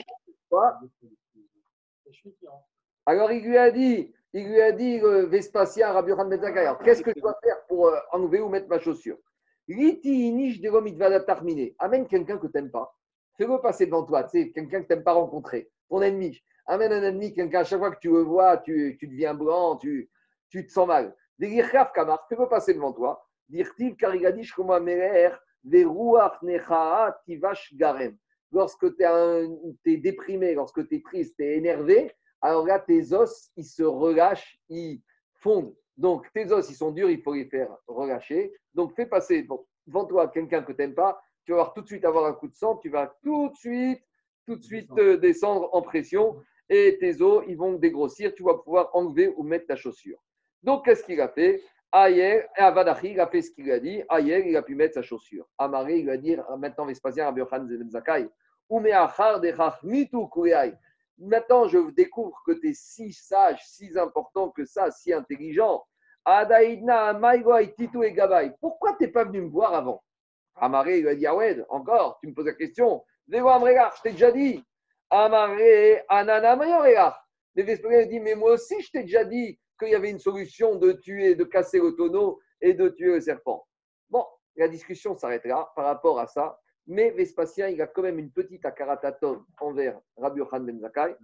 Alors il lui a dit, il lui a dit, euh, Vespasien, Rabbi Yohan qu'est-ce que je dois faire pour euh, enlever ou mettre ma chaussure? Liti niche de terminer. Amène quelqu'un que tu n'aimes pas. Fais-le passer devant toi, tu sais, quelqu'un que tu n'aimes pas rencontrer. Ton ennemi. Amène un ennemi, quelqu'un, à chaque fois que tu le vois, tu, tu deviens blanc, tu, tu te sens mal. Kamar, fais-le passer devant toi. Dirtiv karigadish comme merer, tivash garem. Lorsque tu es, déprimé, lorsque tu es triste, tu es énervé, alors là, tes os, ils se relâchent, ils fondent. Donc, tes os, ils sont durs, il faut les faire relâcher. Donc, fais passer devant toi quelqu'un que tu n'aimes pas, tu vas tout de suite avoir un coup de sang, tu vas tout de suite, tout de suite euh, descendre en pression et tes os, ils vont dégrossir, tu vas pouvoir enlever ou mettre ta chaussure. Donc, qu'est-ce qu'il a fait? Ayer, Avadachi, il a fait ce qu'il a dit. Ayer, il a pu mettre sa chaussure. Amaré, il va dire maintenant, Vespasien, Rabbi Yochan Zakai, Maintenant, je découvre que tu es si sage, si important que ça, si intelligent. Pourquoi tu n'es pas venu me voir avant? Amaré, il a dit, ah ouais, encore, tu me poses la question. je t'ai déjà dit. Amaré, Anana, Mais Vespasien dit, mais moi aussi, je t'ai déjà dit qu'il y avait une solution de tuer, de casser le tonneau et de tuer le serpent. Bon, la discussion s'arrête là par rapport à ça. Mais Vespasien, il a quand même une petite akaratatov envers Rabbi Yochan ben Zakai.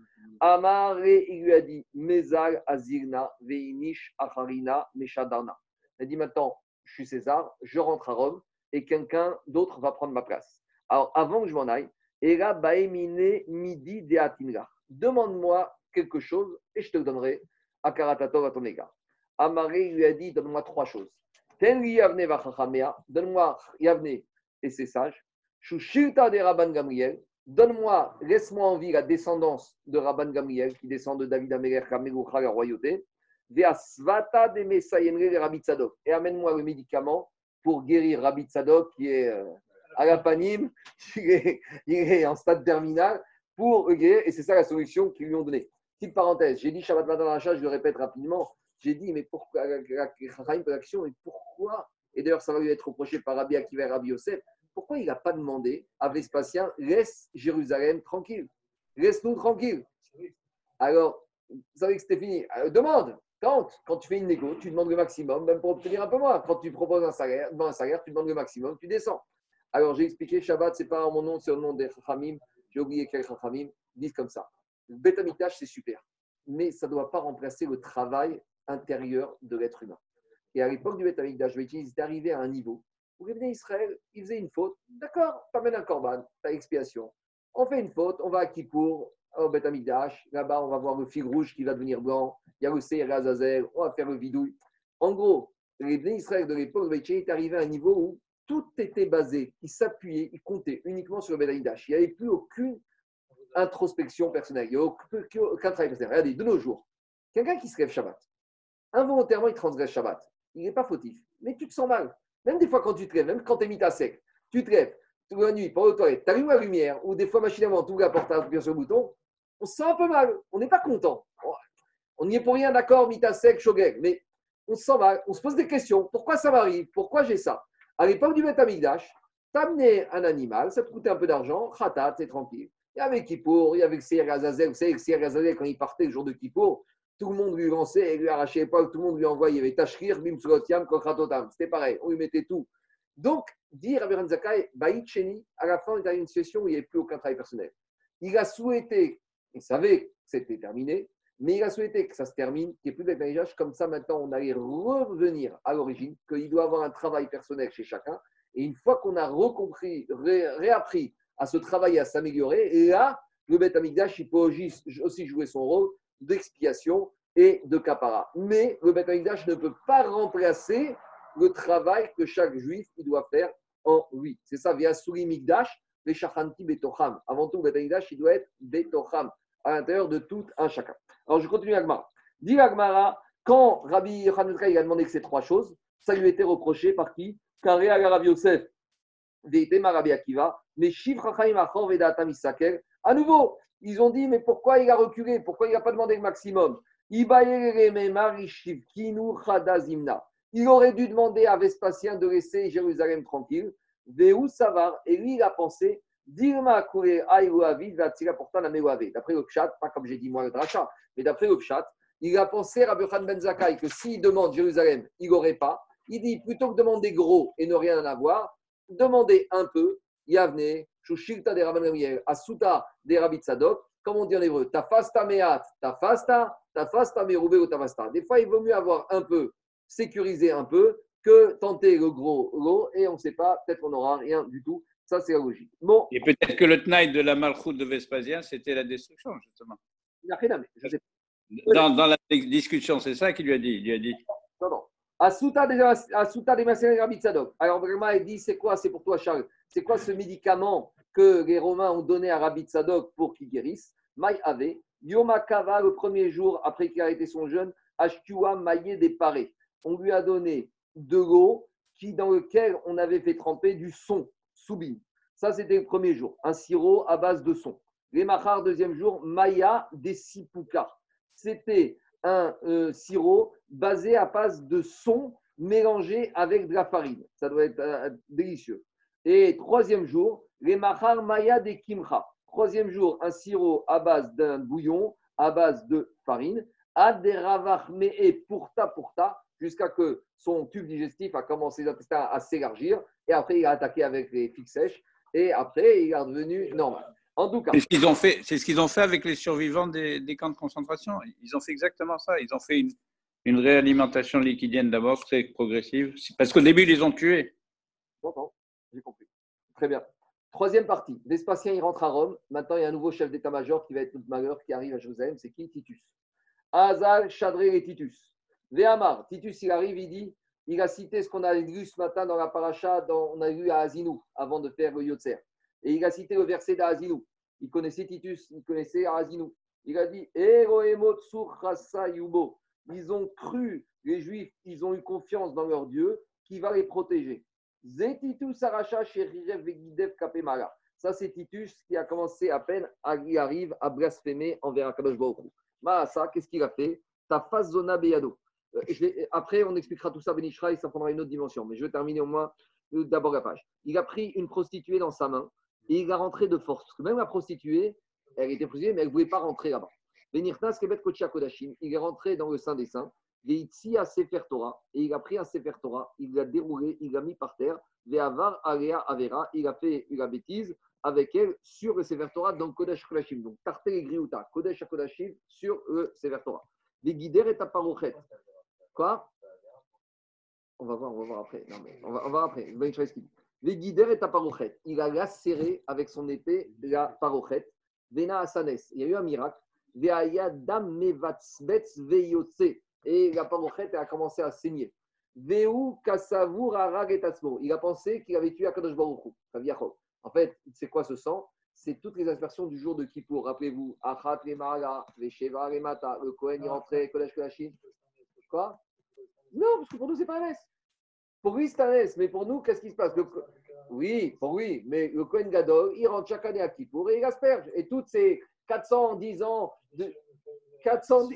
Amare, il lui a dit Mezal azirna veinish acharina meshadarna. Il a dit maintenant, je suis César, je rentre à Rome et quelqu'un d'autre va prendre ma place. Alors, avant que je m'en aille, Era baemine midi de Demande-moi quelque chose et je te donnerai akaratatov à ton égard. Amaré lui a dit Donne-moi trois choses. Donne-moi Yavne et ses sages. Shushilta de Rabban Gamriel, donne-moi, laisse-moi en vie la descendance de Rabban Gamriel, qui descend de David Améler, Kamegucha, la royauté, Svata de Messayenre de Rabbi et amène-moi le médicament pour guérir Rabbi Tzadok, qui est euh, à la panime, il est, en stade terminal, pour guérir, et c'est ça la solution qu'ils lui ont donnée. Petite parenthèse, j'ai dit Shabbat Matin je le répète rapidement, j'ai dit, mais pourquoi, la, l'action, et pourquoi, et d'ailleurs ça va lui être reproché par Rabbi Akiva et Rabbi Yosef, pourquoi il n'a pas demandé à Vespasien, laisse Jérusalem tranquille, laisse-nous tranquille Alors, vous savez que c'était fini. Euh, demande, tente. Quand tu fais une négo, tu demandes le maximum, même pour obtenir un peu moins. Quand tu proposes un salaire, un salaire, tu demandes le maximum, tu descends. Alors, j'ai expliqué, Shabbat, ce n'est pas mon nom, c'est au nom des Chachamim. J'ai oublié quel Chachamim disent comme ça. Le bétamitache, c'est super, mais ça ne doit pas remplacer le travail intérieur de l'être humain. Et à l'époque du bétamitache, ils étaient arrivés à un niveau vous venez Israël, il faisait une faute, d'accord, t'amènes un corban, t'as expiation. On fait une faute, on va à Kippour, au Beth là-bas on va voir le fil rouge qui va devenir blanc, il y a le Seir Azazel, on va faire le vidouille. En gros, les Bnei Israël de l'époque de est arrivé à un niveau où tout était basé, il s'appuyait, il comptait uniquement sur le Bedaïdash. Il n'y avait plus aucune introspection personnelle, il n'y avait aucun travail personnel. Regardez, de nos jours, quelqu'un qui se lève Shabbat, involontairement il transgresse Shabbat, il n'est pas fautif, mais tu te sens mal. Même des fois quand tu te lèves, même quand tu es mis à sec, tu te lèves toute la nuit, pour le toilette, tu allumes la lumière, ou des fois machinalement, tu ouvres la porte, tu sur le bouton, on se sent un peu mal, on n'est pas content. On n'y est pour rien, d'accord, mita sec, shogeg, mais on se sent mal, on se pose des questions. Pourquoi ça m'arrive? Pourquoi j'ai ça? À l'époque du Beth Amigdash, t'amenais un animal, ça te coûtait un peu d'argent, khatat, c'est tranquille. Il y avait Kippour, il y avait Seir Azazel. Vous savez, Seir Azazel, quand il partait le jour de Kippour, tout le monde lui lançait et lui arrachait les poils, tout le monde lui envoyait. Il y avait Tashrir, Bim Sulotiam, Kokratotam. C'était pareil, on lui mettait tout. Donc, dire à Zakai, Baït à la fin, on est dans une situation où il n'y avait plus aucun travail personnel. Il a souhaité, il savait que c'était terminé, mais il a souhaité que ça se termine, qu'il n'y ait plus d'être Comme ça, maintenant, on allait revenir à l'origine, qu'il doit avoir un travail personnel chez chacun. Et une fois qu'on a recompris, réappris à se travailler, à s'améliorer, et là, le Beth Amikdash, il peut aussi jouer son rôle d'expiation et de kapara. Mais le Beth Amikdash ne peut pas remplacer le travail que chaque juif doit faire en lui. C'est ça, via Souli Mikdash, les Shachanti Betocham. Avant tout, le Beth Amikdash, il doit être Betocham, à l'intérieur de tout un chacun. Alors, je continue Agmara. Dit Agmara, quand Rabbi Yochanan a demandé que ces trois choses, ça lui était reproché par qui? Karé Rabbi Yosef, Veitema Rabbi Akiva, mais Shif Achor Vedatam Isakel. À nouveau, ils ont dit, mais pourquoi il a reculé? Pourquoi il n'a pas demandé le maximum? Il aurait dû demander à Vespasien de laisser Jérusalem tranquille. Savar, et lui, il a pensé D'après le pas comme j'ai dit moi le Dracha, mais d'après le il a pensé à Rabbi Ben Zakai que s'il demande Jérusalem, il n'aurait pas. Il dit plutôt que demander gros et ne rien en avoir, demander un peu, Yavne, Shushilta de Rabban Asuta de Rabbi Tzadok, comme on dit en hébreu, Tafasta Meat, Tafasta, Tafasta Merube ou Tafasta. Des fois, il vaut mieux avoir un peu, sécuriser un peu, que tenter le gros lot, et on ne sait pas, peut-être qu'on n'aura rien du tout. Ça, c'est la logique. Bon. Et peut-être que le tnaï de la malchoute de Vespasien, c'était la destruction, justement. Il n'a rien à dans, dans, la discussion, c'est ça qu'il lui a dit. Il lui a dit. Non, non. Asuta des mercenaires Rabbi Tzadok. Alors vraiment, il dit c'est quoi C'est pour toi, Charles? C'est quoi ce médicament que les Romains ont donné à Rabbi Tzadok pour qu'il guérisse? Maï Ave. Yoma Kava, le premier jour après qu'il a été son jeûne, Ashtua Maïe des parés. On lui a donné de l'eau qui, dans lequel on avait fait tremper du son, soubine. Ça, c'était le premier jour. Un sirop à base de son. Les deuxième jour, Maya des Sipuka. C'était un euh, sirop basé à base de son mélangé avec de la farine. Ça doit être euh, délicieux. Et troisième jour, les mahar maya de kimcha. Troisième jour, un sirop à base d'un bouillon, à base de farine. Ad et pourta pourta, jusqu'à que son tube digestif a commencé à s'élargir. Et après, il a attaqué avec les fixes sèches. Et après, il est redevenu normal. En tout cas. C'est ce qu'ils ont fait, c'est ce qu'ils ont fait avec les survivants des, camps de concentration. Ils ont fait exactement ça. Ils ont fait une, réalimentation liquidienne d'abord, très progressive. Parce qu'au début, ils les ont tués. J'entends, j'ai compris. Très bien. Troisième partie. Vespasien, il rentre à Rome. Maintenant, il y a un nouveau chef d'état-major qui va être tout malheur, qui arrive à Jérusalem. C'est qui Titus? Azal, Chadré et Titus. Véamar, Titus, il arrive, il dit il a cité ce qu'on a lu ce matin dans la paracha, on a lu à Azinou, avant de faire le Yotzer. Et il a cité le verset d'Azinou. Il connaissait Titus, il connaissait Azinou. Il a dit Ils ont cru, les Juifs, ils ont eu confiance dans leur Dieu qui va les protéger. Ça, c'est Titus qui a commencé à peine, à, il arrive à blasphémer envers Akadosh ça, qu'est-ce qu'il a fait? Zona Beyado. Euh, après, on expliquera tout ça, Benishra, et ça prendra une autre dimension. Mais je vais terminer au moins euh, d'abord la page. Il a pris une prostituée dans sa main et il a rentré de force. même la prostituée, elle était prostituée, mais elle ne voulait pas rentrer là-bas. Il est rentré dans le Saint des Saints. à Sefer Torah, et il a pris un Sefer Torah, il l'a déroulé, il l'a mis par terre, Ve'avar Alea Avera, il a fait la bêtise avec elle sur le Sefer Torah dans Kodesh Kodashim. Donc, Tartel et Griouta, Kodesh Kodashim sur le Sefer Torah. Les guider et Taparochet. Quoi? On va voir, on va voir après. Non, mais on va, on va après. Les guider et Taparochet. Il a lacéré avec son épée la parochet. Vena Asanes. Il y a eu un miracle. Veyotse. et la parochette a commencé à saigner. Veu kasavur Il a pensé qu'il avait tué Akadosh Baruch En fait, c'est quoi ce sang? C'est toutes les aspersions du jour de Kippour. Rappelez-vous, Achat les les Sheva les Mata, le Kohen est rentré, Kodesh Kodashim. Quoi? Non, parce que pour nous, c'est pas un Pour lui, c'est un mais pour nous, qu'est-ce qui se passe Oui, pour lui, mais le Kohen Gadol, il rentre chaque année à Kippour et il asperge. Et toutes ces 410 ans de. 400,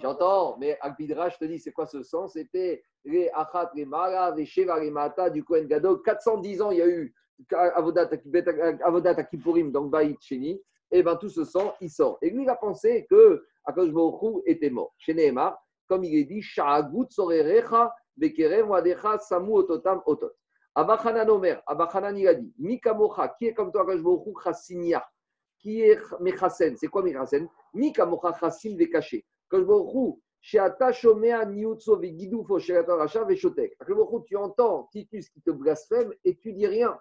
j'entends, mais Akbidra, je te dis, c'est quoi ce sens? C'était les Achat, les Mara, les Sheva, les du Kohen Gadol. 410 ans, il y a eu Avodat Akipurim, donc Baït Sheni. Et bien tout ce sang, il sort. Et lui, il a pensé que Akash était mort. Chez Nehemar, comme il est dit, Sha'agut Sorerecha, Bekerev Wadecha, Samu Ototam Otot. Abachanan Omer, Abachanan il a dit, Mikamocha, qui est comme toi, Baruchu, Chassinia qui est Mechasen? C'est quoi Mechasen? Mika Mocha Chassim Vekaché. Quand je chez Atashomea Niutso Vigidufo chez Racha Veshotek. Tu entends Titus qui te blasphème et tu dis rien.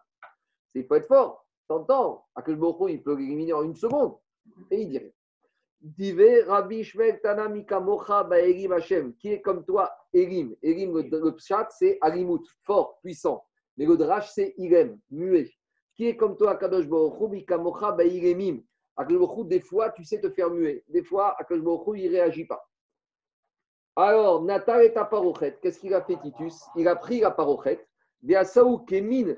Il faut être fort. T'entends? Akashbohu, il peut l'éliminer en une seconde et il dit rien. Dive Rabbi Shmek Tana Mika Mocha Baerim Hashem. Qui est comme toi Erim? Erim, le, le pshat, c'est Arimut, fort, puissant. Mais le drash, c'est Irem, muet qui est comme toi, Kadosh Baruch Kamocha Baïremim. Akadosh des fois, tu sais te faire muer. Des fois, Akadosh il ne réagit pas. Alors, Natal est à parochet. Qu'est-ce qu'il a fait, Titus? Il a pris la parochet. Veasaou Kemin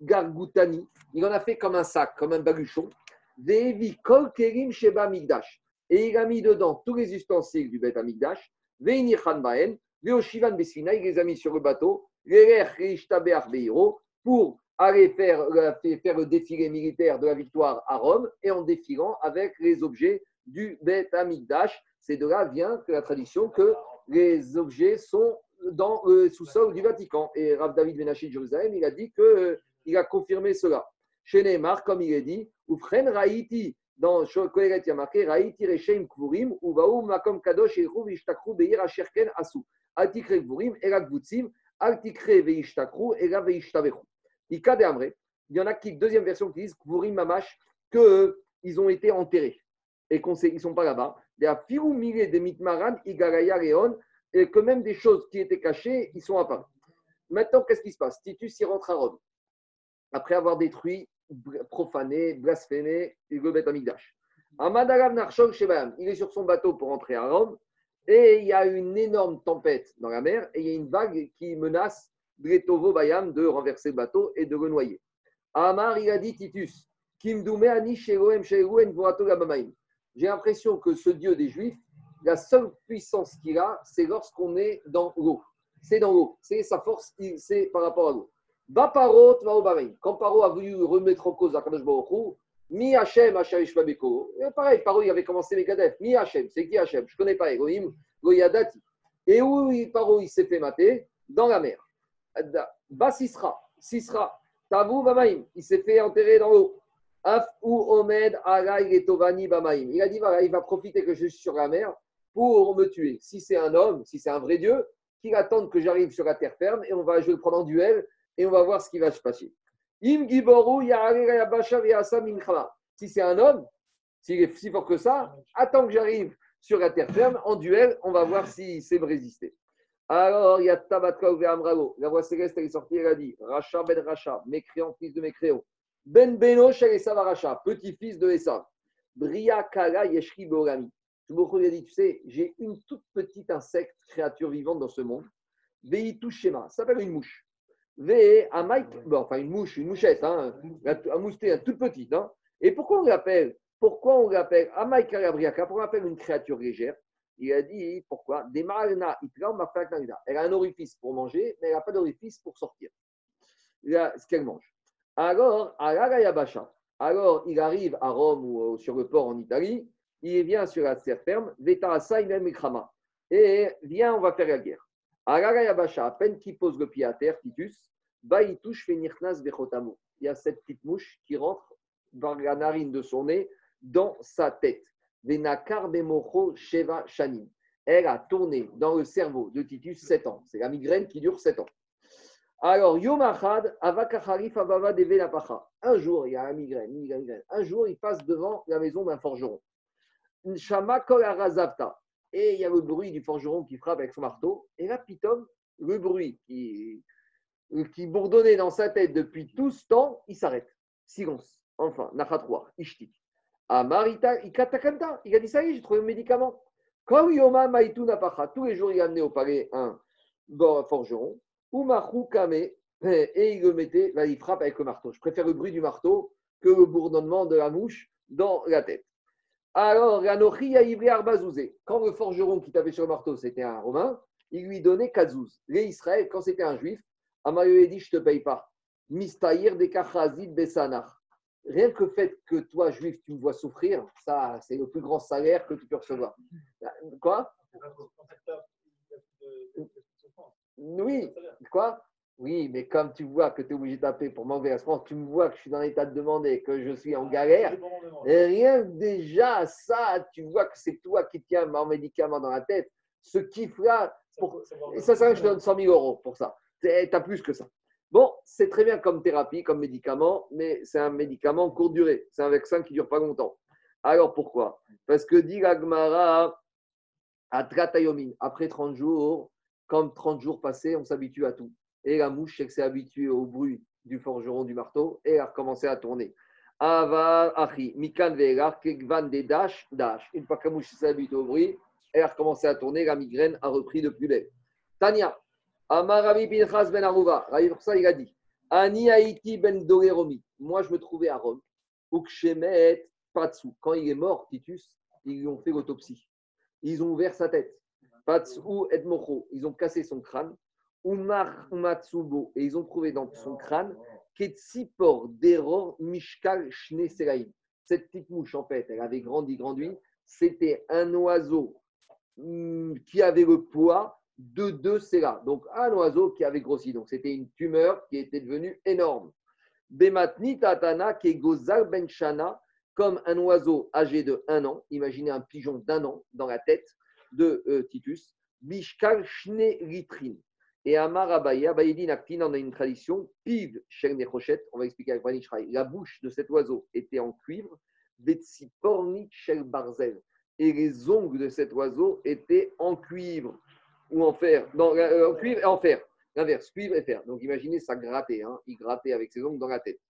Gargoutani. Il en a fait comme un sac, comme un baluchon. Vevi Kol Kerim Sheba Migdash. Et il a mis dedans tous les ustensiles du Bet Amigdash. Veini Baen. Veoshivan Besina. Il les a mis sur le bateau. Pour aller faire, faire le défilé militaire de la victoire à Rome et en défilant avec les objets du Beth Amikdash. C'est de là vient la tradition que les objets sont dans le sous-sol du Vatican. Et Rav David Benachi de Jérusalem, il a dit qu'il euh, a confirmé cela. Chez Neymar, comme il est dit, ou Fren Raïti, dans Kohelet, il y a marqué Raïti Reshem Kvurim, ou Vaou Makom Kadosh Elchou Ishtakru Beir Asherken Asu. Altikre Kvurim, Erak Butsim, Altikre Veishtakru, Era Veishtavechu. Il y en a qui, deuxième version, qui disent Kvurim Mamash, qu'ils ont été enterrés et qu'ils ne sont pas là-bas. Il y a Firou des Mitmaran, Igaraya Leon, et que même des choses qui étaient cachées, ils sont apparus. Maintenant, qu'est-ce qui se passe? Titus, il rentre à Rome. Après avoir détruit, profané, blasphémé le Beth Amigdash. Il est sur son bateau pour rentrer à Rome et il y a une énorme tempête dans la mer et il y a une vague qui menace Bretovo Bayam de renverser le bateau et de le noyer. Amar, il a dit Titus, J'ai l'impression que ce Dieu des Juifs, la seule puissance qu'il a, c'est lorsqu'on est dans l'eau. C'est dans l'eau. C'est sa force, c'est par rapport à l'eau. Baparot Quand Paro a voulu remettre en cause Akadosh Baruch Mi Hashem Hashem Ishmabeko. Pareil, Paro il avait commencé les gadef. Mi Hashem, c'est qui Hashem Je ne connais pas. Elohim, Goyadati. Et où Paro il s'est fait mater? Dans la mer. Bas Sisra, Sisra, Tavu Bamaim, il s'est fait enterrer dans l'eau. Af ou Omed et Tovani Bamaim. Il a dit il va profiter que je suis sur la mer pour me tuer. Si c'est un homme, si c'est un vrai Dieu, qu'il attende que j'arrive sur la terre ferme et on va, je le prendre en duel et on va voir ce qui va se passer. Im Giboru Si c'est un homme, s'il est si fort que ça, attends que j'arrive sur la terre ferme en duel, on va voir s'il sait résister. Alors, il y a Tabatka Amrago. La voix céleste, elle est sortie, elle a dit Racha ben Racha, mécréant, fils de mécréant. Ben Beno chez Racha, petit-fils de Esav. Bria Kala Yeshri Borami. lui a dit Tu sais, j'ai une toute petite insecte, créature vivante dans ce monde. Veitou Shema, ça s'appelle une mouche. Ve Mike, bon, enfin une mouche, une mouchette, hein, un mousté, un toute petite. Hein. Et pourquoi on l'appelle Pourquoi on l'appelle Amaïk Pourquoi on l'appelle une créature légère? Il a dit pourquoi? Elle a un orifice pour manger, mais elle n'a pas d'orifice pour sortir. Ce qu'elle mange. Alors, alors, il arrive à Rome ou sur le port en Italie, il vient sur la terre ferme, et vient, on va faire la guerre. À peine qu'il pose le pied à terre, Titus, il touche Il y a cette petite mouche qui rentre dans la narine de son nez, dans sa tête. Sheva Shanim. Elle a tourné dans le cerveau de Titus 7 ans. C'est la migraine qui dure 7 ans. Alors, Yom Achad, Ababa Un jour, il y a la migraine, migraine, Un jour, il passe devant la maison d'un forgeron. Shama Kol et il y a le bruit du forgeron qui frappe avec son marteau. Et là, Pitom, le bruit qui, bourdonnait dans sa tête depuis tout ce temps, il s'arrête. Silence. Enfin, Nachatroir, Ishtik. Amarita, Ikatakanta. Il a dit Ça y est, j'ai trouvé un médicament. Quand Yoma Maïtou Napacha, tous les jours, il a amené au palais un forgeron. Umachu Kame, et il le mettait, il frappe avec le marteau. Je préfère le bruit du marteau que le bourdonnement de la mouche dans la tête. Alors, quand le forgeron qui tapait sur le marteau, c'était un Romain, il lui donnait Kazouz. Les Israël, quand c'était un Juif, Amayo dit Je ne te paye pas. Mistahir de Kachazid Besanach. Rien que le fait que toi, Juif, tu me vois souffrir, ça, c'est le plus grand salaire que tu peux recevoir. Quoi? Oui, quoi? Oui, mais comme tu vois que tu es obligé de taper pour France, tu me vois que je suis dans l'état de demander, que je suis en galère. Et rien déjà, ça, tu vois que c'est toi qui tiens mon médicament dans la tête. Ce kiff-là, pour... et ça, ça, je te donne 100 000 euros pour ça. Tu as plus que ça. Bon, c'est très bien comme thérapie, comme médicament, mais c'est un médicament court durée. C'est un vaccin qui ne dure pas longtemps. Alors pourquoi? Parce que dit l'Agmara, à Tratayomin, après 30 jours, comme 30 jours passés, on s'habitue à tout. Et la mouche, que s'est habituée au bruit du forgeron du marteau et a recommencé à tourner. Ava achi, mikan. Une fois que la mouche s'est habituée au bruit, elle a recommencé à tourner, la migraine a repris de plus belle. Tania, Amar Rabbi Pinchas ben Aruva, pour ça il a dit Ani Haïti ben Dogeromi. Moi je me trouvais à Rome. Ukshemet Patsu. Quand il est mort, Titus, ils lui ont fait l'autopsie. Ils ont ouvert sa tête. Patsu et Mocho. Ils ont cassé son crâne. Umar Matsubo, et ils ont trouvé dans son crâne Ketsipor Deror Mishkal Shne Cette petite mouche, en fait, elle avait grandi, grandi. C'était un oiseau hmm, qui avait le poids de deux Sela. Donc, un oiseau qui avait grossi. Donc, c'était une tumeur qui était devenue énorme. Bematni Tatana Kegozal Benchana, comme un oiseau âgé de un an. Imaginez un pigeon d'un an dans la tête de euh, Titus. Mishkal Shne Litrin. Et Amar Abaye, Abaye Naktin, on a une tradition, Piv Shel Nechochet, on va expliquer avec Vanishraï, la bouche de cet oiseau était en cuivre, Betsipornit Shel Barzel, et les ongles de cet oiseau étaient en cuivre, ou en fer, non, euh, en cuivre et en fer, l'inverse, cuivre et fer. Donc imaginez, ça grattait, hein, il grattait avec ses ongles dans la tête.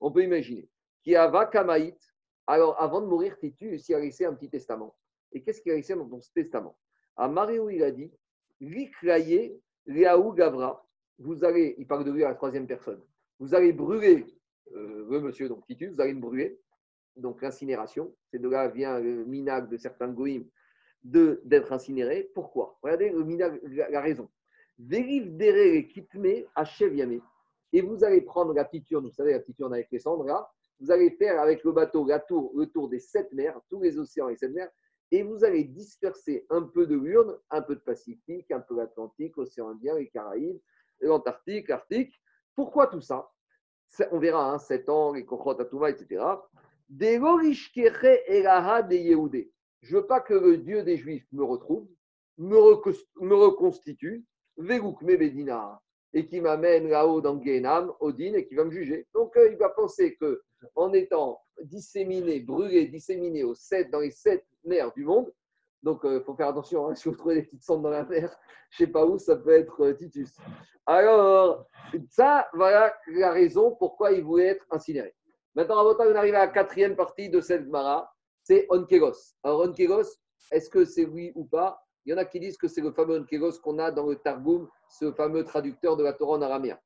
On peut imaginer. Qui a Kamaït, alors avant de mourir, Titus, il a laissé un petit testament? Et qu'est-ce qu'il a laissé dans ce testament? À Mario, il a dit, Likraye Léaou Gavra, vous allez, il parle de lui à la troisième personne, vous allez brûler euh, le monsieur, donc Titus, vous allez me brûler, donc l'incinération, c'est de là vient le minag de certains goïms d'être incinéré. Pourquoi? Regardez le minag, la, raison. Dérive kitme yame. Et vous allez prendre la petite vous savez, la petite avec les cendres vous allez faire avec le bateau la tour, le tour des sept mers, tous les océans et sept mers, et vous allez disperser un peu de l'urne, un peu de Pacifique, un peu l'Atlantique, l'océan Indien, les Caraïbes, l'Antarctique, l'Arctique. Pourquoi tout ça? On verra, hein, 7 ans, les Kochot, etc. Je ne veux pas que le Dieu des Juifs me retrouve, me, reconstitue, et qui m'amène là-haut dans Guénam, Odin, et qui va me juger. Donc euh, il va penser que en étant disséminé, brûlé, disséminé aux sept, dans les sept du monde. Donc, il euh, faut faire attention, hein, si vous trouvez des petites cendres dans la mer, je sais pas où, ça peut être euh, Titus. Alors, ça, voilà la raison pourquoi il voulait être incinéré. Maintenant, à on arrive à la quatrième partie de cette Mara, c'est Onkegos. Alors, Onkegos, est-ce que c'est oui ou pas? Il y en a qui disent que c'est le fameux Onkegos qu'on a dans le Targum, ce fameux traducteur de la Torah en araméen.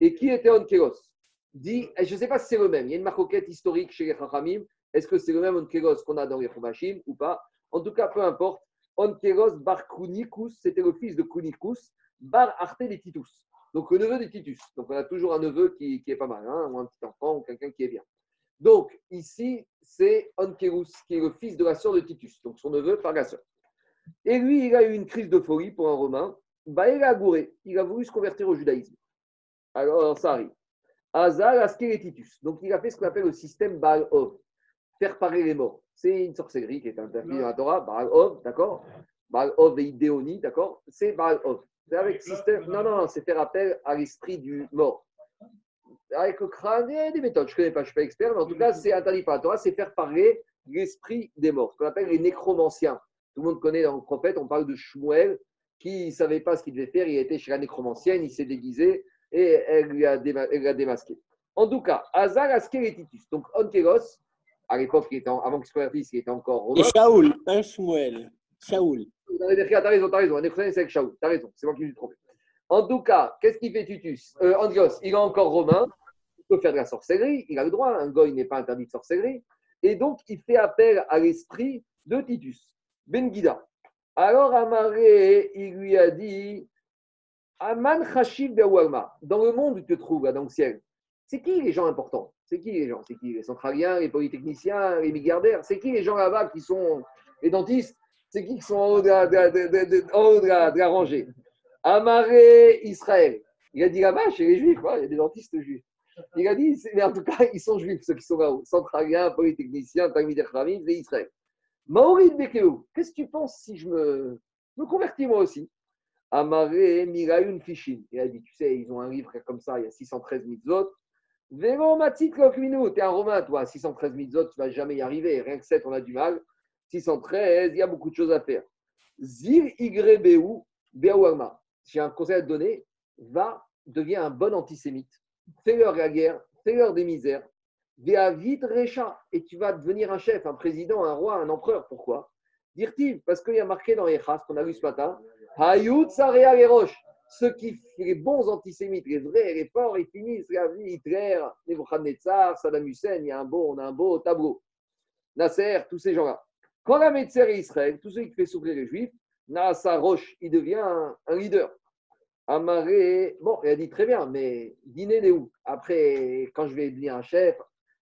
Et qui était Onkegos dit, je ne sais pas si c'est le même, il y a une marquette historique chez les Chachamim, est-ce que c'est le même Onkeros qu'on a dans les ou pas? En tout cas, peu importe. Onkeros bar Kunikus, c'était le fils de Kunikus, bar Arte de Titus. Donc le neveu de Titus. Donc on a toujours un neveu qui, est pas mal, hein, ou un petit enfant, ou quelqu'un qui est bien. Donc ici, c'est Onkeros, qui est le fils de la sœur de Titus, donc son neveu par la sœur. Et lui, il a eu une crise de folie pour un Romain. Bah, il a gouré, il a voulu se convertir au judaïsme. Alors ça arrive. Azal Titus. Donc il a fait ce qu'on appelle le système Baal-Ov faire parer les morts. C'est une sorcellerie qui est interdite dans la Torah, Baal Ov, d'accord Baal Ov et Idéoni, d'accord C'est Baal Ov. C'est avec système. Non, non, non, c'est faire appel à l'esprit du mort. Avec le crâne, il y a des méthodes. Je ne connais pas, je ne suis pas expert, mais en tout cas, c'est interdit par la Torah, c'est faire parler l'esprit des morts, ce qu'on appelle les nécromanciens. Tout le monde connaît dans le prophète, on parle de Shmuel qui ne savait pas ce qu'il devait faire. Il été chez la nécromancienne, il s'est déguisé et elle lui a, démasqué. En tout cas, Hazar Asker et Titus. Donc, Onkelos, à l'époque, avant qu'il soit fils, il était encore romain. Et Shaoul, pas Shmuel. Shaoul. Tu as raison, tu as raison. c'est avec Shaoul. Tu as raison, c'est moi qui me suis trompé. En tout cas, qu'est-ce qu'il fait Titus? Euh, il est encore romain. Il peut faire de la sorcellerie. Il a le droit. Un goy n'est pas interdit de sorcellerie. Et donc, il fait appel à l'esprit de Titus, Ben Gida. Alors, Amaré, il lui a dit Aman Khashib Dans le monde où tu te trouves, dans le ciel, c'est qui les gens importants? C'est qui les gens? C'est qui les centraliens, les polytechniciens, les milliardaires? C'est qui les gens là-bas qui sont les dentistes? C'est qui qui sont en haut de la, rangée? Amaré Israël. Il a dit là-bas, chez les juifs, il y a des dentistes juifs. Il a dit, mais en tout cas, ils sont juifs, ceux qui sont là-haut. Centraliens, polytechniciens, Talmud Khamim, c'est Israël. Maorid Bekeu, qu'est-ce que tu penses si je me, me convertis moi aussi? Amaré Mirayoun Fishin. Il a dit, tu sais, ils ont un livre comme ça, il y a 613 mitzvot. Vélo Matit Kokminu, tu es un romain, toi, 613 mitzvot, tu vas jamais y arriver. Rien que 7, on a du mal. 613, il y a beaucoup de choses à faire. Zir Igrebeu Beouama. J'ai un conseil à te donner, va, deviens un bon antisémite. Fais-leur la guerre, fais-leur des misères. vite Recha, et tu vas devenir un chef, un président, un roi, un empereur. Pourquoi? Dire-t-il, parce qu'il y a marqué dans Echas, qu'on a vu ce matin. Ceux qui, les bons antisémites, les vrais, les forts, ils finissent la vie, Hitler, Nebuchadnezzar, Saddam Hussein, il y a un beau, on a un beau tableau. Nasser, tous ces gens-là. Quand la Metzer Israël, tous ceux qui font souffrir les Juifs, Nasa Roche, il devient un, leader. Amaré, bon, il a dit très bien, mais dîner est où? Après, quand je vais devenir un chef,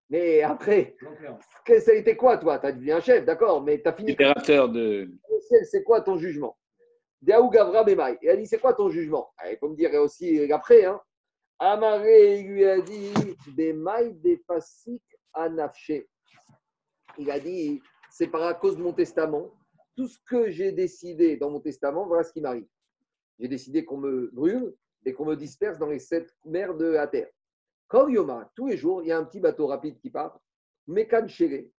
mais après, ça a été quoi, toi? Tu as devenu un chef, d'accord, mais tu as fini. Libérateur de. C'est quoi ton jugement? Gavra Bemaï. Il a dit C'est quoi ton jugement? Ah, Il faut me dire aussi après. Hein. Lui a dit Anafché. Il a dit C'est par à cause de mon testament. Tout ce que j'ai décidé dans mon testament, voilà ce qui m'arrive. J'ai décidé qu'on me brûle et qu'on me disperse dans les sept mers de la terre. Yoma, tous les jours, il y a un petit bateau rapide qui part. Mekan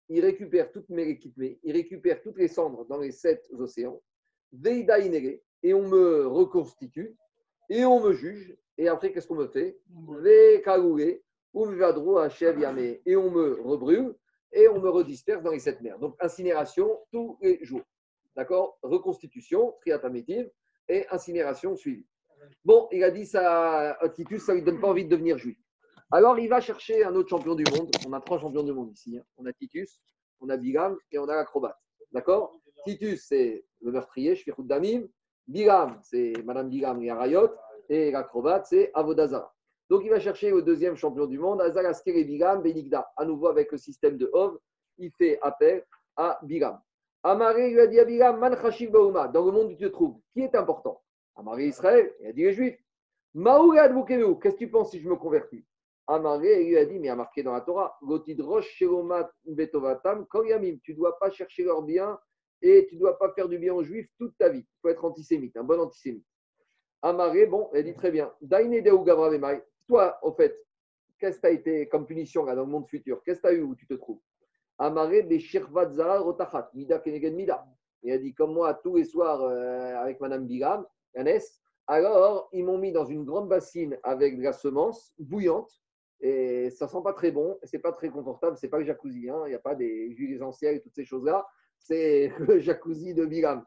il récupère toutes mes équipements, il récupère toutes les cendres dans les sept océans. Et on me reconstitue, et on me juge. Et après, qu'est-ce qu'on me fait? Et on me rebrûle, et on me redisperse dans les sept mers. Donc, incinération tous les jours. D'accord? Reconstitution, triatamétive, et incinération suivie. Bon, il a dit ça à Titus, ça ne lui donne pas envie de devenir juif. Alors, il va chercher un autre champion du monde. On a trois champions du monde ici. Hein. On a Titus, on a Bilam et on a l'acrobate. D'accord? Titus, c'est le meurtrier, Shfichut Damim. Bilam, c'est Madame Bilam et Arayot. Et l'acrobate, c'est Avodazara. Donc, il va chercher le deuxième champion du monde, Azalasker et Bilam, Benigda. À nouveau avec le système de Hov, il fait appel à Bilam. Amaré lui a dit à Bilam, Man Bauma, dans le monde où tu te trouves, qui est important? Amaré Israël, il a dit les Juifs. Maoulad qu'est-ce que tu penses si je me convertis? Amaré lui a dit, mais il a marqué dans la Torah, betovatam Tu ne dois pas chercher leur bien et tu ne dois pas faire du bien aux juifs toute ta vie. Il faut être antisémite, un bon antisémite. Amaré, bon, elle dit très bien. Toi, au fait, qu'est-ce que tu as été comme punition dans le monde futur? Qu'est-ce que tu as eu où tu te trouves? Amaré, Rotachat, Mida Mida. Il a dit, comme moi, tous les soirs, euh, avec Madame Bilam, alors ils m'ont mis dans une grande bassine avec de la semence bouillante et ça sent pas très bon, c'est pas très confortable, c'est pas le jacuzzi, hein. il n'y a pas des huiles essentielles et toutes ces choses-là, c'est le jacuzzi de Bilam.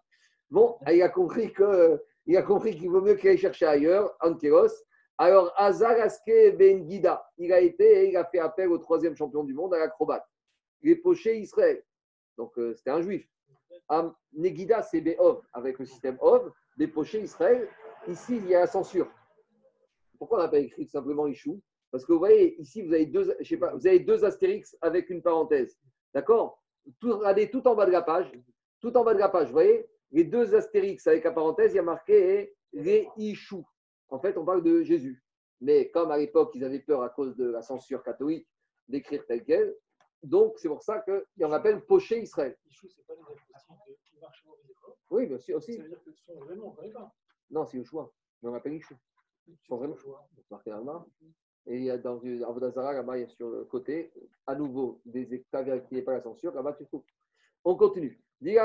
Bon, il a compris que il a compris qu'il vaut mieux qu'il aille chercher ailleurs, Anteros. Alors, Azaraske Ben Gida, il a été, il a fait appel au troisième champion du monde, à l'acrobate. Il est poché Israël. Donc, euh, c'était un juif. Negida, c'est Behov, avec le système Ov. Dépoché Israël. Ici, il y a la censure. Pourquoi on n'a pas écrit simplement Ishou parce que vous voyez, ici, vous avez deux, je sais pas, vous avez deux astérix avec une parenthèse. D'accord? Tout, Regardez tout en bas de la page. Tout en bas de la page, vous voyez Les deux astérix avec la parenthèse, il y a marqué les Ishou. En fait, on parle de Jésus. Mais comme à l'époque, ils avaient peur à cause de la censure catholique d'écrire tel quel, donc c'est pour ça qu'il en appelle Poché Israël. Ishou, c'est pas les de Oui, bien sûr, aussi. Ça veut dire que sont vraiment, on ne connaît pas. Non, c'est choix. Mais on appelle Ishou. Ils sont vraiment. Marqué y a dans Avodazara, là-bas, il y a sur le côté, à nouveau, des éclaves qui n'est pas la censure, là-bas, tu trouves. On continue. Dans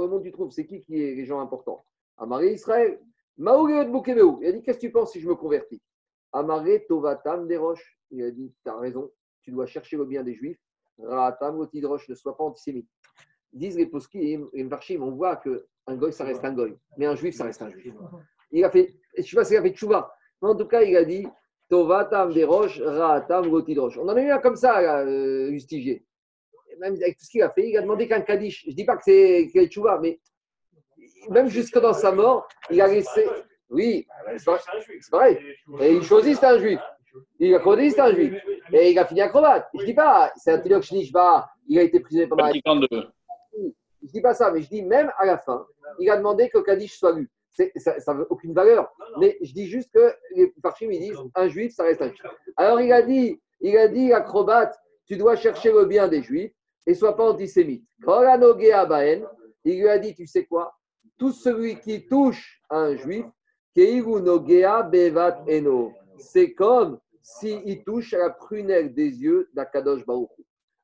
le monde, tu trouves, c'est qui qui est les gens importants? Amaré Israël. Maouget Boukebeu. Il a dit Qu'est-ce que tu penses si je me convertis? Amaré Tovatam des roches. Il a dit Tu as raison, tu dois chercher le bien des juifs. Raatam Otidrosh, ne sois pas antisémite. Disent les poskim, les Mvarchim, on voit qu'un goy, ça reste un goy, mais un juif, ça reste un juif. Il a fait, je ne sais pas s'il a fait tchouva, mais en tout cas, il a dit Tovatam des roches, Raatam Otidrosh. On en a eu un comme ça, là, euh. Même avec tout ce qu'il a fait, il a demandé qu'un Kaddish. Je ne dis pas que c'est qu tchouva, mais même jusque dans sa mort, il a laissé. Oui, c'est pareil. Et il choisit, c'est un juif. Il a choisi, c'est un juif. Et il a fini acrobate. Je ne dis pas, c'est un Tilok Shnishba, il a été prisonnier pendant la je ne dis pas ça, mais je dis même à la fin, il a demandé que Kaddish soit lu. Ça n'a aucune valeur. Mais je dis juste que les ils disent un juif, ça reste un juif. Alors il a dit, il a dit, acrobate, tu dois chercher le bien des juifs et sois pas antisémite. Il lui a dit, tu sais quoi? Tout celui qui touche un juif. C'est comme s'il touche à la prunelle des yeux d'Akadosh Baruch.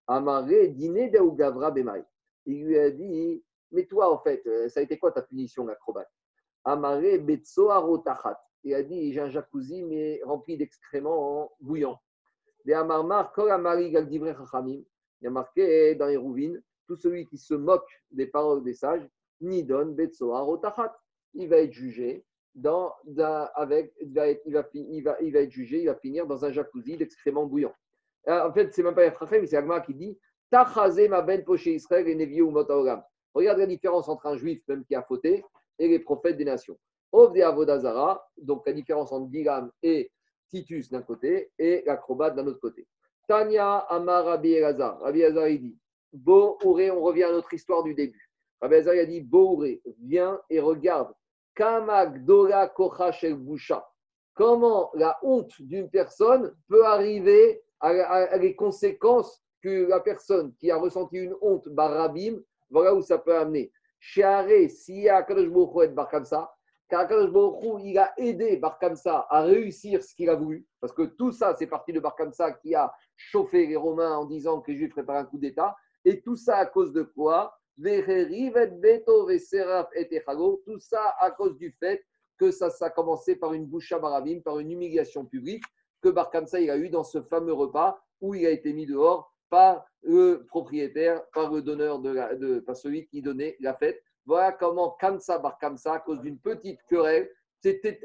Amaré, dîner de Gavra Bemai. Il lui a dit, mais toi, en fait, euh, ça a été quoi ta punition, l'acrobate? Amaré Betsoaro Tachat. Il a dit, j'ai un jacuzzi, mais rempli d'excréments bouillants. Il y a marqué dans les rouvines, tout celui qui se moque des paroles des sages, Nidon Betsoaro Tachat. Il va être jugé dans, avec, il va, être, il, va, il, va, il va être jugé, il va finir dans un jacuzzi d'excréments bouillants. Euh, En fait, c'est même pas Efrachem, mais c'est Agma qui dit Tachazé ma ben poché Israël et Nevié ou. Regarde la différence entre un juif, même qui a fauté, et les prophètes des nations. Ovde Avodazara, donc la différence entre Bilam et Titus d'un côté, et l'acrobate d'un autre côté. Tanya Amar Rabbi Elazar. Rabbi Elazar, il dit Bo on revient à notre histoire du début. Rabbi Elazar, il a dit Bo viens et regarde. Kamagdola Kocha Boucha. Comment la honte d'une personne peut arriver à, à- à les conséquences que la personne qui a ressenti une honte, barabim, voilà où ça peut amener. Y a Akadosh Baruch et Bar Kamsa, car Akadosh il a aidé Bar à réussir ce qu'il a voulu, parce que tout ça, c'est parti de Bar qui a chauffé les Romains en disant que les Juifs préparaient un coup d'État, et tout ça à cause de quoi? Tout ça à cause du fait que ça, ça a commencé par une boucha barabim, par une humiliation publique que Bar Kamsa il a eu dans ce fameux repas où il a été mis dehors par le propriétaire, par le donneur de, la, par celui qui donnait la fête. Voilà comment Kamsa Bar Kamsa, à cause d'une petite querelle,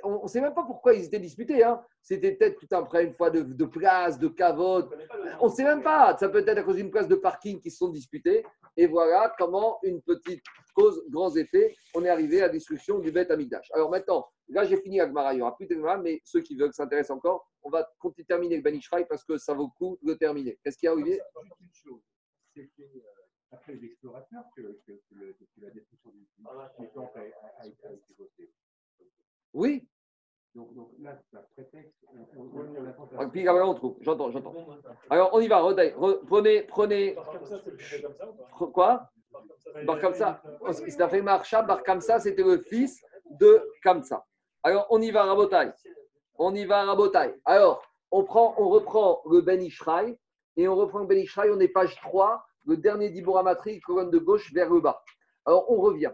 on ne sait même pas pourquoi ils étaient disputés. Hein. C'était peut-être tout un problème une fois de, de place, de cavote. On ne sait même pas. Ça peut être à cause d'une place de parking qui se sont disputés. Et voilà comment une petite cause, grands effets, on est arrivé à la destruction du Beth Amigdash. Alors maintenant, là j'ai fini avec Mara, il n'y aura plus de Gemara, mais ceux qui veulent s'intéresser encore, on va continuer terminer avec Ben Ishraï parce que ça vaut le coup de terminer. Qu'est-ce qu'il y a, Olivier? Juste une chose, c'était euh, après les explorateurs que, que, que, le- que la destruction du du temple a, a- a été a été votée. Oui Donc, donc là, c'est prétexte. On, Ah, Puis là, on trouve. J'entends, j'entends. Alors on y va, Rodaï. Re- prenez, prenez. Pre- Quoi? Bar Kamsa. C'est fait Marcha, Bar Kamsa, c'était le fils de Kamsa. Alors on y va, Rabotai. On y va, Rabotai. Alors, on, prend, on reprend le Ben Ishraï et on reprend le Ben Ishraï, on est page 3, le dernier d'Iboramatri, colonne de gauche vers le bas. Alors on revient.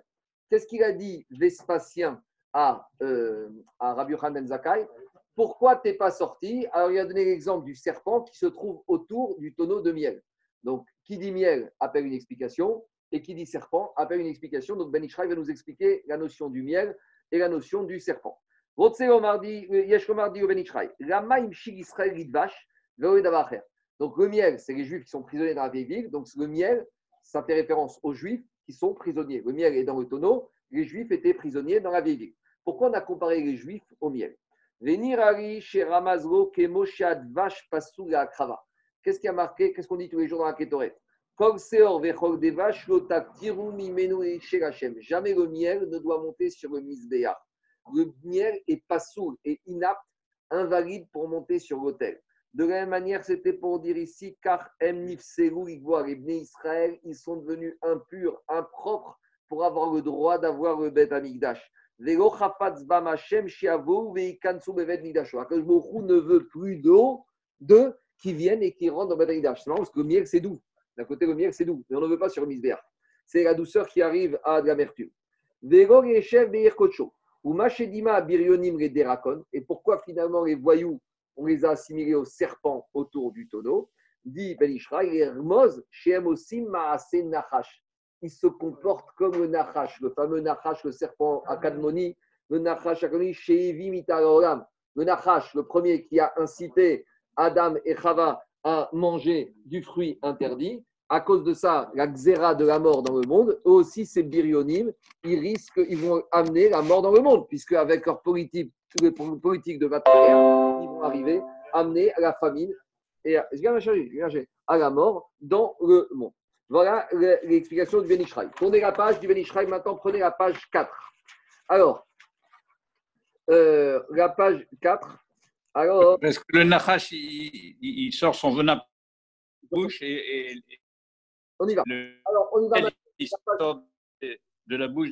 Qu'est-ce qu'il a dit Vespasien? À, euh, à Rabbi Yochanan Ben Pourquoi tu n'es pas sorti? Alors il a donné l'exemple du serpent qui se trouve autour du tonneau de miel. Donc, qui dit miel appelle une explication, et qui dit serpent appelle une explication. Donc, Ben Ishraï va nous expliquer la notion du miel et la notion du serpent. Au Ben. Donc, le miel, c'est les juifs qui sont prisonniers dans la vieille ville. Donc, le miel, ça fait référence aux juifs qui sont prisonniers. Le miel est dans le tonneau, les juifs étaient prisonniers dans la vieille ville. Pourquoi on a comparé les juifs au miel? Venir ari chez kemoshad vash krava. Qu'est-ce qui a marqué? Qu'est-ce qu'on dit tous les jours dans la Kétoret. Jamais le miel ne doit monter sur le misbéa. Le miel est pas sourd et inapte, invalide pour monter sur l'autel. De la même manière, c'était pour dire ici, car em nifseru igvoar, les Bnei Israël, ils sont devenus impurs, impropres pour avoir le droit d'avoir le Bet Amigdash. Hu ne veut plus d'eau, de qui viennent et qui rentrent dans Beth C'est marrant parce que le miel, c'est doux. D'un côté, le miel, c'est doux, mais on ne veut pas sur le misbéach. C'est la douceur qui arrive à de l'amertume. Kocho. Ou Machedima Birionim les Derakon. Et pourquoi finalement les voyous, on les a assimilés aux serpents autour du tonneau? Dit Ben Ishraï, les Rmoz, Shem Osim Nachash. Ils se comportent comme le Nachash, le fameux Nachash, le serpent Akadmoni, le Nachash Akadmoni, Sheevi. Le Nachash, le premier qui a incité Adam et Chava à manger du fruit interdit. À cause de ça, la xéra de la mort dans le monde, eux aussi, ces birionim, ils risquent, ils vont amener la mort dans le monde, puisque avec leur politique, politique de matériel, ils vont arriver à amener à la famine et à, à la mort dans le monde. Voilà l'explication du Benishraï. Tournez la page du Benishraï, maintenant prenez la page 4. Alors, euh, la page 4. Alors, Parce que le Nachash, il, il sort son venin bouche et, et on y va. le, Alors, on y va. il sort de, la bouche.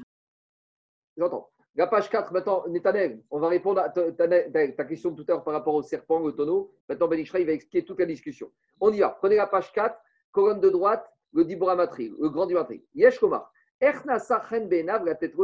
J'entends. La page 4, maintenant, Netanel, on va répondre à ta, question de tout à l'heure par rapport au serpent, au tonneau. Maintenant, Ben Ishraï va expliquer toute la discussion. On y va. Prenez la page 4, colonne de droite, le le grand Dimatri. Yesh Komar. Erna Benav la tête.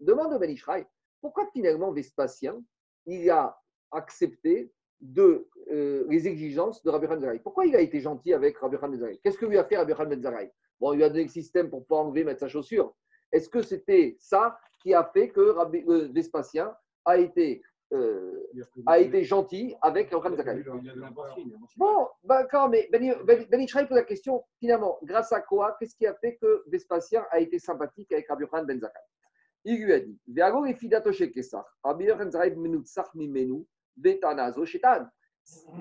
Demande au Ben Ishraï, pourquoi finalement Vespasien, il a accepté de, euh, les exigences de Rabbi Ben Pourquoi il a été gentil avec Rabbi Ben Qu'est-ce que lui a fait Rabbi Ben Bon, il lui a donné le système pour ne pas enlever, mettre sa chaussure. Est-ce que c'était ça qui a fait que euh, Vespasien a été, euh, a été gentil avec Rabbi Ben Bon, d'accord, mais Ben, ben, ben Ishraï pose la question, finalement, grâce à quoi Qu'est-ce qui a fait que Vespasien a été sympathique avec Rabbi Yochanan Ben Zakkai Il lui a dit Veago et Rabbi Yochanan Mimenu, Betanazo Shetan.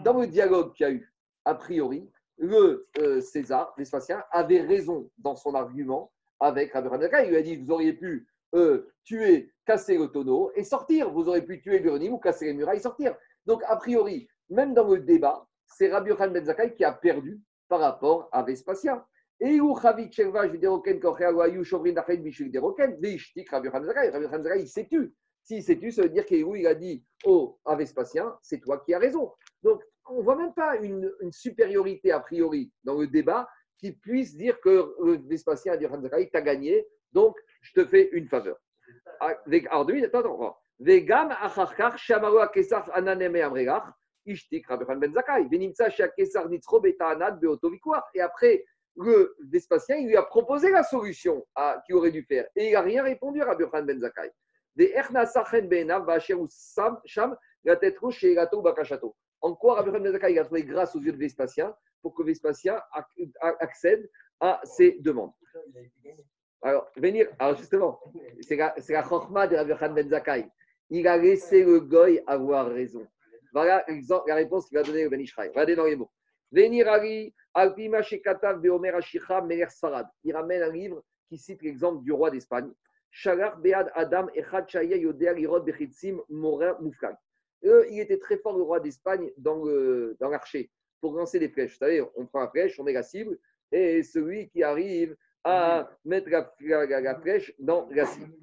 Dans le dialogue qu'il y a eu, a priori, le euh, César, Vespasien, avait raison dans son argument avec Rabbi Yochanan Ben Zakkai. Il lui a dit Vous auriez pu euh, tuer, casser le tonneau et sortir. Vous auriez pu tuer Béronim ou casser les murailles et sortir. Donc, a priori, même dans le débat, c'est Rabbi Yochanan Ben qui a perdu par rapport à Vespasien. Et où Chavik Shelva, Juderoken, Kocheago, Ayu, Shovrin, Dachen, Bishuk, Deroken, Veishtik, Rabbi Yochanan Ben Zakkai. Rabbi Yochanan Ben Zakkai, il s'est tu. S'il s'est tu, ça veut dire qu'Ehu, il a dit oh, à Vespasien, c'est toi qui as raison. Donc, on ne voit même pas une, supériorité a priori dans le débat qui puisse dire que euh, Vespasien a dit Yochanan Ben Zakkai, tu as gagné, donc je te fais une faveur. Avec Arduin, attends, attends, attends. Vegam acharkar shamaru akesar ananeme amregach ishtik Rabbi Yochanan ben Zakkai. Venimtsa shakesar nitzro betaanad beoto vikouach. Et après, le Vespasien, il lui a proposé la solution à, qu'il aurait dû faire. Et il n'a rien répondu à Rabbi ben Gato Bakachato. En quoi Rabbi ben Zakkai il a trouvé grâce aux yeux de Vespasien pour que Vespasien ac- accède à ses demandes? Alors, venir, alors justement, c'est la, c'est la chorma de Rabbi ben Zakkai. Il a laissé le goy avoir raison. Voilà l'exemple- la réponse qu'il va donner au Ben Ishraï. Regardez dans les mots. Venir Ali, Alpima Shekatav Beomer Ashicha Meler Sarad. Il ramène un livre qui cite l'exemple du roi d'Espagne. Shalar Bead Adam Echad Shaya Yodea Lirod Bechitzim Morin Moufkag. Il était très fort, le roi d'Espagne, dans, dans l'archer, pour lancer des flèches. Vous savez, on prend la flèche, on met la cible, et celui qui arrive à mettre la, la, la flèche dans la cible.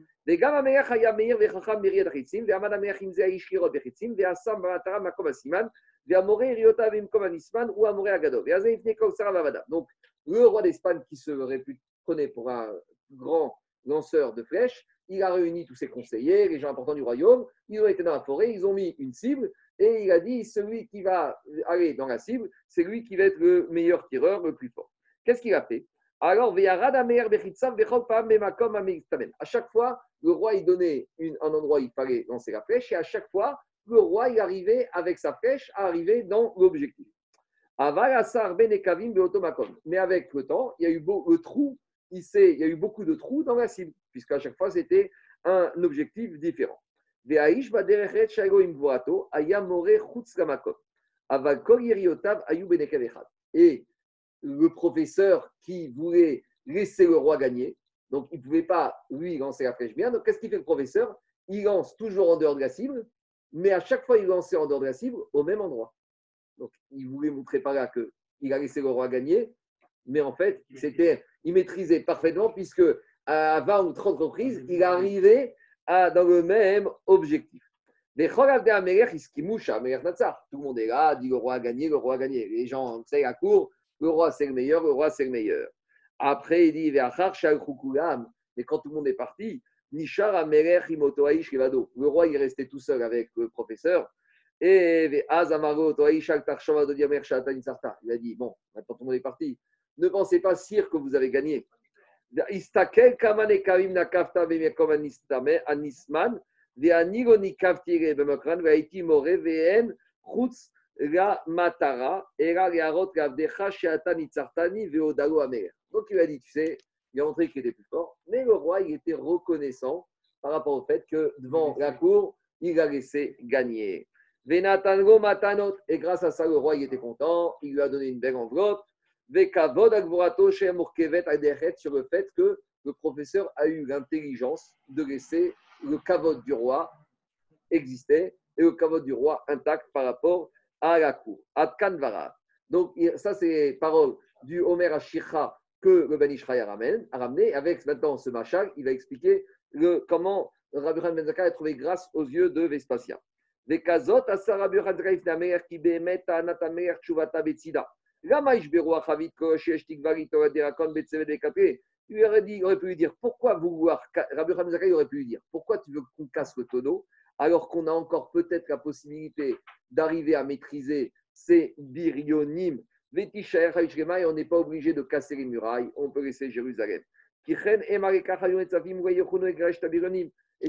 Donc, le roi d'Espagne qui se répute, connaît pour un grand lanceur de flèches, il a réuni tous ses conseillers, les gens importants du royaume, ils ont été dans la forêt, ils ont mis une cible, et il a dit, celui qui va aller dans la cible, c'est lui qui va être le meilleur tireur, le plus fort. Qu'est-ce qu'il a fait? Alors, à chaque fois, le roi il donnait un endroit où il fallait lancer la flèche, et à chaque fois, le roi il arrivait avec sa flèche à arriver dans l'objectif. Ben. Mais avec le temps, il y a eu beau, le trou, il, il y a eu beaucoup de trous dans la cible, puisqu'à chaque fois, c'était un objectif différent. Ben. Et le professeur qui voulait laisser le roi gagner, donc il ne pouvait pas, lui, lancer la flèche bien. Donc qu'est-ce qu'il fait le professeur? Il lance toujours en dehors de la cible, mais à chaque fois, il lançait en dehors de la cible au même endroit. Donc il voulait montrer par là qu'il a laissé le roi gagner, mais en fait, c'était, il maîtrisait parfaitement, puisque à 20 ou 30 reprises, il arrivait à, dans le même objectif. Des. Tout le monde est là, dit le roi a gagné, le roi a gagné. Les gens, c'est la cour, le roi c'est le meilleur, le roi c'est le meilleur. Après, il dit. Et quand tout le monde est parti, Nishar. Le roi, il est resté tout seul avec le professeur. Et. Il a dit Bon, maintenant tout le monde est parti. Ne pensez pas, sire, que vous avez gagné. Anisman. La Matara Era Learot Gavdecha Sheatan Itzartani Ve'odalo Amer. Donc il a dit, tu sais, il a montré qu'il était plus fort, mais le roi, il était reconnaissant par rapport au fait que devant la cour, il a laissé gagner. Venatango Matanot, et grâce à ça, le roi, il était content, il lui a donné une belle enveloppe. Vekavod Agborato Shemurkevet Aderet sur le fait que le professeur a eu l'intelligence de laisser le kavod du roi exister et le kavod du roi intact par rapport à la cour. Vara. Donc, ça, c'est les paroles du Homer Ashircha que le Ben Ishraï a ramené. Avec maintenant ce machal, il va expliquer comment Rabbi Ben a trouvé grâce aux yeux de Vespasien. Il aurait dit, il aurait pu lui dire, pourquoi vouloir, Rabbi Ben Zakkai aurait pu lui dire, pourquoi tu veux qu'on casse le tonneau? Alors qu'on a encore peut-être la possibilité d'arriver à maîtriser ces Haïchgema, et on n'est pas obligé de casser les murailles, on peut laisser Jérusalem. Et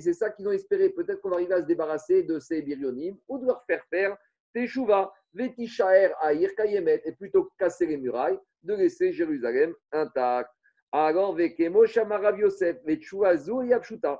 c'est ça qu'ils ont espéré. Peut-être qu'on va arriver à se débarrasser de ces birionim ou de leur faire faire Teshuva, Vetishaer Haïr Kayemet, et plutôt que casser les murailles, de laisser Jérusalem intact. Alors, Vekemo Shamarav Yosef, Vechuazu Yapshuta.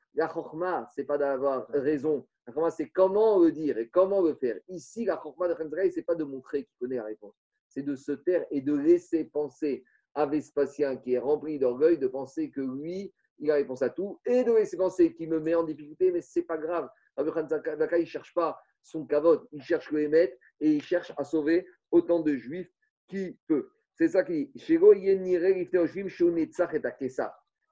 la chokma, c'est pas d'avoir raison. La chokma, c'est comment le dire et comment le faire. Ici, la chokma de Zakai, c'est pas de montrer qu'il connaît la réponse. C'est de se taire et de laisser penser à Vespasien qui est rempli d'orgueil, de penser que lui, il a réponse à tout, et de laisser penser qu'il me met en difficulté, mais c'est pas grave. Rabbi Yohan Zakai, il ne cherche pas son kavod, il cherche le émettre et il cherche à sauver autant de juifs qu'il peut. C'est ça qu'il dit.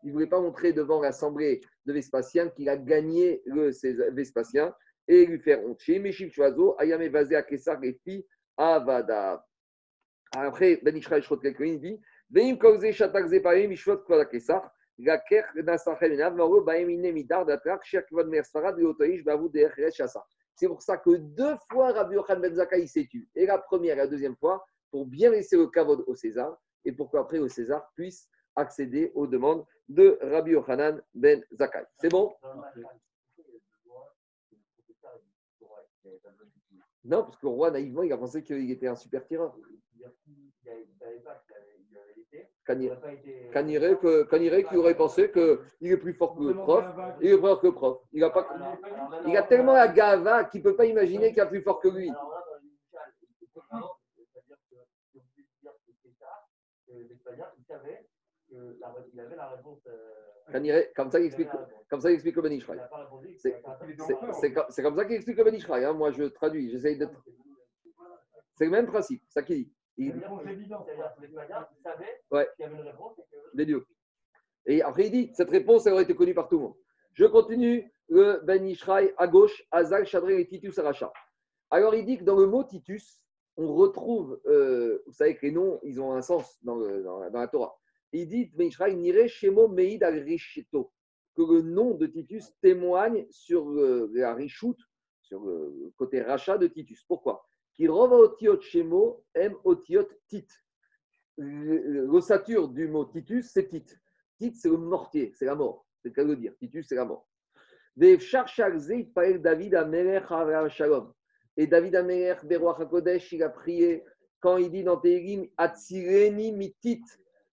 Il ne voulait pas montrer devant l'assemblée de Vespasien qu'il a gagné le César- Vespasien et lui faire honte. Meshiv Choiseau, Ayame Vazé Akesar Lefi Avada. Après, Ben Ishrael Shrot il dit Veim Kozé Shatak Zepaim Ishvot Kvod Akesar. Gaker Nasachem Enav Maro Baem Ine Midar Datrak Shir Kvod Mersfarad Leotoish Bavu Deher Shasa. C'est pour ça que deux fois Rabbi Yochanan Ben Zakkai s'est tué. Et la première et la deuxième fois, pour bien laisser le kavod au César et pour qu'après le César puisse accéder aux demandes de Rabbi Yochanan Ben Zakkai. C'est bon? Non, parce que le roi, naïvement, il a pensé qu'il était un super tireur. Kanire qui aurait pensé qu'il est plus fort que le prof, il est plus fort que le prof. Il a, tellement la gava qu'il ne peut pas imaginer qu'il a plus fort que lui. C'est-à-dire que c'est ça, que il avait la réponse. euh, comme ça, il explique, comme ça, il explique le Ben Il Ishraï. n'a pas répondu. C'est- comme, ça qu'il explique le Ben Ishraï, hein. Moi, je traduis, j'essaye de. C'est le même principe, ça qu'il dit. Il- Ouais. et après, il dit, cette réponse, elle aurait été connue par tout le monde. Je continue le Ben Ishraï à gauche, Azal, Chadré et Titus Aracha. Alors, il dit que dans le mot Titus, on retrouve, euh, vous savez que les noms, ils ont un sens dans, le- dans la- dans la Torah. Il dit, Meid que le nom de Titus témoigne sur euh, la sur le côté rachat de Titus. Pourquoi? Qui Shemo, M otiot l'ossature du mot Titus, c'est Tit. Tit, c'est le mortier, c'est la mort. C'est le cas de dire. Titus, c'est la mort. David Shalom. Et David Amelech, Beroach HaKodesh, il a prié quand il dit dans Télim, Atsireni mitit,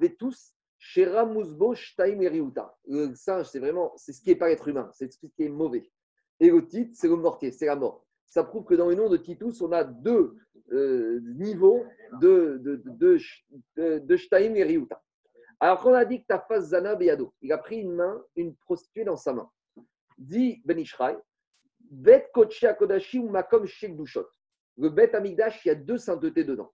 Titus ou Tit, Ve tous, Shera Shtaim Eriuta. Le singe, c'est vraiment, c'est ce qui n'est pas être humain, c'est ce qui est mauvais. Et le tit, c'est le mortier, c'est la mort. Ça prouve que dans le nom de Titus, on a deux euh, niveaux de, de, de, de, de, de Shtaim et Riuta. Alors, quand on a dit que ta face Zana Beyado, il a pris une main, une prostituée dans sa main. Dit Ben Ishraï, Bet Kodeshi Akodashi ou Makom Shek. Le Bet Amigdash, il y a deux saintetés dedans.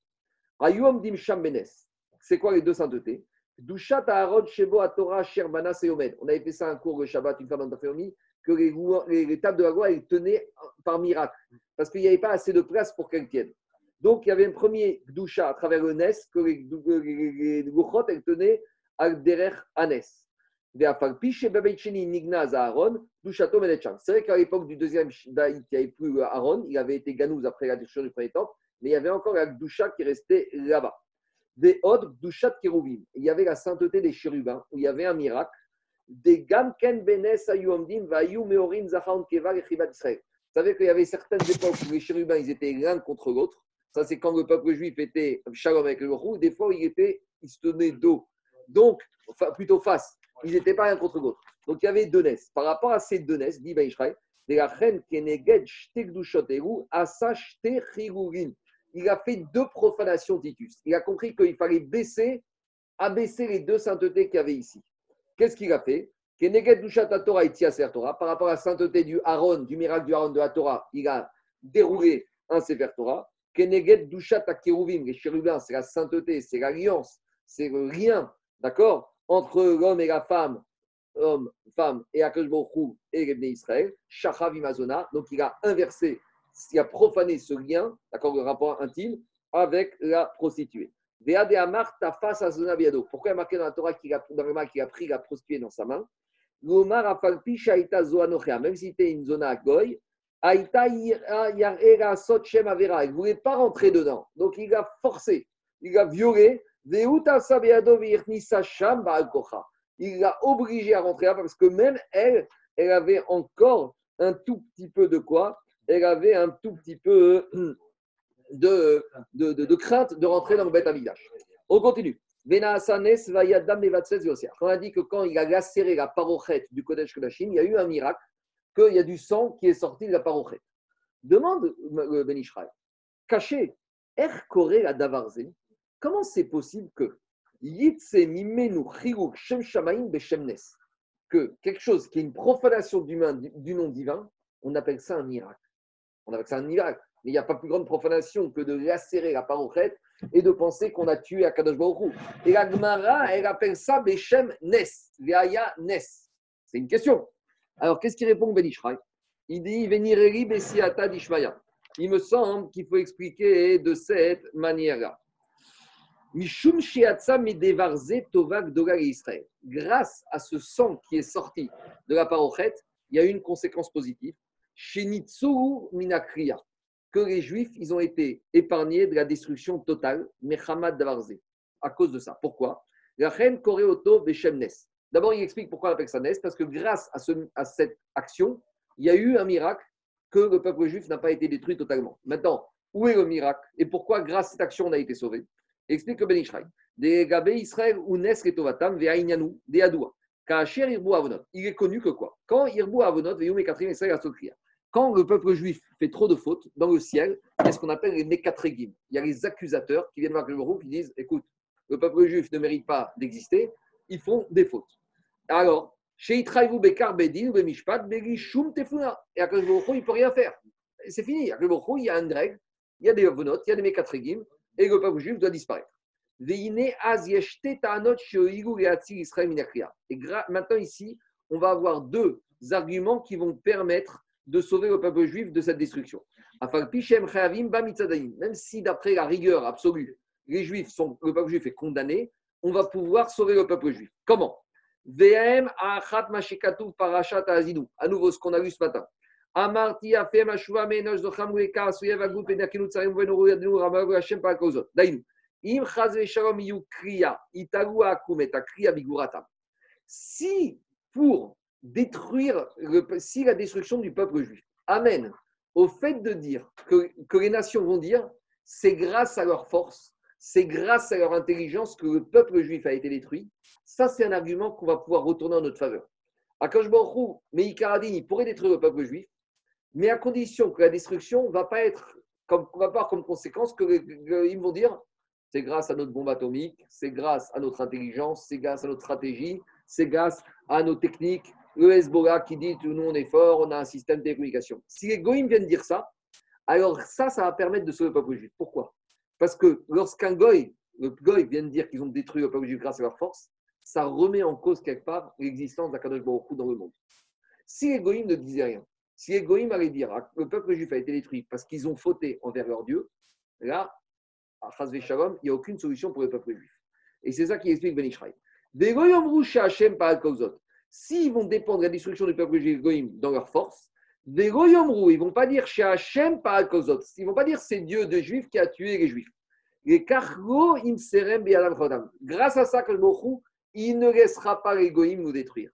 Ayom Dim Sham Benes. C'est quoi les deux saintetés? Dushat Aaron Shebo Atora Sherbana Seomed. On avait fait ça un cours le Shabbat, une fois dans ta famille, que les, les, les tables de la loi, elles tenaient par miracle. Parce qu'il n'y avait pas assez de place pour qu'elles tiennent. Donc, il y avait un premier Gdusha à travers le Nes, que les, les, Luchot, elles tenaient al derer Anes. C'est vrai qu'à l'époque du deuxième Daït, il n'y avait plus Aaron, il avait été Ganouz après la destruction du premier temple, mais il y avait encore la Gdusha qui restait là-bas. Des Od Gdushat Keruvim. Il y avait la sainteté des chérubins, où il y avait un miracle. Des Gamken Benes Ayuamdim Vayu et. Vous savez qu'il y avait certaines époques où les chérubins ils étaient l'un contre l'autre. Ça, c'est quand le peuple juif était shalom avec le roi. Des fois, il, était, il se tenait dos. Donc, plutôt face. Ils n'étaient pas l'un contre l'autre. Donc, il y avait deux nes. Par rapport à ces deux nes, dit Ben Israël, de la reine Keneged Shtekdushoteru Asa Shtechirurin. Il a fait deux profanations, Titus. Il a compris qu'il fallait baisser, abaisser les deux saintetés qu'il y avait ici. Qu'est-ce qu'il a fait? Par rapport à la sainteté du Aaron, du miracle du Aaron de la Torah, il a déroulé un Sefer Torah. Keneged Dushat Akeruvim, les chérubins, c'est la sainteté, c'est l'alliance, c'est le lien, d'accord, entre l'homme et la femme, homme, femme, et Akash et les Israël, Shachav Imazona. Donc il a inversé, il a profané ce lien, d'accord, le rapport intime, avec la prostituée. Pourquoi il a marqué dans la Torah qu'il a, qu'il a pris la prostituée dans sa main? Même si c'était une zona à Goy, il ne voulait pas rentrer dedans. Donc il a forcé, il a violé. Il l'a obligé à rentrer là parce que même elle, elle avait encore un tout petit peu de quoi? Elle avait un tout petit peu de, de, crainte de rentrer dans le Beth. On continue. On a dit que quand il a lacéré la parochette du Kodesh Kodashim, il y a eu un miracle, qu'il y a du sang qui est sorti de la parochette. Demande le Ben Ishraï, caché, Er Kore la Davarze, comment c'est possible que que quelque chose qui est une profanation du nom divin, on appelle ça un miracle. On appelle ça un miracle. Mais il n'y a pas plus grande profanation que de lacérer la parochette et de penser qu'on a tué Akadosh Baruch Et la Gemara, elle appelle ça Beshem Nes, Veaya Nes. C'est une question. Alors, qu'est-ce qu'il répond Ben Ishraï Il dit Venireri Besiata Dishmaya. Il me semble qu'il faut expliquer de cette manière-là. Mishum Shiatsa Tovak Dogal Israël. Grâce à ce sang qui est sorti de la parochette, il y a une conséquence positive. Shenitsu Minakriya que les Juifs, ils ont été épargnés de la destruction totale, Mechamad Davarze, à cause de ça. Pourquoi? D'abord, il explique pourquoi on appelle ça Nes, parce que grâce à, ce, à, cette action, il y a eu un miracle que le peuple juif n'a pas été détruit totalement. Maintenant, où est le miracle et pourquoi, grâce à cette action, on a été sauvé Explique Ben Israël ou Nes Avonot. Il est connu que quoi? Quand Irbu Avonot, Ve'yum Ekatrim Israël. Quand le peuple juif fait trop de fautes dans le ciel, il y a ce qu'on appelle les Mekatregim. Il y a les accusateurs qui viennent voir le groupe qui disent Écoute, le peuple juif ne mérite pas d'exister, ils font des fautes. Alors, chez Bekar Bedin, Bemishpat, Begishum Tefuna. Et à il ne peut rien faire. C'est fini. À il y a un grec, il y a des vonotes, il y a des Mekatregim, et le peuple juif doit disparaître. Et maintenant, ici, on va avoir deux arguments qui vont permettre de sauver le peuple juif de cette destruction. Même si d'après la rigueur absolue, les juifs sont, le peuple juif est condamné, on va pouvoir sauver le peuple juif. Comment? VM parashat À nouveau, ce qu'on a vu ce matin. Amarti afem ashuva menosh docham weka suyev agut penakinut tsarim venu royadnu ramav hashem par kozot. Dainu. Im chaz v'shalom yu kriya, itagu akum et kriya biguratam. Si pour détruire, le- si la destruction du peuple juif amène au fait de dire que, que les nations vont dire, c'est grâce à leur force, c'est grâce à leur intelligence que le peuple juif a été détruit, ça c'est un argument qu'on va pouvoir retourner en notre faveur. Akash Baruch il pourrait détruire le peuple juif, mais à condition que la destruction va pas être comme, va avoir comme conséquence que les- ils vont dire c'est grâce à notre bombe atomique, c'est grâce à notre intelligence, c'est grâce à notre stratégie, c'est grâce à nos techniques. Le Hezbollah qui dit nous on est fort, on a un système de télécommunication. Si les Goïms viennent dire ça, alors ça, ça va permettre de sauver le peuple juif. Pourquoi? Parce que lorsqu'un Goï, le Goï vient de dire qu'ils ont détruit le peuple juif grâce à leur force, ça remet en cause quelque part l'existence d'Akadosh Baruch dans le monde. Si les Goïms ne disaient rien, si les Goïms allaient dire ah, le peuple juif a été détruit parce qu'ils ont fauté envers leur Dieu, là, à Chazvé Shalom, il n'y a aucune solution pour le peuple juif. Et c'est ça qui explique Ben Ishraï. Des Goïm rouchés Hachem par. S'ils vont dépendre de la destruction du peuple juif dans leur force, des Goyom Rou, ils vont pas dire chez Hachem par Al-Kozot. Ils vont pas dire c'est Dieu de Juifs qui a tué les Juifs. Les Kargo im serem be'adam chodam. Grâce à ça, il ne laissera pas les Goïm nous détruire.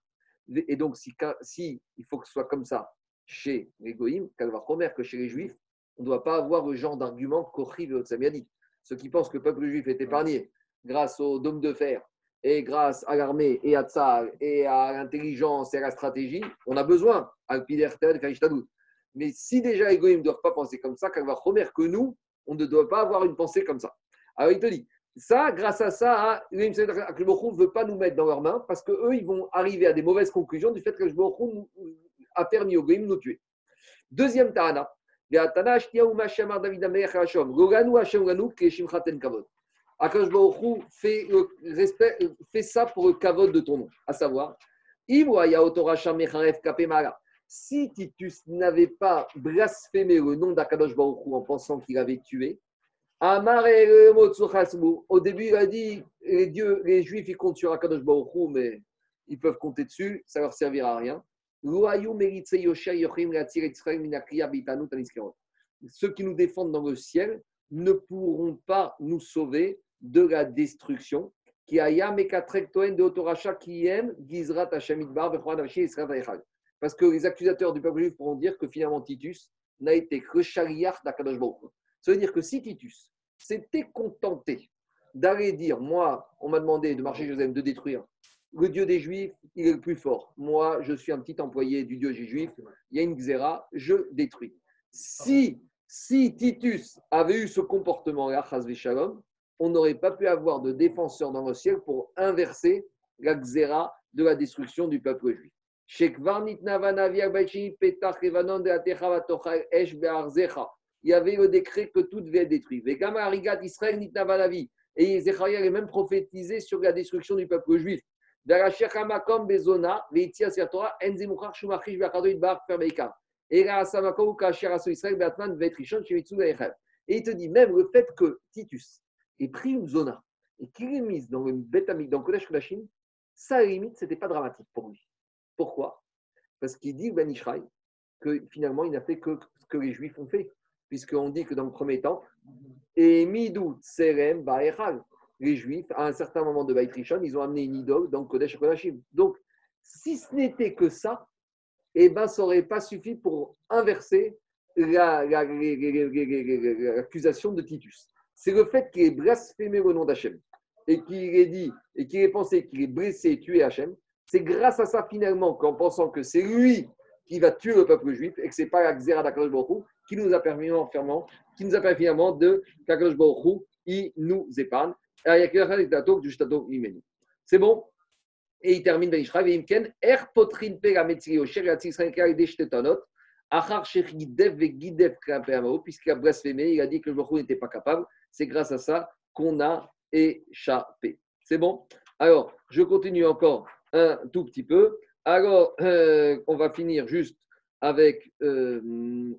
Et donc, si, si il faut que ce soit comme ça chez les Goïm, Kalvachomer, que chez les Juifs, on ne doit pas avoir le genre d'argument qu'Ochri Veotsami a dit. Ceux qui pensent que le peuple juif est épargné grâce au dôme de fer et grâce à l'armée et à Tsar et à l'intelligence et à la stratégie, on a besoin. Mais si déjà les Goïm ne doivent pas penser comme ça, Kalvachomer, que nous, on ne doit pas avoir une pensée comme ça. Alors il te dit, ça, grâce à ça, le ne veut pas nous mettre dans leurs mains parce qu'eux, ils vont arriver à des mauvaises conclusions du fait que le a permis aux Goïm de nous tuer. Deuxième Tahana. Akash Baruch fait, fait ça pour le kavod de ton nom, à savoir, si Titus n'avait pas blasphémé le nom d'Akadosh Baruch en pensant qu'il avait tué, au début, il a dit les, Juifs, ils comptent sur Akadosh Baruch Hu, mais ils peuvent compter dessus, ça leur servira à rien. Ceux qui nous défendent dans le ciel ne pourront pas nous sauver de la destruction. Parce que les accusateurs du peuple juif pourront dire que finalement Titus n'a été que chariach d'Akadosh. Ça veut dire que si Titus s'était contenté d'aller dire, moi, on m'a demandé de marcher Joseph, de détruire, le Dieu des Juifs, il est le plus fort. Moi, je suis un petit employé du Dieu des Juifs, il y a une xéra, je détruis. Si, si Titus avait eu ce comportement-là, on n'aurait pas pu avoir de défenseur dans le ciel pour inverser la xéra de la destruction du peuple juif. Il y avait le décret que tout devait être détruit. Et Zechariah avait même prophétisé sur la destruction du peuple juif. Et il te dit même le fait que Titus ait pris une zona et qu'il l'ait mise dans le Betamic, dans Kodesh Kodashim, ça à la limite, ce n'était pas dramatique pour lui. Pourquoi Parce qu'il dit, Ben Ishraï, que finalement, il n'a fait que ce que les Juifs ont fait. Puisqu'on dit que dans le premier temps, et Tserem Baechal, les Juifs, à un certain moment de Baït Rishon, ils ont amené une idole dans le Kodesh Kodashim. Donc, si ce n'était que ça, eh ben, ça n'aurait pas suffi pour inverser l'accusation de Titus. C'est le fait qu'il ait blasphémé le nom d'Hachem et qu'il ait dit et qu'il ait pensé qu'il ait blessé et tué Hachem. C'est grâce à ça finalement qu'en pensant que c'est lui qui va tuer le peuple juif et que ce n'est pas la Xéra qui nous a permis finalement, qui nous a permis finalement de il nous épargne. C'est bon? Et il termine Ben Ishraï, Imken, Er potrin pe la puisqu'il a blasphémé, il a dit que le Baruch n'était pas capable. C'est grâce à ça qu'on a échappé. C'est bon? Alors, je continue encore un tout petit peu. Alors, euh, on va finir juste avec. Euh,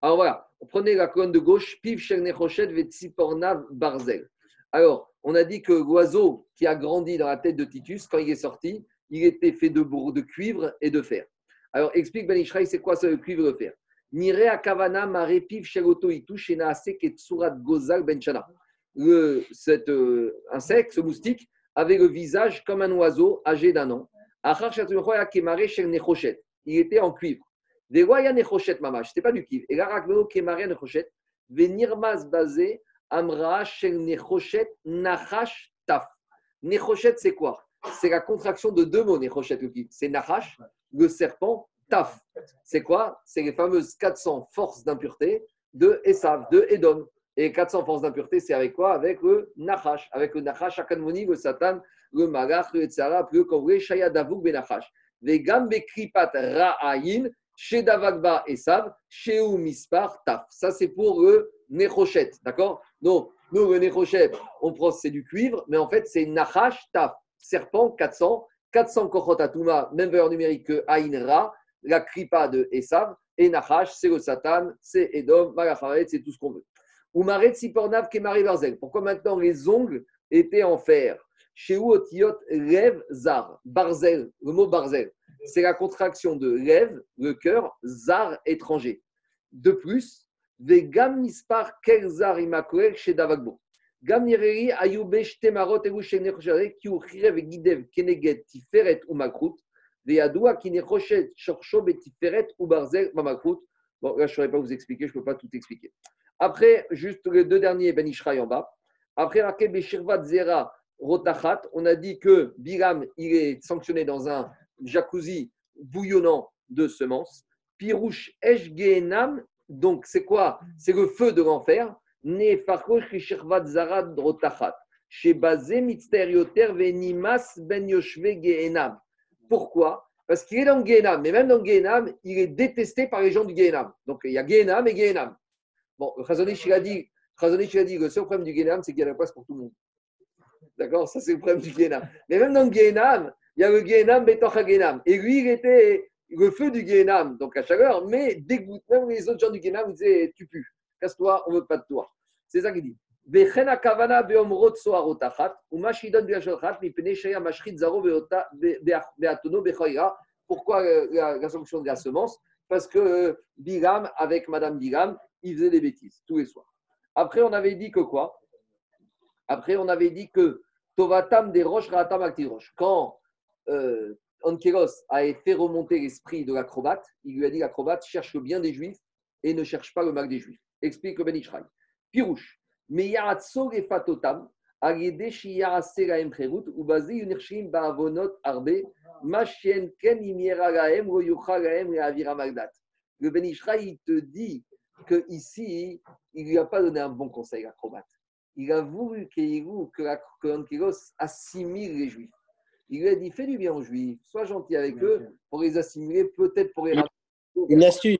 alors voilà, prenez la colonne de gauche, Piv Chernechoshet Vetsipornav Barzel. Alors, on a dit que l'oiseau qui a grandi dans la tête de Titus, quand il est sorti, il était fait de, de cuivre et de fer. Alors, explique Ben Ishraï, c'est quoi ça, le cuivre le fer? Nire Akavana Mare Piv Sheloto Itu Shenaase Ketsurat Gozal Ben Shana. le, cet euh, insecte, ce moustique, avait le visage comme un oiseau âgé d'un an. Il était en cuivre. Vegoya Nechoshet Mamash, c'était pas du cuivre. Et là, Rakveno Kemare Nechoshet. Venirmas Bazé Amra Shel Nechoshet Nachash Taf. Nechoshet, c'est quoi? C'est la contraction de deux mots, Nechoshet, le cuivre. C'est Nachash, le serpent, Taf. C'est quoi? C'est les fameuses 400 forces d'impureté de Esav, de Edom. Et 400 forces d'impureté, c'est avec quoi? Avec le Nachash. Avec le Nachash, Akanmoni, le Satan, le Malach, le Etzara, le Kovre, Shaya Davuk, Benachash. Vegam Bekripat Ra'ayin, chez Davagba Esav, chez Mispar Taf. Ça, c'est pour le Nechoshet. D'accord? Donc, nous, le Nechoshet, on pense c'est du cuivre, mais en fait, c'est Nachash Taf. Serpent, 400. 400 Kochot Atuma, même valeur numérique que Aïn Ra, la Kripa de Esav. Et Nachash, c'est le Satan, c'est Edom, Malacharet, c'est tout ce qu'on veut. Oumaret Sipornav Kemari Barzel. Pourquoi maintenant les ongles étaient en fer? Chez Otiot Lev Zar. Barzel, le mot Barzel, c'est la contraction de Lev, le cœur, Zar, étranger. De plus, Vegam Mispar Kel Zar chez Davagbo. Gam Nireri Ayube Shtemarot Elu Shenechoshere Kiu Chirev Gidev Keneget Tiferet ou Makrut. Veyadoua Kinechoshet Shorsho Betiferet ou Barzel Mamakrut. Bon, là, je ne saurais pas vous expliquer, je ne peux pas tout expliquer. Après, juste les deux derniers, Ben Ishraï en bas. Après, marqué Beshirvat Zera Rotachat, on a dit que Biram, il est sanctionné dans un jacuzzi bouillonnant de semences. Pirouche Esh Gehenam, donc c'est quoi? C'est le feu de l'enfer. Ben. Pourquoi? Parce qu'il est dans Gehenam, mais même dans Gehenam, il est détesté par les gens du Gehenam. Donc il y a Gehenam et Gehenam. Bon, Khazonich, il a dit, le seul problème du Gehenam, c'est qu'il y a la place pour tout le monde. D'accord? Ça, c'est le problème du Gehenam. Mais même dans le il y a le Gehenam, Betocha Gehenam. Et lui, il était le feu du Gehenam, donc à chaleur, mais dégoûte. Même les autres gens du Gehenam, disaient Tu pues, Casse-toi, on ne veut pas de toi. C'est ça qu'il dit. Pourquoi euh, la, sanction de la semence? Parce que euh, Biram, avec Madame Biram, il faisait des bêtises tous les soirs. Après, on avait dit que quoi? Après, on avait dit que Tovatam des roches, Ratam Aktiroche. Quand euh, Ankelos a fait remonter l'esprit de l'acrobate, il lui a dit l'acrobate cherche le bien des juifs et ne cherche pas le mal des juifs. Explique le Ben Ishraï. Pirouche. Mais Yaratso et Fatotam, Agede Shiyarase Laem Cherut, Ubazi Yunirshim Baavonot Arbe, Machien Ken Imiera Laem, Royucha Laem, Avira Magdat. Le Ben Ishraï, il te dit que ici, il ne lui a pas donné un bon conseil, l'acrobate. Il a voulu qu'Eirou, que l'Ankylos assimile les Juifs. Il lui a dit fais du bien aux Juifs, sois gentil avec eux pour les assimiler, peut-être pour les. Une astuce.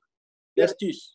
Une astuce.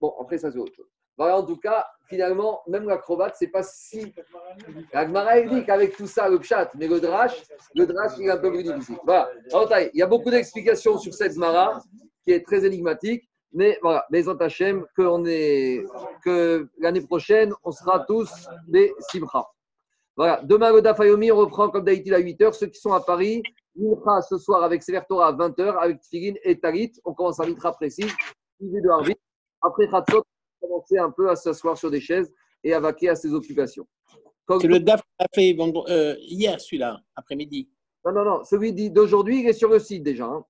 Bon, après, ça, c'est autre chose. Voilà, en tout cas, finalement, même l'acrobate, c'est pas si. La Gemara, elle dit qu'avec tout ça, le pchat, mais le drash, le drash, il est un peu plus difficile. Voilà. Taille, il y a beaucoup d'explications sur cette Gemara qui est très énigmatique. Mais voilà, les Hachem, que, que l'année prochaine, on sera tous des Simcha. Voilà, demain, le Dafayomi, on reprend comme d'habitude à 8h. Ceux qui sont à Paris, Mincha ce soir avec Torah à 20h, avec Tfilin et Talit. On commence à Mitra précis, de. Après Khatsot, on va commencer un peu à s'asseoir sur des chaises et à vaquer à ses occupations. C'est le DAF qu'on a fait euh, hier, celui-là, après-midi. Non, non, non, celui d'aujourd'hui, il est sur le site déjà. hein.